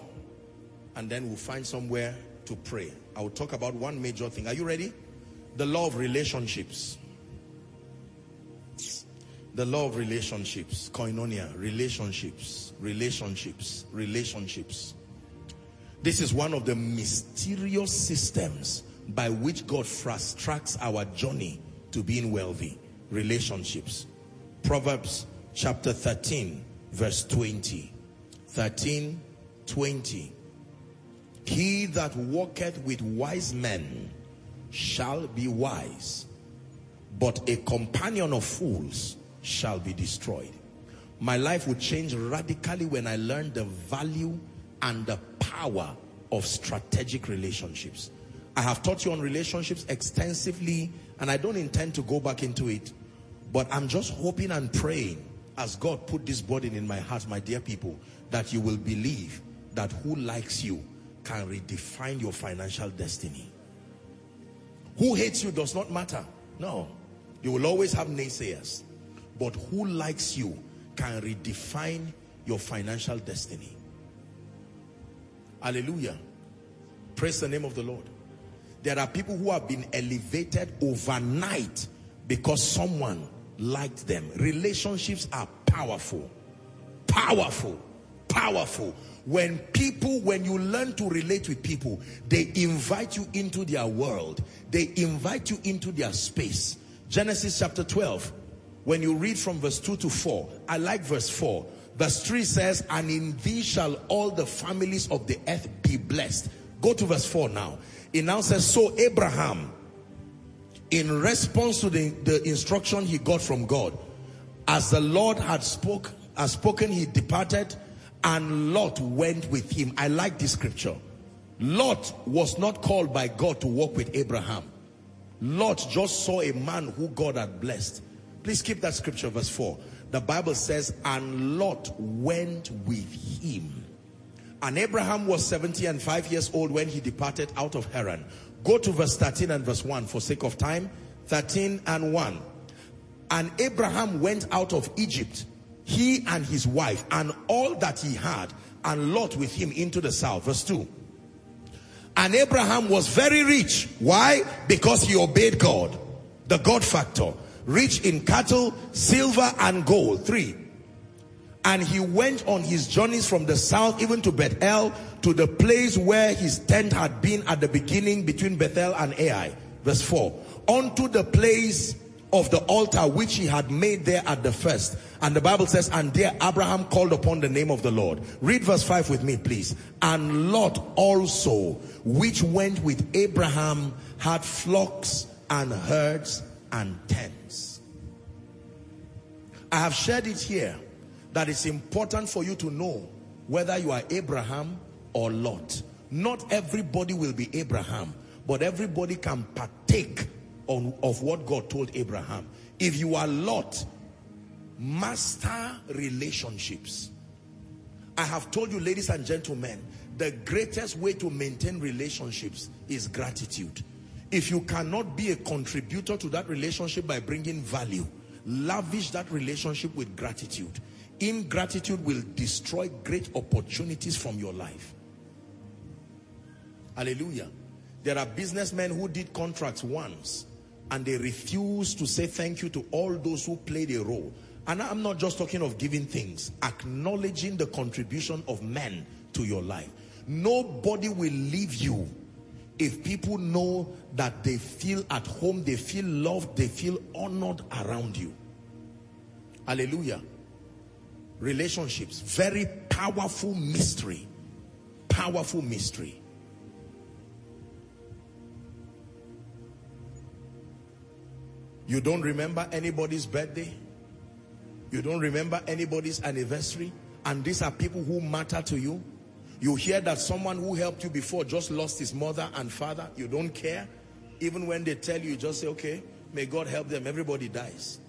and then we'll find somewhere to pray. I will talk about one major thing. Are you ready? The law of relationships. The law of relationships. Koinonia. Relationships. Relationships. Relationships. This is one of the mysterious systems by which God fast tracks our journey to being wealthy. Relationships. Proverbs chapter 13 verse 20 13 20 he that walketh with wise men shall be wise but a companion of fools shall be destroyed. My life would change radically when I learned the value and the power of strategic relationships. I have taught you on relationships extensively and I don't intend to go back into it but I'm just hoping and praying as God put this burden in my heart, my dear people, that you will believe that who likes you can redefine your financial destiny. Who hates you does not matter. No. You will always have naysayers. But who likes you can redefine your financial destiny. Hallelujah. Praise the name of the Lord. There are people who have been elevated overnight because someone liked them. Relationships are powerful. Powerful. Powerful. When people, when you learn to relate with people, they invite you into their world. They invite you into their space. Genesis chapter 12, when you read from verse 2 to 4, I like verse 4. Verse 3 says, and in thee shall all the families of the earth be blessed. Go to verse 4 now. It now says, so Abraham in response to the, the instruction he got from God, as the Lord had spoke, has spoken, he departed and Lot went with him. I like this scripture. Lot was not called by God to walk with Abraham. Lot just saw a man who God had blessed. Please keep that scripture, verse 4. The Bible says, and Lot went with him. And Abraham was 70 and 5 years old when he departed out of Haran. Go to verse 13 and verse 1 for sake of time. 13 and 1. And Abraham went out of Egypt, he and his wife, and all that he had, and Lot with him into the south. Verse 2. And Abraham was very rich. Why? Because he obeyed God. The God factor. Rich in cattle, silver, and gold. Three. And he went on his journeys from the south even to Bethel to the place where his tent had been at the beginning between Bethel and Ai. Verse 4. Unto the place of the altar which he had made there at the first. And the Bible says, and there Abraham called upon the name of the Lord. Read verse 5 with me, please. And Lot also, which went with Abraham, had flocks and herds and tents. I have shared it here that it's important for you to know whether you are Abraham or Lot. Not everybody will be Abraham, but everybody can partake on, of what God told Abraham. If you are Lot, master relationships. I have told you, ladies and gentlemen, the greatest way to maintain relationships is gratitude. If you cannot be a contributor to that relationship by bringing value, lavish that relationship with gratitude. Ingratitude will destroy great opportunities from your life. Hallelujah. There are businessmen who did contracts once and they refuse to say thank you to all those who played a role. And I'm not just talking of giving things, acknowledging the contribution of men to your life. Nobody will leave you if people know that they feel at home, they feel loved, they feel honored around you. Hallelujah. Relationships, very powerful mystery. Powerful mystery. You don't remember anybody's birthday? You don't remember anybody's anniversary? And these are people who matter to you? You hear that someone who helped you before just lost his mother and father. You don't care. Even when they tell you, you just say, okay, may God help them. Everybody dies.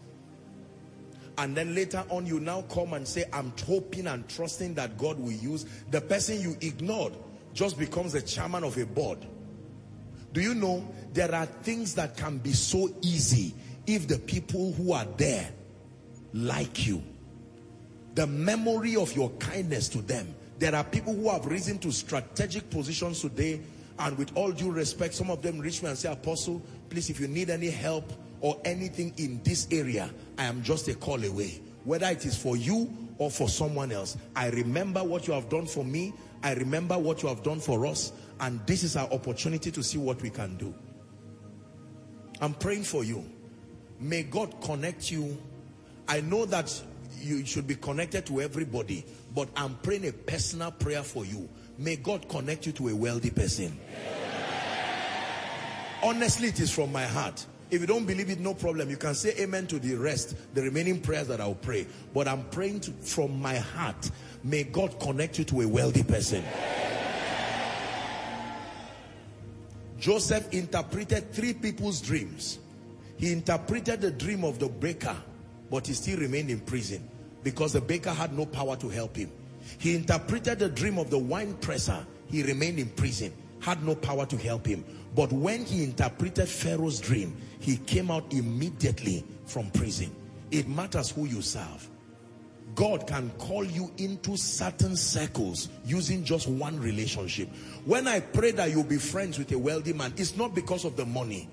And then later on, you now come and say, I'm hoping and trusting that God will use the person you ignored just becomes the chairman of a board. Do you know there are things that can be so easy if the people who are there like you. The memory of your kindness to them. There are people who have risen to strategic positions today and with all due respect, some of them reach me and say, Apostle, please, if you need any help or anything in this area, I am just a call away. Whether it is for you or for someone else. I remember what you have done for me. I remember what you have done for us. And this is our opportunity to see what we can do. I'm praying for you. May God connect you. I know that you should be connected to everybody, but I'm praying a personal prayer for you. May God connect you to a wealthy person. Honestly, it is from my heart. If you don't believe it, no problem. You can say amen to the rest, the remaining prayers that I'll pray. But I'm praying to, from my heart. May God connect you to a wealthy person. Joseph interpreted three people's dreams. He interpreted the dream of the baker, but he still remained in prison because the baker had no power to help him. He interpreted the dream of the wine presser. He remained in prison, had no power to help him. But when he interpreted Pharaoh's dream, he came out immediately from prison. It matters who you serve. God can call you into certain circles using just one relationship. When I pray that you'll be friends with a wealthy man, it's not because of the money.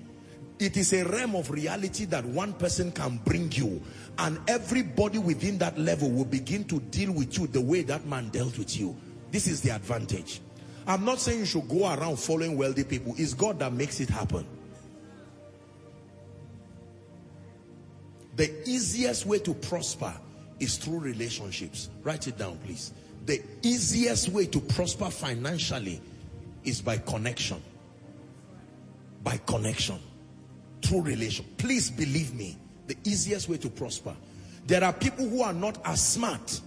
It is a realm of reality that one person can bring you and everybody within that level will begin to deal with you the way that man dealt with you. This is the advantage. I'm not saying you should go around following wealthy people. It's God that makes it happen. The easiest way to prosper is through relationships. Write it down, please. The easiest way to prosper financially is by connection. By connection. Through relation. Please believe me. The easiest way to prosper. There are people who are not as smart.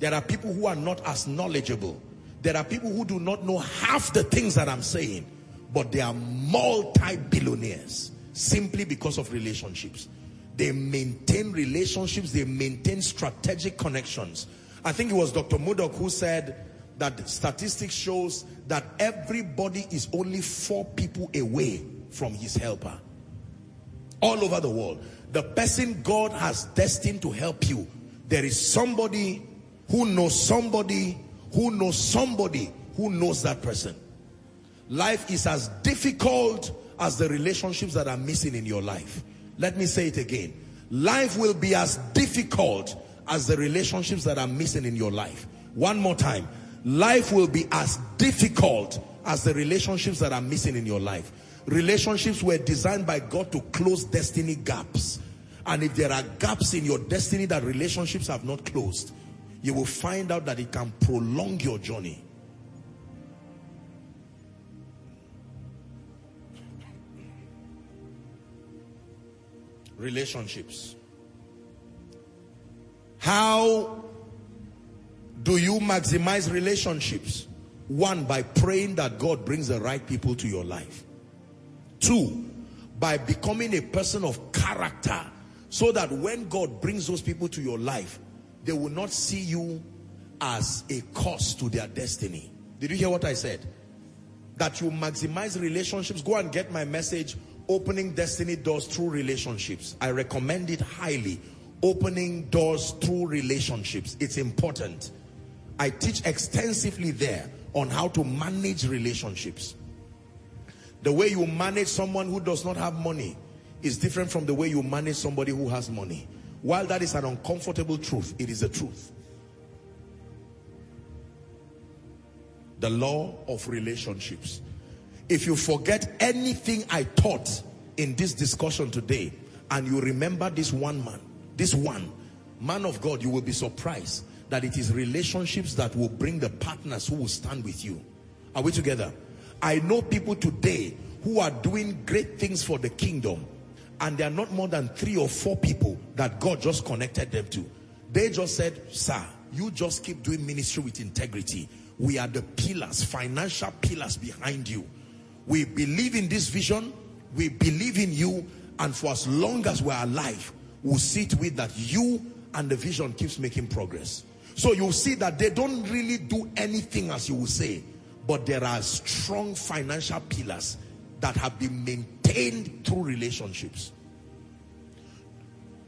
There are people who are not as knowledgeable. There are people who do not know half the things that I'm saying. But they are multi-billionaires. Simply because of relationships. They maintain relationships. They maintain strategic connections. I think it was Dr. Murdock who said that statistics shows that everybody is only four people away from his helper. All over the world. The person God has destined to help you, there is somebody who knows somebody who knows somebody who knows that person. Life is as difficult as the relationships that are missing in your life. Let me say it again. Life will be as difficult as the relationships that are missing in your life. One more time. Life will be as difficult as the relationships that are missing in your life. Relationships were designed by God to close destiny gaps. And if there are gaps in your destiny that relationships have not closed, you will find out that it can prolong your journey. relationships. How do you maximize relationships? One, by praying that God brings the right people to your life. Two, by becoming a person of character so that when God brings those people to your life, they will not see you as a cost to their destiny. Did you hear what I said? That you maximize relationships. Go and get my message, Opening Destiny Doors Through Relationships. I recommend it highly. Opening doors through relationships. It's important. I teach extensively there on how to manage relationships. The way you manage someone who does not have money is different from the way you manage somebody who has money. While that is an uncomfortable truth, it is the truth. The law of relationships. If you forget anything I taught in this discussion today, and you remember this one man, this one man of God, you will be surprised that it is relationships that will bring the partners who will stand with you. Are we together? I know people today who are doing great things for the kingdom and there are not more than three or four people that God just connected them to. They just said, sir, you just keep doing ministry with integrity. We are the pillars, financial pillars behind you. We believe in this vision. We believe in you. And for as long as we're alive, we'll see to it that you and the vision keeps making progress. So you'll see that they don't really do anything as you will say, but there are strong financial pillars that have been maintained through relationships.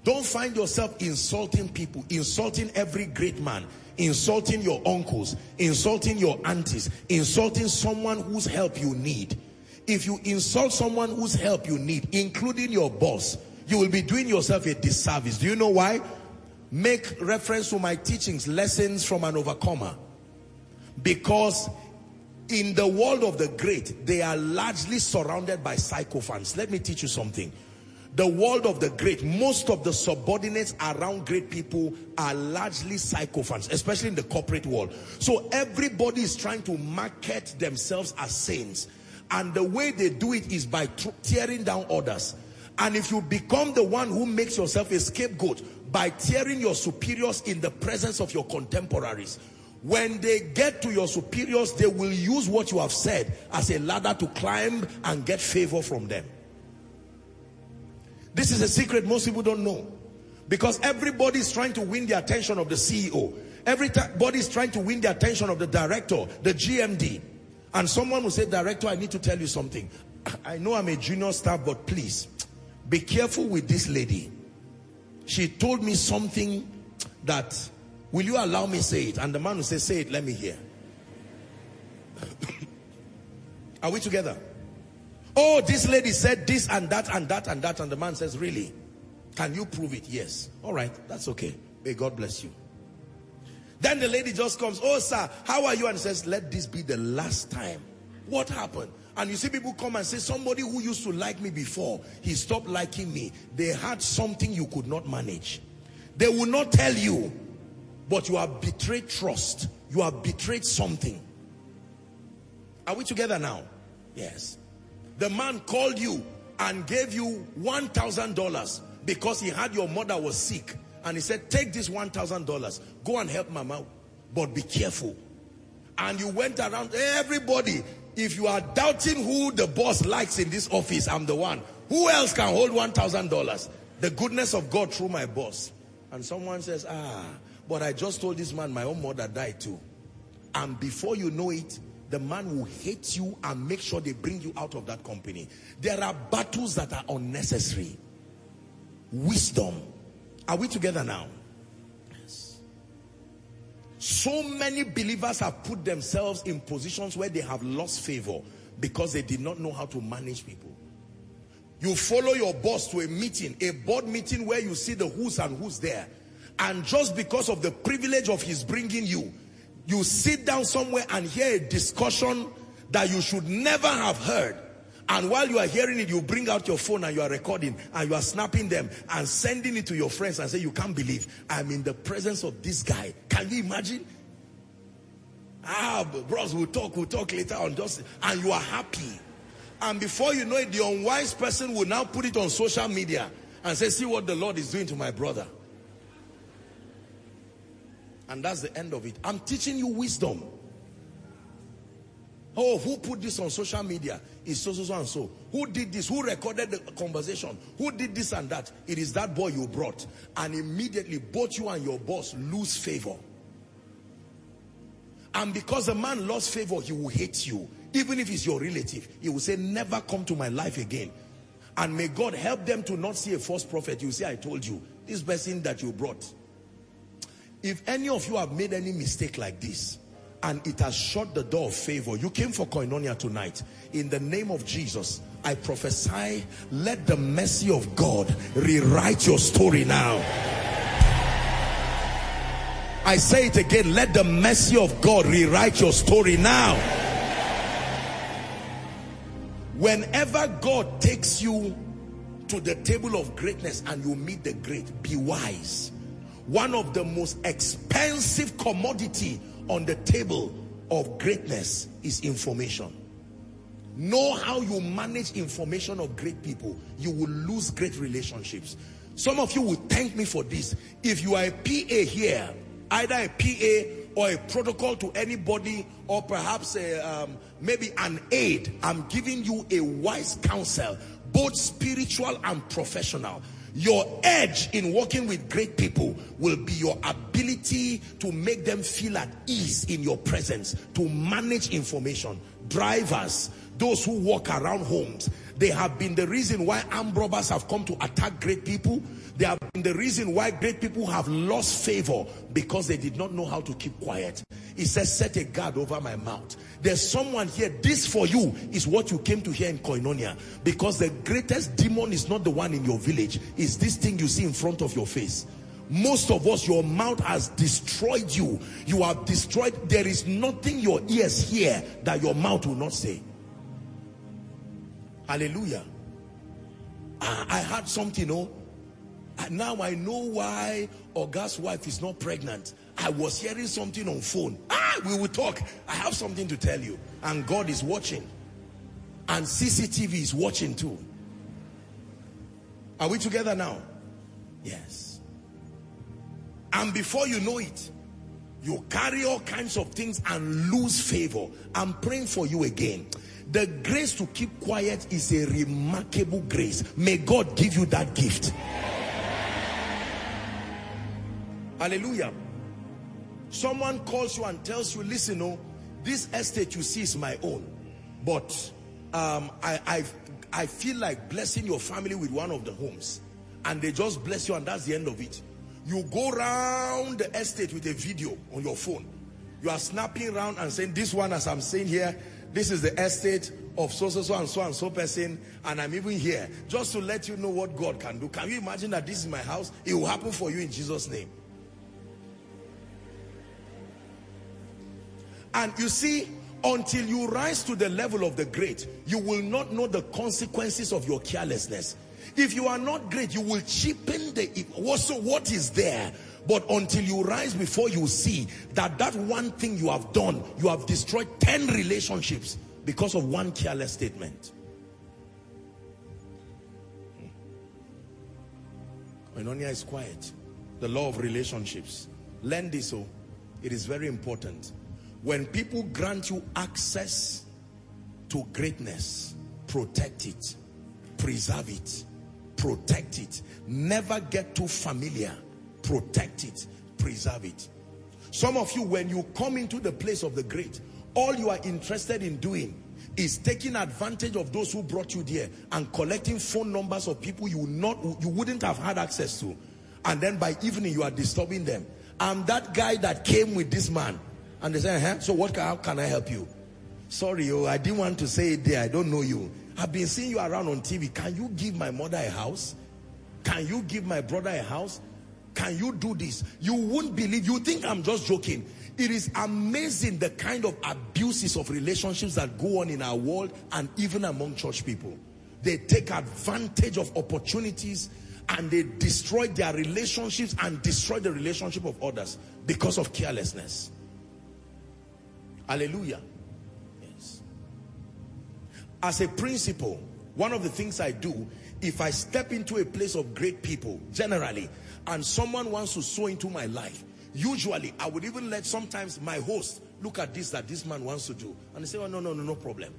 Don't find yourself insulting people, insulting every great man, insulting your uncles, insulting your aunties, insulting someone whose help you need. If you insult someone whose help you need, including your boss, you will be doing yourself a disservice. Do you know why? Make reference to my teachings, lessons from an overcomer. Because in the world of the great, they are largely surrounded by sycophants. Let me teach you something. The world of the great, most of the subordinates around great people are largely sycophants, especially in the corporate world. So everybody is trying to market themselves as saints. And the way they do it is by tearing down others. And if you become the one who makes yourself a scapegoat by tearing your superiors in the presence of your contemporaries, when they get to your superiors, they will use what you have said as a ladder to climb and get favor from them. This is a secret most people don't know. Because everybody is trying to win the attention of the CEO. Everybody is trying to win the attention of the director, the GMD. And someone will say, director, I need to tell you something. I know I'm a junior staff, but please, be careful with this lady. She told me something that Will you allow me say it? And the man will say, say it, let me hear. Are we together? Oh, this lady said this and that and that and that. And the man says, really? Can you prove it? Yes. All right, that's okay. May God bless you. Then the lady just comes, oh sir, how are you? And says, let this be the last time. What happened? And you see people come and say, somebody who used to like me before, he stopped liking me. They had something you could not manage. They will not tell you but you have betrayed trust. You have betrayed something. Are we together now? Yes. The man called you and gave you $1,000 because he had your mother was sick. And he said, take this $1,000. Go and help mama. But be careful. And you went around everybody. If you are doubting who the boss likes in this office, I'm the one. Who else can hold $1,000? The goodness of God through my boss. And someone says, ah, but I just told this man my own mother died too. And before you know it, the man will hate you and make sure they bring you out of that company. There are battles that are unnecessary. Wisdom. Are we together now? Yes. So many believers have put themselves in positions where they have lost favor because they did not know how to manage people. You follow your boss to a meeting, a board meeting where you see the who's and who's there. And just because of the privilege of his bringing you, you sit down somewhere and hear a discussion that you should never have heard. And while you are hearing it, you bring out your phone and you are recording and you are snapping them and sending it to your friends and say, you can't believe I'm in the presence of this guy. Can you imagine? Ah, bros, we'll talk, we'll talk later on just, and you are happy. And before you know it, the unwise person will now put it on social media and say, see what the Lord is doing to my brother. And that's the end of it. I'm teaching you wisdom. Oh, who put this on social media? Is so, so, so, and so. Who did this? Who recorded the conversation? Who did this and that? It is that boy you brought. And immediately both you and your boss lose favor. And because the man lost favor, he will hate you. Even if he's your relative, he will say, never come to my life again. And may God help them to not see a false prophet. You see, I told you, this person that you brought. If any of you have made any mistake like this, and it has shut the door of favor, you came for koinonia tonight. In the name of Jesus, I prophesy, let the mercy of God rewrite your story now. I say it again, let the mercy of God rewrite your story now. Whenever God takes you to the table of greatness and you meet the great, be wise. One of the most expensive commodity on the table of greatness is information. Know how you manage information of great people. You will lose great relationships. Some of you will thank me for this. If you are a PA here, either a PA or a protocol to anybody or perhaps a, um, maybe an aide, I'm giving you a wise counsel, both spiritual and professional. Your edge in working with great people will be your ability to make them feel at ease in your presence, to manage information. Drivers, those who walk around homes, they have been the reason why armed robbers have come to attack great people. They have been the reason why great people have lost favor because they did not know how to keep quiet. He says, set a guard over my mouth. There's someone here, this for you is what you came to hear in Koinonia. Because the greatest demon is not the one in your village. It's this thing you see in front of your face. Most of us, your mouth has destroyed you. You have destroyed, there is nothing your ears hear that your mouth will not say. Hallelujah. I, had something, know. Now I know why August's wife is not pregnant. I was hearing something on phone. Ah, we will talk. I have something to tell you. And God is watching. And CCTV is watching too. Are we together now? Yes. And before you know it, you carry all kinds of things and lose favor. I'm praying for you again. The grace to keep quiet is a remarkable grace. May God give you that gift. Hallelujah. Someone calls you and tells you, listen, oh, this estate you see is my own. But um, I, I, I feel like blessing your family with one of the homes. And they just bless you and that's the end of it. You go around the estate with a video on your phone. You are snapping around and saying, this one, as I'm saying here, this is the estate of so, so, so, and so, and so person, and I'm even here. Just to let you know what God can do. Can you imagine that this is my house? It will happen for you in Jesus' name. And you see, until you rise to the level of the great, you will not know the consequences of your carelessness. If you are not great, you will cheapen the, also what is there but until you rise before you see that that one thing you have done, you have destroyed 10 relationships because of one careless statement. Koinonia is quiet. The law of relationships. Learn this, oh. It is very important. When people grant you access to greatness, protect it, preserve it, protect it. Never get too familiar protect it, preserve it. Some of you, when you come into the place of the great, all you are interested in doing is taking advantage of those who brought you there and collecting phone numbers of people you not you wouldn't have had access to. And then by evening you are disturbing them. I'm that guy that came with this man. And they say, huh? so what how can I help you? Sorry, oh, I didn't want to say it there. I don't know you. I've been seeing you around on TV. Can you give my mother a house? Can you give my brother a house? Can you do this? You won't believe. You think I'm just joking. It is amazing the kind of abuses of relationships that go on in our world and even among church people. They take advantage of opportunities and they destroy their relationships and destroy the relationship of others because of carelessness. Hallelujah. Yes. As a principle, one of the things I do, if I step into a place of great people, generally, and someone wants to sow into my life, usually I would even let sometimes my host look at this that this man wants to do. And they say, oh, no, no, no, no problem.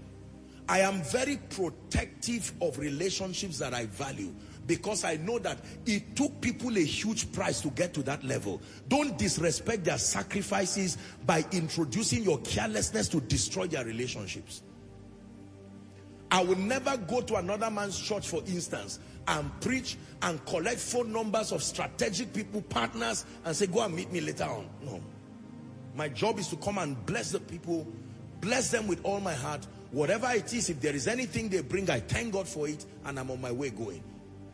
I am very protective of relationships that I value because I know that it took people a huge price to get to that level. Don't disrespect their sacrifices by introducing your carelessness to destroy their relationships. I will never go to another man's church, for instance, and preach and collect phone numbers of strategic people, partners, and say, go and meet me later on. No. My job is to come and bless the people, bless them with all my heart. Whatever it is, if there is anything they bring, I thank God for it, and I'm on my way going.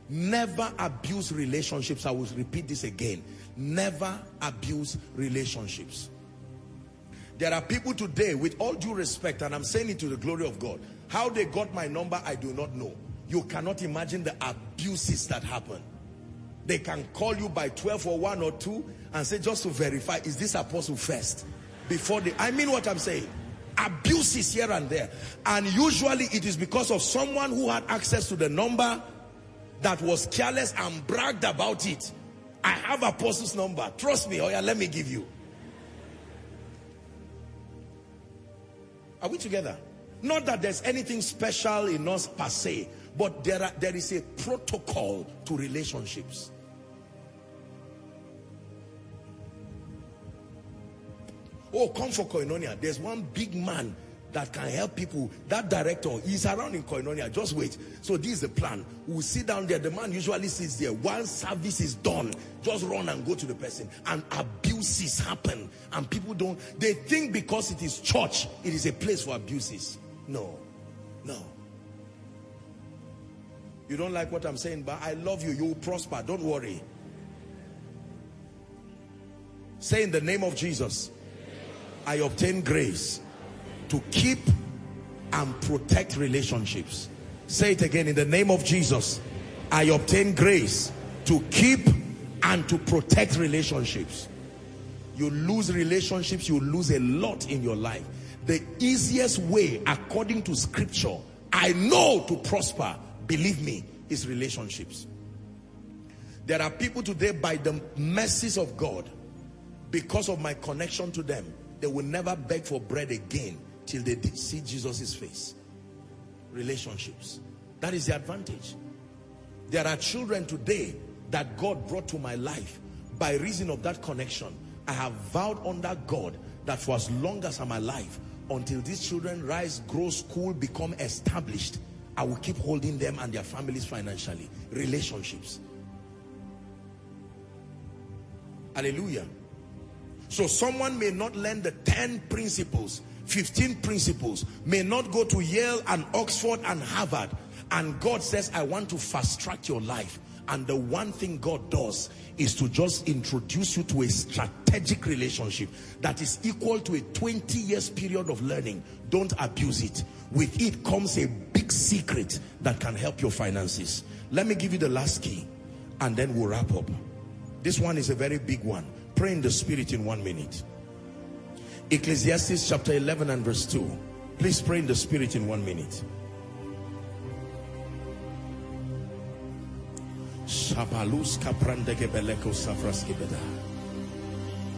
Never abuse relationships. I will repeat this again. Never abuse relationships. There are people today, with all due respect, and I'm saying it to the glory of God, how they got my number, I do not know. You cannot imagine the abuses that happen. They can call you by 12 or 1 or 2 and say, just to verify, is this apostle first? Before the, I mean what I'm saying. Abuses here and there. And usually it is because of someone who had access to the number that was careless and bragged about it. I have apostle's number. Trust me. Oh yeah, let me give you. Are we together? Not that there's anything special in us per se, but there, are, there is a protocol to relationships. Oh, come for koinonia. There's one big man that can help people. That director, is around in Koinonia. Just wait. So this is the plan. We'll sit down there. The man usually sits there. Once service is done, just run and go to the person. And abuses happen. And people don't, they think because it is church, it is a place for abuses. No. No. You don't like what I'm saying, but I love you. You will prosper. Don't worry. Say in the name of Jesus, I obtain grace to keep and protect relationships. Say it again in the name of Jesus. I obtain grace to keep and to protect relationships. You lose relationships, you lose a lot in your life. The easiest way, according to scripture, I know to prosper, believe me, is relationships. There are people today, by the mercies of God, because of my connection to them, they will never beg for bread again till they see Jesus' face. Relationships. That is the advantage. There are children today that God brought to my life by reason of that connection. I have vowed under God that for as long as I'm alive, until these children rise, grow, school, become established, I will keep holding them and their families financially. Relationships. Hallelujah. So someone may not learn the 10 principles 15 principles may not go to Yale and Oxford and Harvard and God says I want to fast track your life and the one thing God does is to just introduce you to a strategic relationship that is equal to a 20 years period of learning. Don't abuse it. With it comes a big secret that can help your finances. Let me give you the last key and then we'll wrap up. This one is a very big one. Pray in the spirit in one minute. Ecclesiastes chapter 11 and verse 2. Please pray in the spirit in one minute.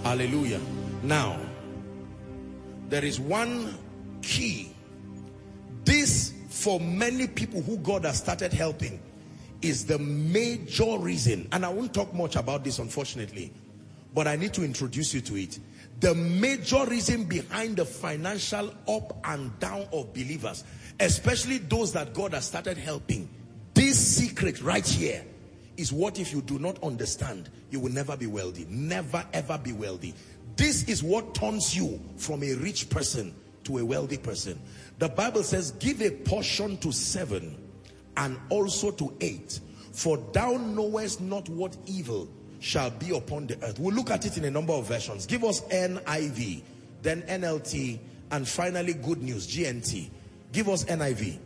Hallelujah. Now, there is one key. This, for many people who God has started helping, is the major reason. And I won't talk much about this, unfortunately, but I need to introduce you to it the major reason behind the financial up and down of believers, especially those that God has started helping, this secret right here is what if you do not understand, you will never be wealthy. Never ever be wealthy. This is what turns you from a rich person to a wealthy person. The Bible says, give a portion to seven and also to eight. For thou knowest not what evil shall be upon the earth. We'll look at it in a number of versions. Give us NIV, then NLT, and finally good news, GNT. Give us NIV.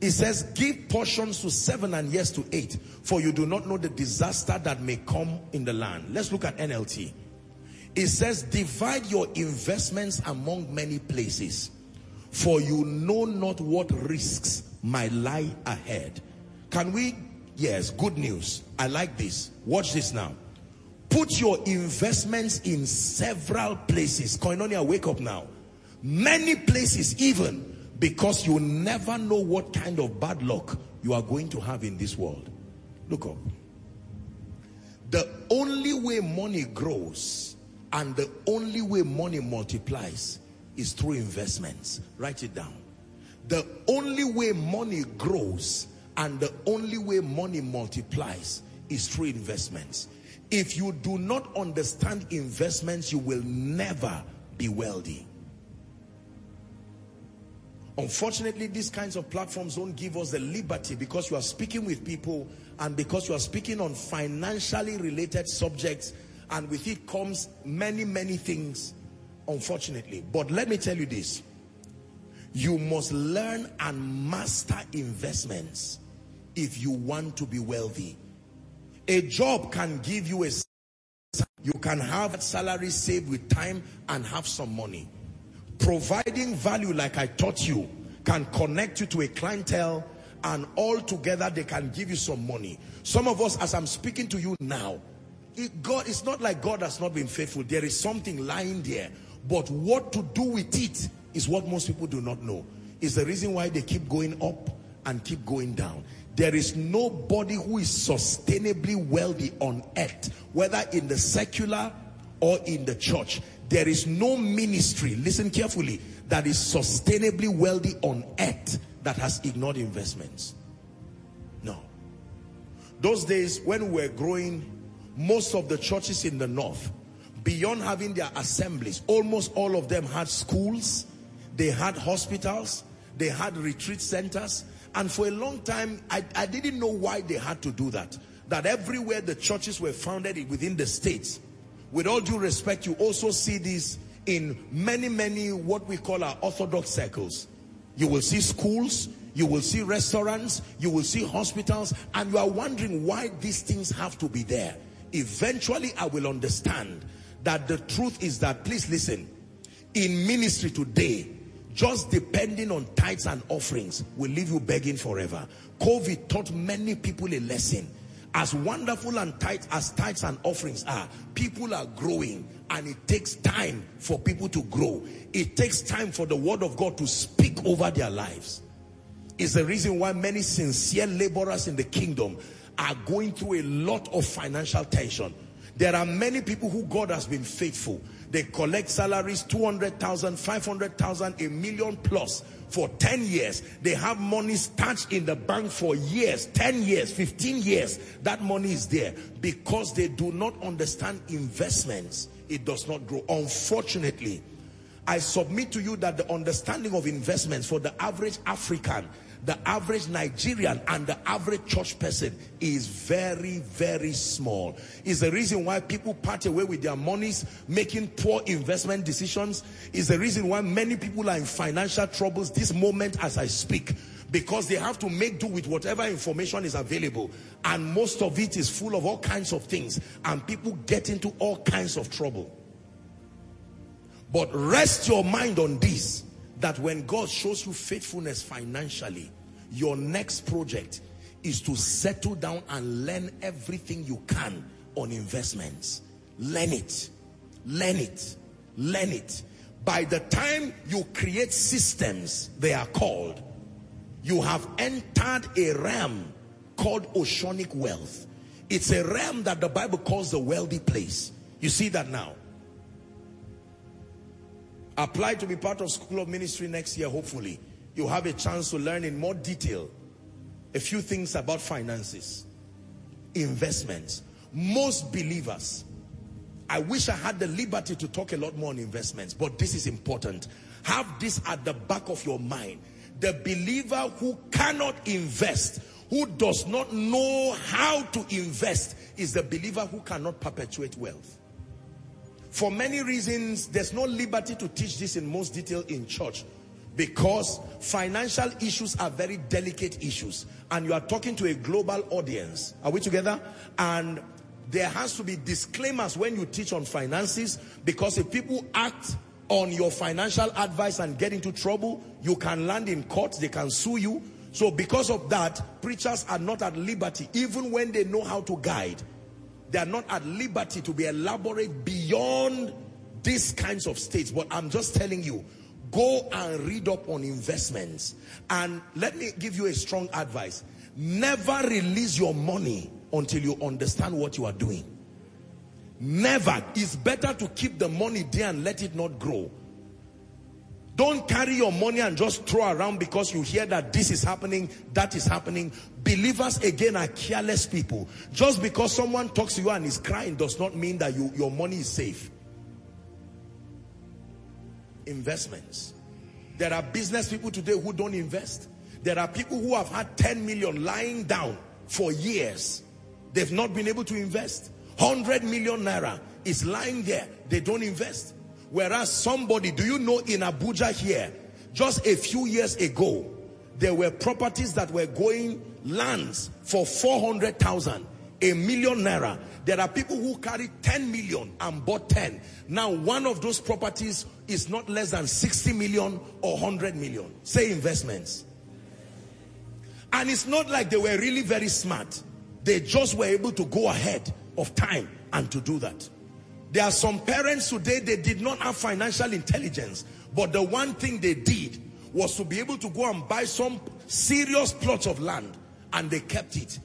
It says, give portions to seven and yes to eight, for you do not know the disaster that may come in the land. Let's look at NLT. It says, divide your investments among many places, for you know not what risks might lie ahead. Can we Yes, good news. I like this. Watch this now. Put your investments in several places. Koinonia, wake up now. Many places even. Because you never know what kind of bad luck you are going to have in this world. Look up. The only way money grows and the only way money multiplies is through investments. Write it down. The only way money grows and the only way money multiplies is through investments. If you do not understand investments, you will never be wealthy. Unfortunately, these kinds of platforms don't give us the liberty because you are speaking with people and because you are speaking on financially related subjects and with it comes many, many things, unfortunately. But let me tell you this. You must learn and master investments if you want to be wealthy. A job can give you a you can have salary saved with time and have some money. Providing value like I taught you can connect you to a clientele and all together they can give you some money. Some of us, as I'm speaking to you now, it, God, it's not like God has not been faithful. There is something lying there. But what to do with it is what most people do not know. Is the reason why they keep going up and keep going down. There is nobody who is sustainably wealthy on earth, whether in the secular or in the church. There is no ministry, listen carefully, that is sustainably wealthy on earth that has ignored investments. No. Those days when we were growing, most of the churches in the north, beyond having their assemblies, almost all of them had schools, they had hospitals, they had retreat centers, and for a long time, I, I didn't know why they had to do that. That everywhere the churches were founded within the states, with all due respect, you also see this in many, many what we call our orthodox circles. You will see schools, you will see restaurants, you will see hospitals, and you are wondering why these things have to be there. Eventually, I will understand that the truth is that, please listen, in ministry today, just depending on tithes and offerings will leave you begging forever. COVID taught many people a lesson. As wonderful and tight as tithes and offerings are, people are growing and it takes time for people to grow. It takes time for the word of God to speak over their lives. Is the reason why many sincere laborers in the kingdom are going through a lot of financial tension. There are many people who God has been faithful. They collect salaries, 200,000, 500,000, a million plus for 10 years. They have money stashed in the bank for years, 10 years, 15 years. That money is there because they do not understand investments. It does not grow. Unfortunately, I submit to you that the understanding of investments for the average African the average Nigerian and the average church person is very, very small. Is the reason why people part away with their monies, making poor investment decisions. Is the reason why many people are in financial troubles this moment as I speak. Because they have to make do with whatever information is available. And most of it is full of all kinds of things. And people get into all kinds of trouble. But rest your mind on this that when God shows you faithfulness financially, your next project is to settle down and learn everything you can on investments. Learn it. Learn it. Learn it. By the time you create systems, they are called, you have entered a realm called oceanic wealth. It's a realm that the Bible calls the wealthy place. You see that now. Apply to be part of School of Ministry next year, hopefully. You have a chance to learn in more detail a few things about finances, investments. Most believers, I wish I had the liberty to talk a lot more on investments, but this is important. Have this at the back of your mind. The believer who cannot invest, who does not know how to invest, is the believer who cannot perpetuate wealth. For many reasons, there's no liberty to teach this in most detail in church because financial issues are very delicate issues and you are talking to a global audience. Are we together? And there has to be disclaimers when you teach on finances because if people act on your financial advice and get into trouble, you can land in court, they can sue you. So because of that, preachers are not at liberty even when they know how to guide they are not at liberty to be elaborate beyond these kinds of states. But I'm just telling you, Go and read up on investments. And let me give you a strong advice. Never release your money until you understand what you are doing. Never. It's better to keep the money there and let it not grow. Don't carry your money and just throw around because you hear that this is happening, that is happening. Believers again are careless people. Just because someone talks to you and is crying does not mean that you, your money is safe. Investments. There are business people today who don't invest. There are people who have had 10 million lying down for years. They've not been able to invest. 100 million naira is lying there. They don't invest. Whereas somebody, do you know in Abuja here, just a few years ago, there were properties that were going lands for 400,000, a million naira. There are people who carry 10 million and bought 10. Now, one of those properties is not less than 60 million or 100 million. Say investments. And it's not like they were really very smart. They just were able to go ahead of time and to do that. There are some parents today, they did not have financial intelligence. But the one thing they did was to be able to go and buy some serious plots of land. And they kept it.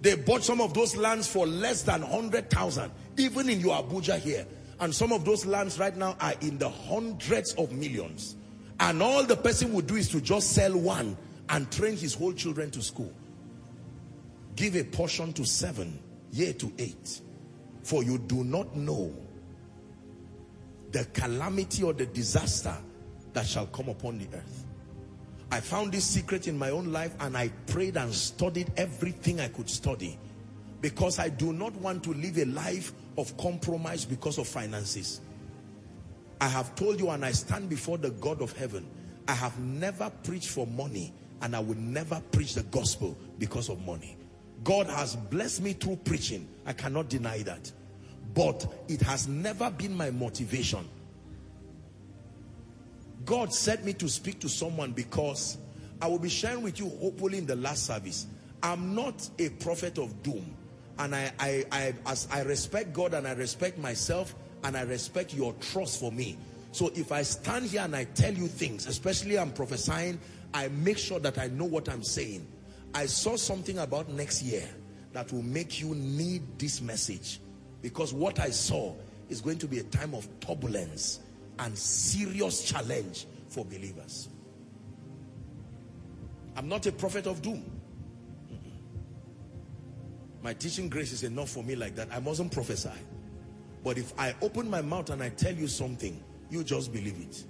They bought some of those lands for less than 100,000. Even in your Abuja here. And some of those lands right now are in the hundreds of millions. And all the person would do is to just sell one and train his whole children to school. Give a portion to seven, year to eight. For you do not know the calamity or the disaster that shall come upon the earth. I found this secret in my own life and I prayed and studied everything I could study because I do not want to live a life of compromise because of finances. I have told you and I stand before the God of heaven. I have never preached for money and I will never preach the gospel because of money. God has blessed me through preaching. I cannot deny that. But it has never been my motivation. God sent me to speak to someone because I will be sharing with you hopefully in the last service. I'm not a prophet of doom. And I, I, I, as I respect God and I respect myself and I respect your trust for me. So if I stand here and I tell you things, especially I'm prophesying, I make sure that I know what I'm saying. I saw something about next year that will make you need this message. Because what I saw is going to be a time of turbulence and serious challenge for believers. I'm not a prophet of doom. My teaching grace is enough for me like that. I mustn't prophesy. But if I open my mouth and I tell you something, you just believe it.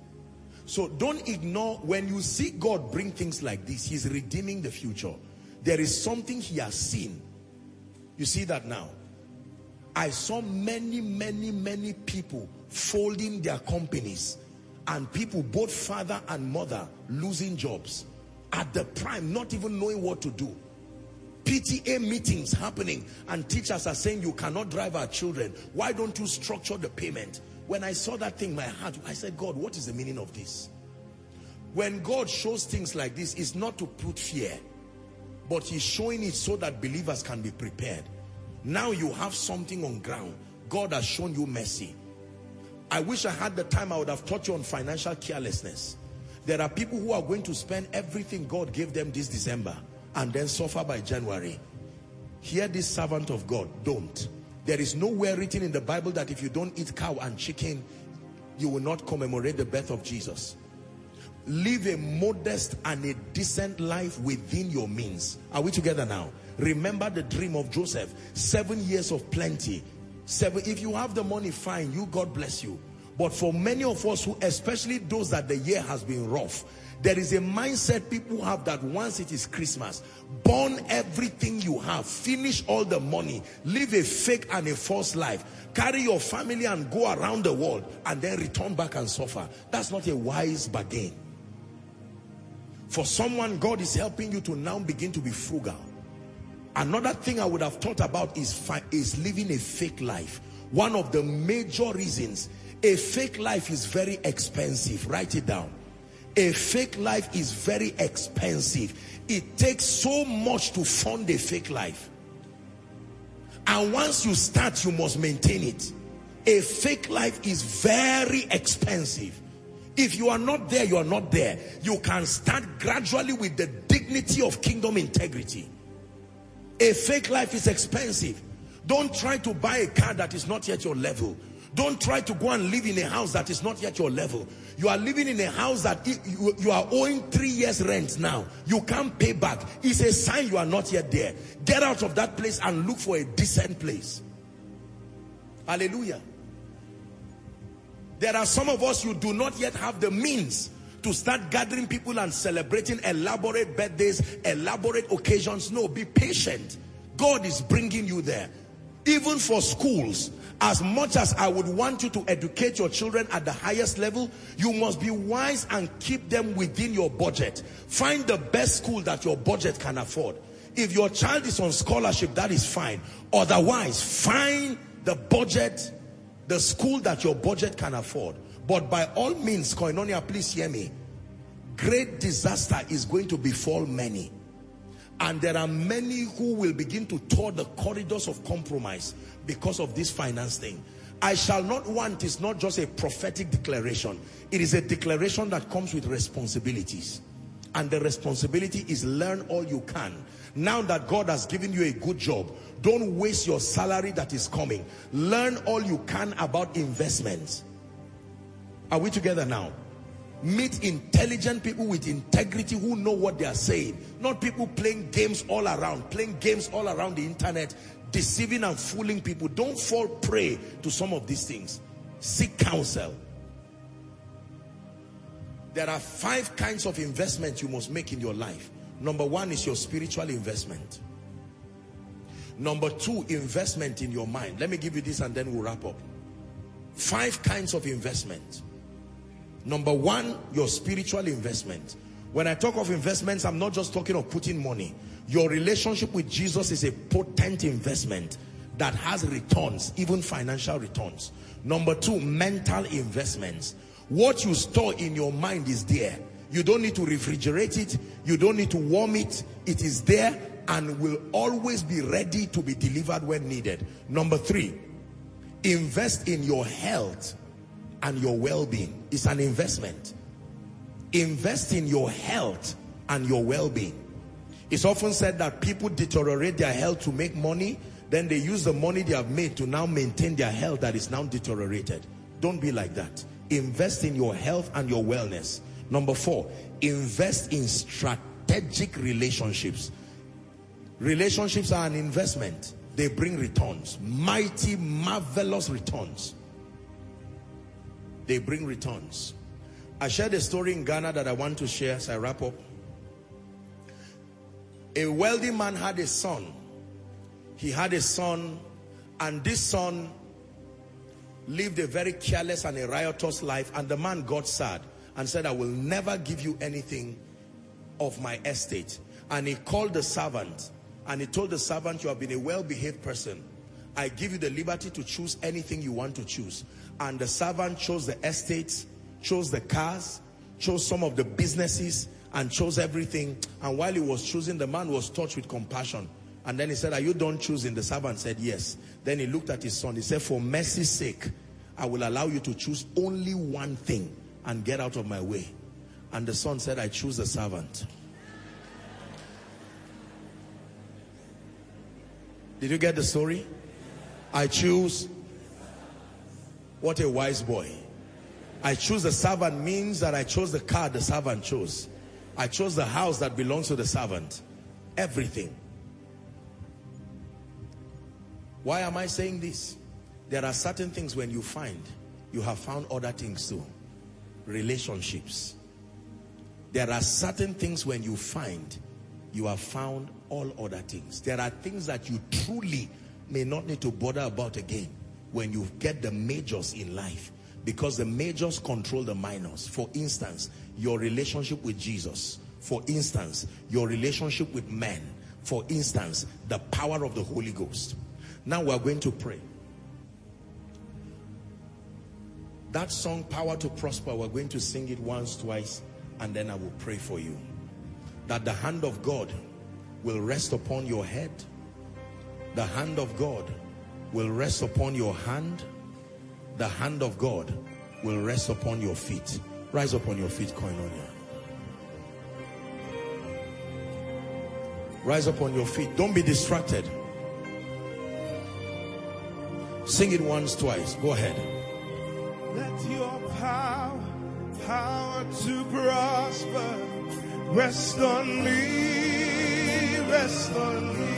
So don't ignore when you see God bring things like this, he's redeeming the future. There is something he has seen. You see that now. I saw many, many, many people folding their companies and people, both father and mother, losing jobs at the prime, not even knowing what to do. PTA meetings happening and teachers are saying you cannot drive our children. Why don't you structure the payment? When I saw that thing, my heart, I said, God, what is the meaning of this? When God shows things like this, it's not to put fear, but he's showing it so that believers can be prepared. Now you have something on ground. God has shown you mercy. I wish I had the time I would have taught you on financial carelessness. There are people who are going to spend everything God gave them this December and then suffer by January. Hear this servant of God, don't. There is nowhere written in the Bible that if you don't eat cow and chicken, you will not commemorate the birth of Jesus. Live a modest and a decent life within your means. Are we together now? Remember the dream of Joseph. Seven years of plenty. Seven. If you have the money, fine. You, God bless you. But for many of us who, especially those that the year has been rough, there is a mindset people have that once it is Christmas, burn everything you have, finish all the money, live a fake and a false life, carry your family and go around the world and then return back and suffer. That's not a wise bargain. For someone, God is helping you to now begin to be frugal. Another thing I would have thought about is, is living a fake life. One of the major reasons, a fake life is very expensive. Write it down. A fake life is very expensive. It takes so much to fund a fake life. And once you start, you must maintain it. A fake life is very expensive. If you are not there, you are not there. You can start gradually with the dignity of kingdom integrity. A fake life is expensive. Don't try to buy a car that is not yet your level. Don't try to go and live in a house that is not yet your level. You are living in a house that you are owing three years rent now. You can't pay back. It's a sign you are not yet there. Get out of that place and look for a decent place. Hallelujah. There are some of us, you do not yet have the means to start gathering people and celebrating elaborate birthdays, elaborate occasions. No, be patient. God is bringing you there. Even for schools, as much as I would want you to educate your children at the highest level, you must be wise and keep them within your budget. Find the best school that your budget can afford. If your child is on scholarship, that is fine. Otherwise, find the budget the school that your budget can afford. But by all means, Koinonia, please hear me. Great disaster is going to befall many. And there are many who will begin to tour the corridors of compromise because of this finance thing. I shall not want is not just a prophetic declaration. It is a declaration that comes with responsibilities. And the responsibility is learn all you can. Now that God has given you a good job, don't waste your salary that is coming. Learn all you can about investments. Are we together now? Meet intelligent people with integrity who know what they are saying. Not people playing games all around, playing games all around the internet, deceiving and fooling people. Don't fall prey to some of these things. Seek counsel. There are five kinds of investment you must make in your life. Number one is your spiritual investment. Number two, investment in your mind. Let me give you this and then we'll wrap up. Five kinds of investment. Number one, your spiritual investment. When I talk of investments, I'm not just talking of putting money. Your relationship with Jesus is a potent investment that has returns, even financial returns. Number two, mental investments. What you store in your mind is there. You don't need to refrigerate it. You don't need to warm it. It is there and will always be ready to be delivered when needed. Number three, invest in your health and your well-being. It's an investment. Invest in your health and your well-being. It's often said that people deteriorate their health to make money, then they use the money they have made to now maintain their health that is now deteriorated. Don't be like that. Invest in your health and your wellness. Number four, invest in strategic relationships. Relationships are an investment. They bring returns. Mighty, marvelous returns. They bring returns. I shared a story in Ghana that I want to share as I wrap up. A wealthy man had a son. He had a son and this son lived a very careless and a riotous life and the man got sad and said, I will never give you anything of my estate. And he called the servant and he told the servant, you have been a well-behaved person. I give you the liberty to choose anything you want to choose. And the servant chose the estates, chose the cars, chose some of the businesses, and chose everything. And while he was choosing, the man was touched with compassion. And then he said, are you done choosing? The servant said, yes. Then he looked at his son. He said, for mercy's sake, I will allow you to choose only one thing and get out of my way. And the son said, I choose the servant. Did you get the story? I choose. What a wise boy. I choose the servant means that I chose the car the servant chose. I chose the house that belongs to the servant. Everything. Why am I saying this? There are certain things when you find, you have found other things too. Relationships. There are certain things when you find, you have found all other things. There are things that you truly may not need to bother about again when you get the majors in life because the majors control the minors. For instance, your relationship with Jesus. For instance, your relationship with men. For instance, the power of the Holy Ghost. Now we're going to pray. That song, Power to Prosper, we're going to sing it once, twice, and then I will pray for you. That the hand of God will rest upon your head. The hand of God will rest upon your hand. The hand of God will rest upon your feet. Rise up on your feet, Koinonia. Rise up on your feet. Don't be distracted. Sing it once, twice. Go ahead. Let your power, power to prosper, rest on me, rest on me.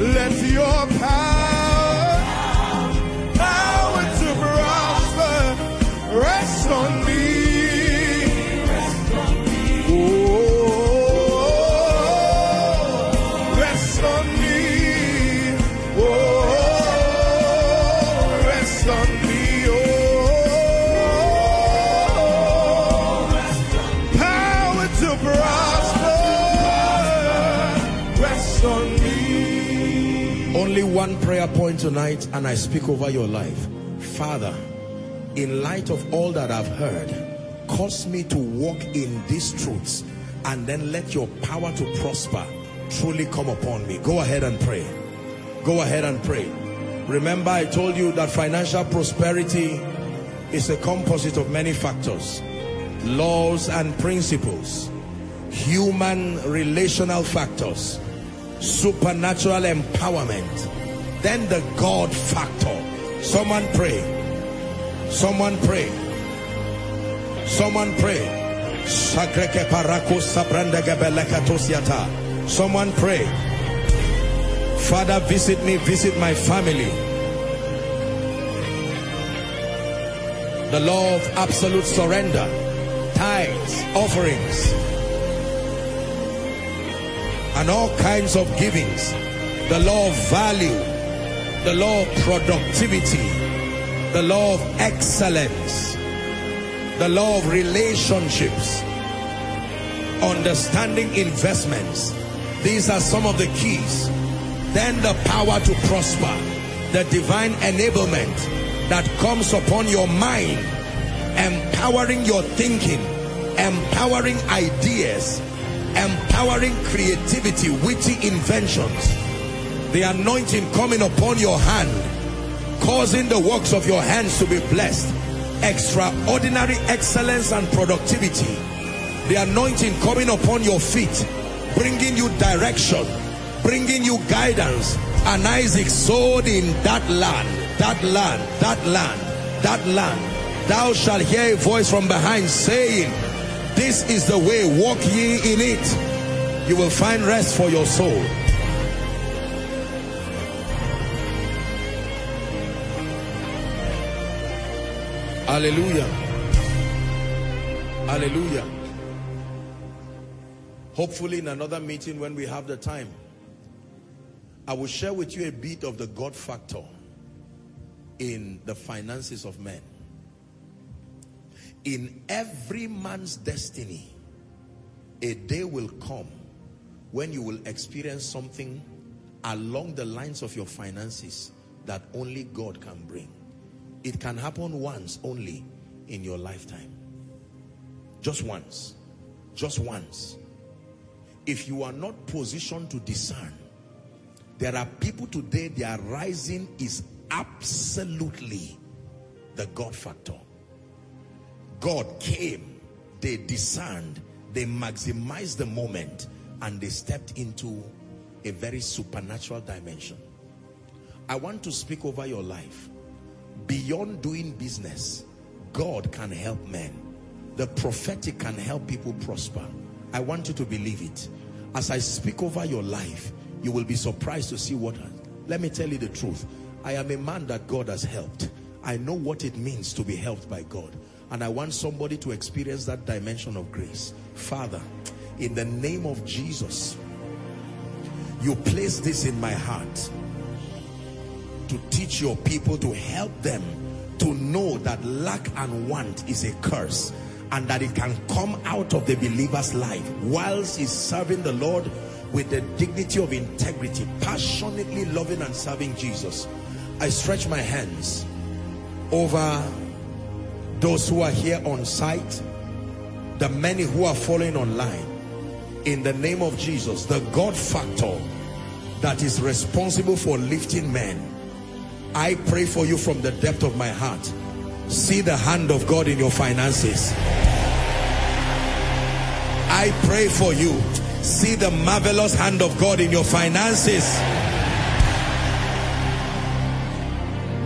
Let your power, prayer point tonight and I speak over your life. Father, in light of all that I've heard, cause me to walk in these truths and then let your power to prosper truly come upon me. Go ahead and pray. Go ahead and pray. Remember I told you that financial prosperity is a composite of many factors. Laws and principles. Human relational factors. Supernatural empowerment then the God factor. Someone pray. Someone pray. Someone pray. Someone pray. Father, visit me, visit my family. The law of absolute surrender, tithes, offerings, and all kinds of givings. The law of value, the law of productivity, the law of excellence, the law of relationships, understanding investments. These are some of the keys. Then the power to prosper, the divine enablement that comes upon your mind, empowering your thinking, empowering ideas, empowering creativity, witty inventions the anointing coming upon your hand causing the works of your hands to be blessed. Extraordinary excellence and productivity. The anointing coming upon your feet bringing you direction bringing you guidance. And Isaac sowed in that land that land that land that land. Thou shalt hear a voice from behind saying this is the way walk ye in it. You will find rest for your soul Hallelujah. Hallelujah. Hopefully in another meeting when we have the time, I will share with you a bit of the God factor in the finances of men. In every man's destiny, a day will come when you will experience something along the lines of your finances that only God can bring. It can happen once only in your lifetime. Just once. Just once. If you are not positioned to discern, there are people today, their rising is absolutely the God factor. God came, they discerned, they maximized the moment, and they stepped into a very supernatural dimension. I want to speak over your life beyond doing business, God can help men. The prophetic can help people prosper. I want you to believe it. As I speak over your life, you will be surprised to see what, let me tell you the truth. I am a man that God has helped. I know what it means to be helped by God. And I want somebody to experience that dimension of grace. Father, in the name of Jesus, you place this in my heart to teach your people to help them to know that lack and want is a curse and that it can come out of the believer's life whilst he's serving the Lord with the dignity of integrity, passionately loving and serving Jesus. I stretch my hands over those who are here on site, the many who are following online. In the name of Jesus, the God factor that is responsible for lifting men. I pray for you from the depth of my heart. See the hand of God in your finances. I pray for you. See the marvelous hand of God in your finances.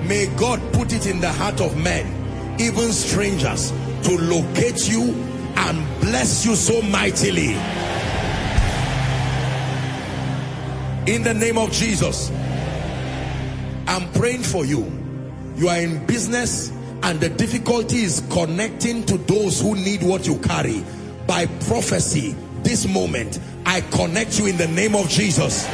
May God put it in the heart of men, even strangers, to locate you and bless you so mightily. In the name of Jesus, I'm praying for you. You are in business and the difficulty is connecting to those who need what you carry. By prophecy, this moment, I connect you in the name of Jesus.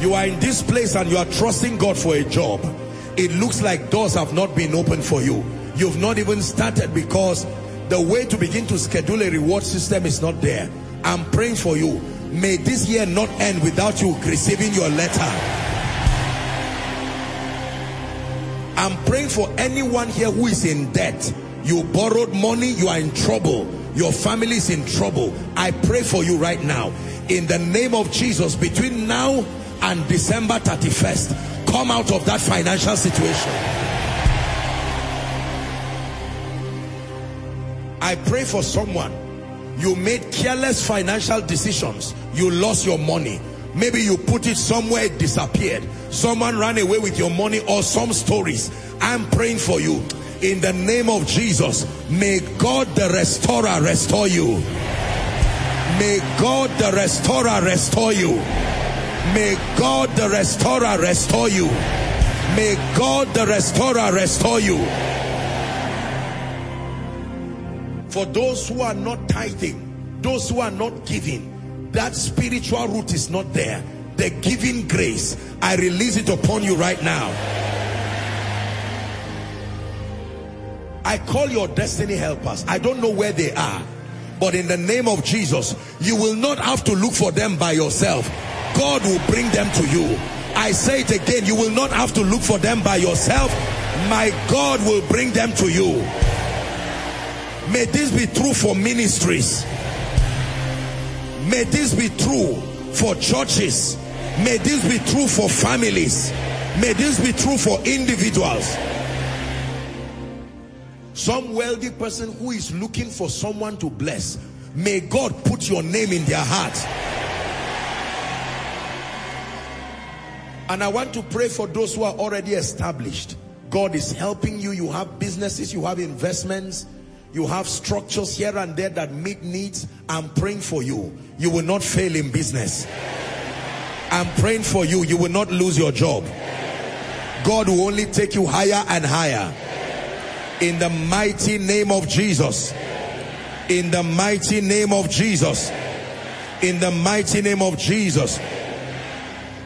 You are in this place and you are trusting God for a job. It looks like doors have not been opened for you. You've not even started because the way to begin to schedule a reward system is not there. I'm praying for you. May this year not end without you receiving your letter. I'm praying for anyone here who is in debt. You borrowed money, you are in trouble. Your family is in trouble. I pray for you right now. In the name of Jesus, between now and December 31st, come out of that financial situation. I pray for someone. You made careless financial decisions. You lost your money. Maybe you put it somewhere, it disappeared. Someone ran away with your money or some stories. I'm praying for you. In the name of Jesus, may God the restorer restore you. May God the restorer restore you. May God the restorer restore you. May God the restorer restore you. For those who are not tithing, those who are not giving, that spiritual root is not there. The giving grace, I release it upon you right now. I call your destiny helpers. I don't know where they are. But in the name of Jesus, you will not have to look for them by yourself. God will bring them to you. I say it again, you will not have to look for them by yourself. My God will bring them to you. May this be true for ministries. May this be true for churches. May this be true for families. May this be true for individuals. Some wealthy person who is looking for someone to bless. May God put your name in their heart. And I want to pray for those who are already established. God is helping you. You have businesses, you have investments, you have structures here and there that meet needs. I'm praying for you. You will not fail in business. I'm praying for you. You will not lose your job. God will only take you higher and higher. In the mighty name of Jesus. In the mighty name of Jesus. In the mighty name of Jesus.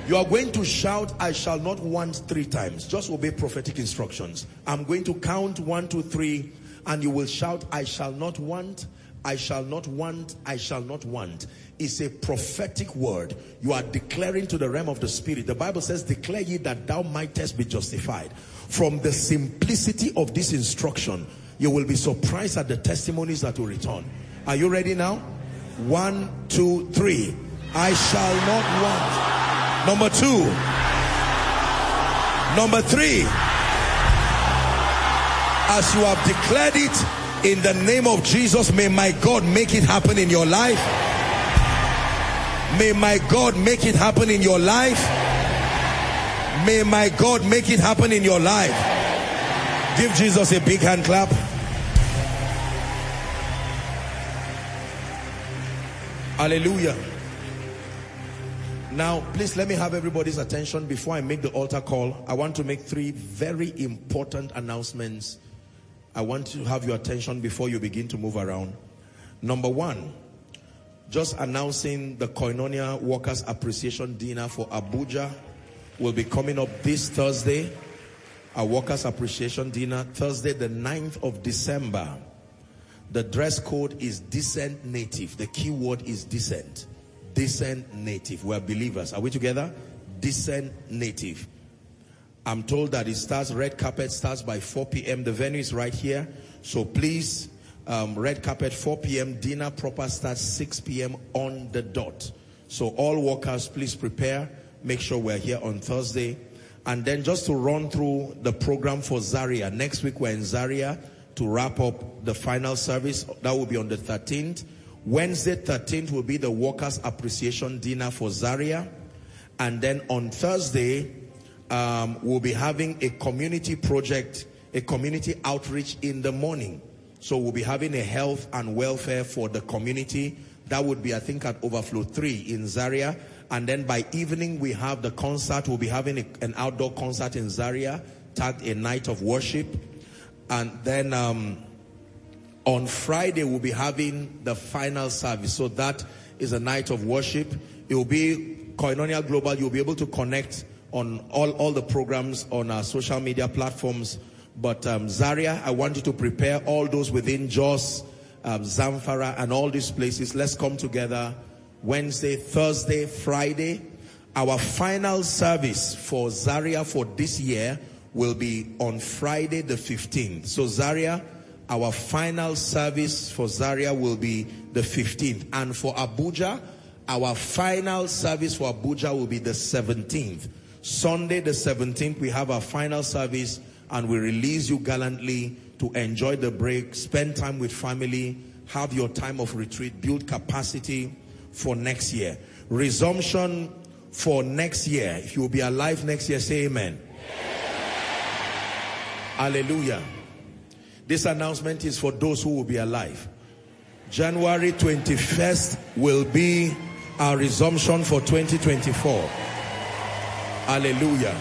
You are going to shout, I shall not want three times. Just obey prophetic instructions. I'm going to count one, two, three, and you will shout, I shall not want, I shall not want, I shall not want. It's a prophetic word. You are declaring to the realm of the spirit. The Bible says, declare ye that thou mightest be justified. From the simplicity of this instruction, you will be surprised at the testimonies that will return. Are you ready now? One, two, three. I shall not want. Number two. Number three. As you have declared it in the name of Jesus, may my God make it happen in your life. May my God make it happen in your life. May my God make it happen in your life. Give Jesus a big hand clap. Hallelujah. Now, please let me have everybody's attention before I make the altar call. I want to make three very important announcements. I want to have your attention before you begin to move around. Number one, just announcing the Koinonia Workers Appreciation Dinner for Abuja will be coming up this Thursday. A Workers Appreciation Dinner, Thursday the 9th of December. The dress code is decent native. The key word is decent. Decent native. We're believers. Are we together? Decent native. I'm told that it starts, red carpet starts by 4 p.m. The venue is right here. So please, um, red carpet 4 p.m. Dinner proper starts 6 p.m. on the dot. So all workers, please prepare. Make sure we're here on Thursday. And then just to run through the program for Zaria. Next week we're in Zaria to wrap up the final service. That will be on the 13th. Wednesday 13th will be the Workers Appreciation Dinner for Zaria. And then on Thursday, um, we'll be having a community project, a community outreach in the morning. So we'll be having a health and welfare for the community. That would be, I think, at Overflow 3 in Zaria. And then by evening, we have the concert. We'll be having a, an outdoor concert in Zaria, tagged a night of worship. And then um, on Friday, we'll be having the final service. So that is a night of worship. It will be Koinonia Global. You'll be able to connect on all, all the programs on our social media platforms. But um, Zaria, I want you to prepare all those within Jos, um, Zamfara, and all these places. Let's come together Wednesday, Thursday, Friday. Our final service for Zaria for this year will be on Friday the 15th. So Zaria, our final service for Zaria will be the 15th. And for Abuja, our final service for Abuja will be the 17th. Sunday the 17th, we have our final service and we release you gallantly to enjoy the break, spend time with family, have your time of retreat, build capacity for next year. Resumption for next year. If you will be alive next year, say amen. Hallelujah. This announcement is for those who will be alive. January 21st will be our resumption for 2024. Hallelujah.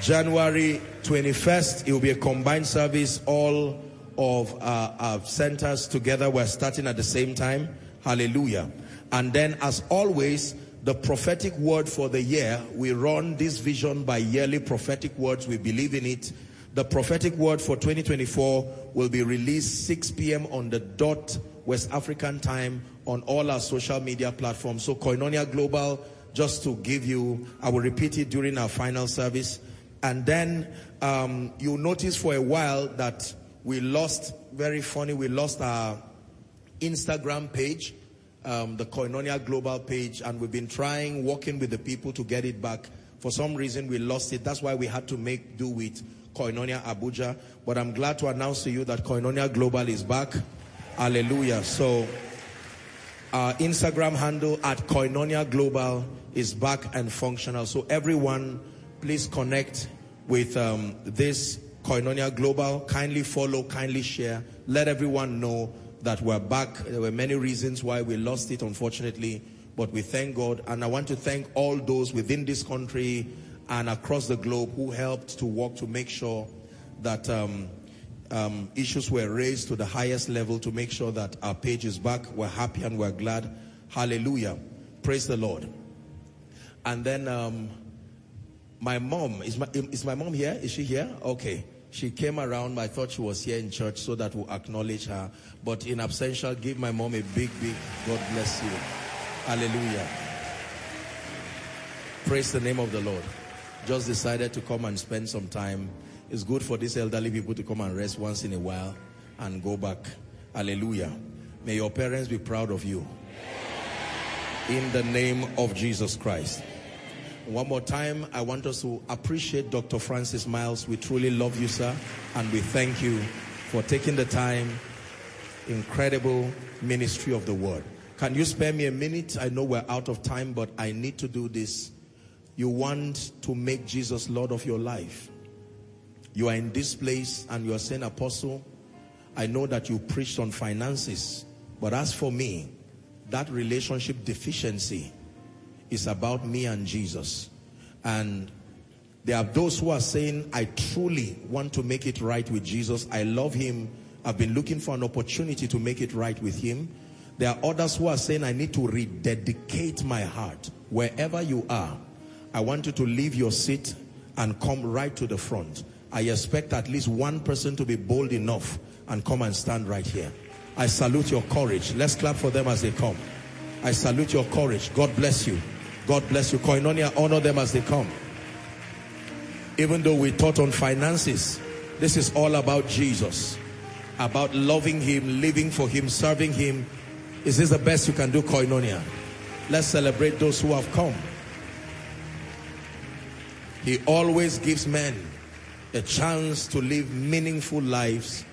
January 21st, it will be a combined service. All of our, our centers together. We're starting at the same time. Hallelujah. And then as always, the prophetic word for the year, we run this vision by yearly prophetic words. We believe in it. The prophetic word for 2024 will be released 6 p.m. on the dot West African time on all our social media platforms. So Koinonia Global, just to give you, I will repeat it during our final service. And then um, you'll notice for a while that we lost, very funny, we lost our Instagram page, um, the Koinonia Global page, and we've been trying, working with the people to get it back. For some reason, we lost it. That's why we had to make do with Koinonia Abuja. But I'm glad to announce to you that Koinonia Global is back. Hallelujah. So, our Instagram handle at Koinonia Global is back and functional. So, everyone, please connect with um, this Koinonia Global. Kindly follow, kindly share. Let everyone know that we're back. There were many reasons why we lost it, unfortunately, but we thank God. And I want to thank all those within this country and across the globe who helped to work to make sure that um, um, issues were raised to the highest level to make sure that our page is back. We're happy and we're glad. Hallelujah. Praise the Lord. And then um, my mom, is my, is my mom here? Is she here? Okay. She came around. I thought she was here in church so that we'll acknowledge her. But in absentia, give my mom a big, big God bless you. Hallelujah. Praise the name of the Lord. Just decided to come and spend some time. It's good for these elderly people to come and rest once in a while and go back. Hallelujah. May your parents be proud of you. In the name of Jesus Christ. One more time, I want us to appreciate Dr. Francis Miles. We truly love you, sir, and we thank you for taking the time. Incredible ministry of the word. Can you spare me a minute? I know we're out of time, but I need to do this. You want to make Jesus Lord of your life. You are in this place and you are saying, Apostle, I know that you preached on finances, but as for me, that relationship deficiency is about me and Jesus. And there are those who are saying, I truly want to make it right with Jesus. I love him. I've been looking for an opportunity to make it right with him. There are others who are saying, I need to rededicate my heart. Wherever you are, I want you to leave your seat and come right to the front. I expect at least one person to be bold enough and come and stand right here. I salute your courage. Let's clap for them as they come. I salute your courage. God bless you. God bless you. Koinonia, honor them as they come. Even though we taught on finances, this is all about Jesus. About loving him, living for him, serving him. Is this the best you can do, Koinonia? Let's celebrate those who have come. He always gives men a chance to live meaningful lives.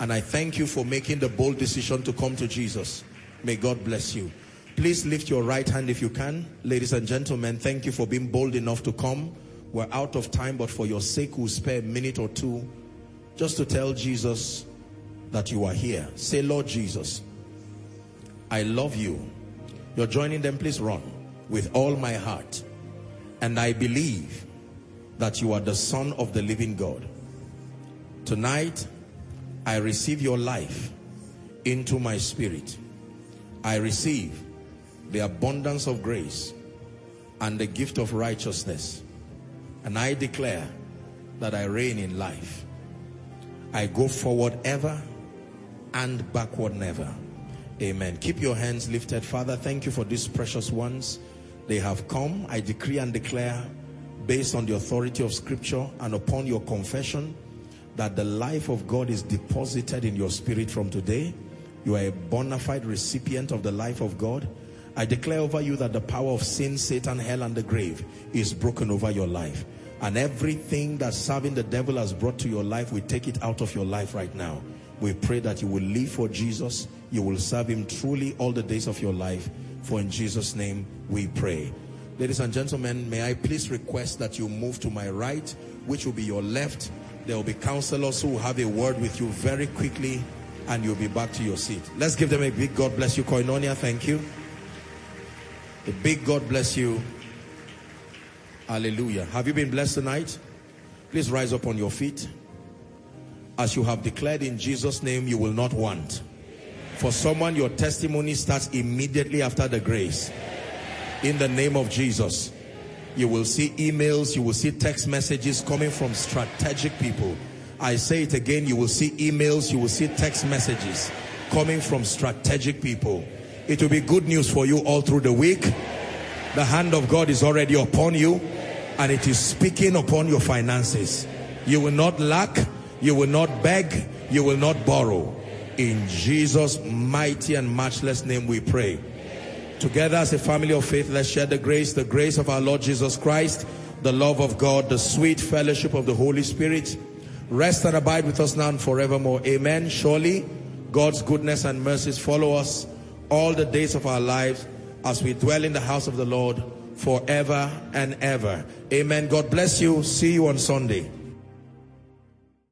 And I thank you for making the bold decision to come to Jesus. May God bless you. Please lift your right hand if you can. Ladies and gentlemen, thank you for being bold enough to come. We're out of time, but for your sake, we'll spare a minute or two just to tell Jesus that you are here. Say, Lord Jesus, I love you. You're joining them, please run with all my heart. And I believe that you are the son of the living God. Tonight, I receive your life into my spirit. I receive the abundance of grace and the gift of righteousness. And I declare that I reign in life. I go forward ever and backward never. Amen. Keep your hands lifted. Father, thank you for these precious ones. They have come. I decree and declare based on the authority of scripture and upon your confession that the life of God is deposited in your spirit from today. You are a bona fide recipient of the life of God. I declare over you that the power of sin, Satan, hell, and the grave is broken over your life. And everything that serving the devil has brought to your life, we take it out of your life right now. We pray that you will live for Jesus. You will serve him truly all the days of your life. For in Jesus' name we pray. Ladies and gentlemen, may I please request that you move to my right, which will be your left. There will be counselors who will have a word with you very quickly and you'll be back to your seat. Let's give them a big God bless you. Koinonia, thank you. A big God bless you. Hallelujah. Have you been blessed tonight? Please rise up on your feet. As you have declared in Jesus' name, you will not want. For someone, your testimony starts immediately after the grace. In the name of Jesus. You will see emails, you will see text messages coming from strategic people. I say it again, you will see emails, you will see text messages coming from strategic people. It will be good news for you all through the week. The hand of God is already upon you and it is speaking upon your finances. You will not lack, you will not beg, you will not borrow. In Jesus' mighty and matchless name we pray. Together as a family of faith, let's share the grace, the grace of our Lord Jesus Christ, the love of God, the sweet fellowship of the Holy Spirit. Rest and abide with us now and forevermore. Amen. Surely God's goodness and mercies follow us all the days of our lives as we dwell in the house of the Lord forever and ever. Amen. God bless you. See you on Sunday.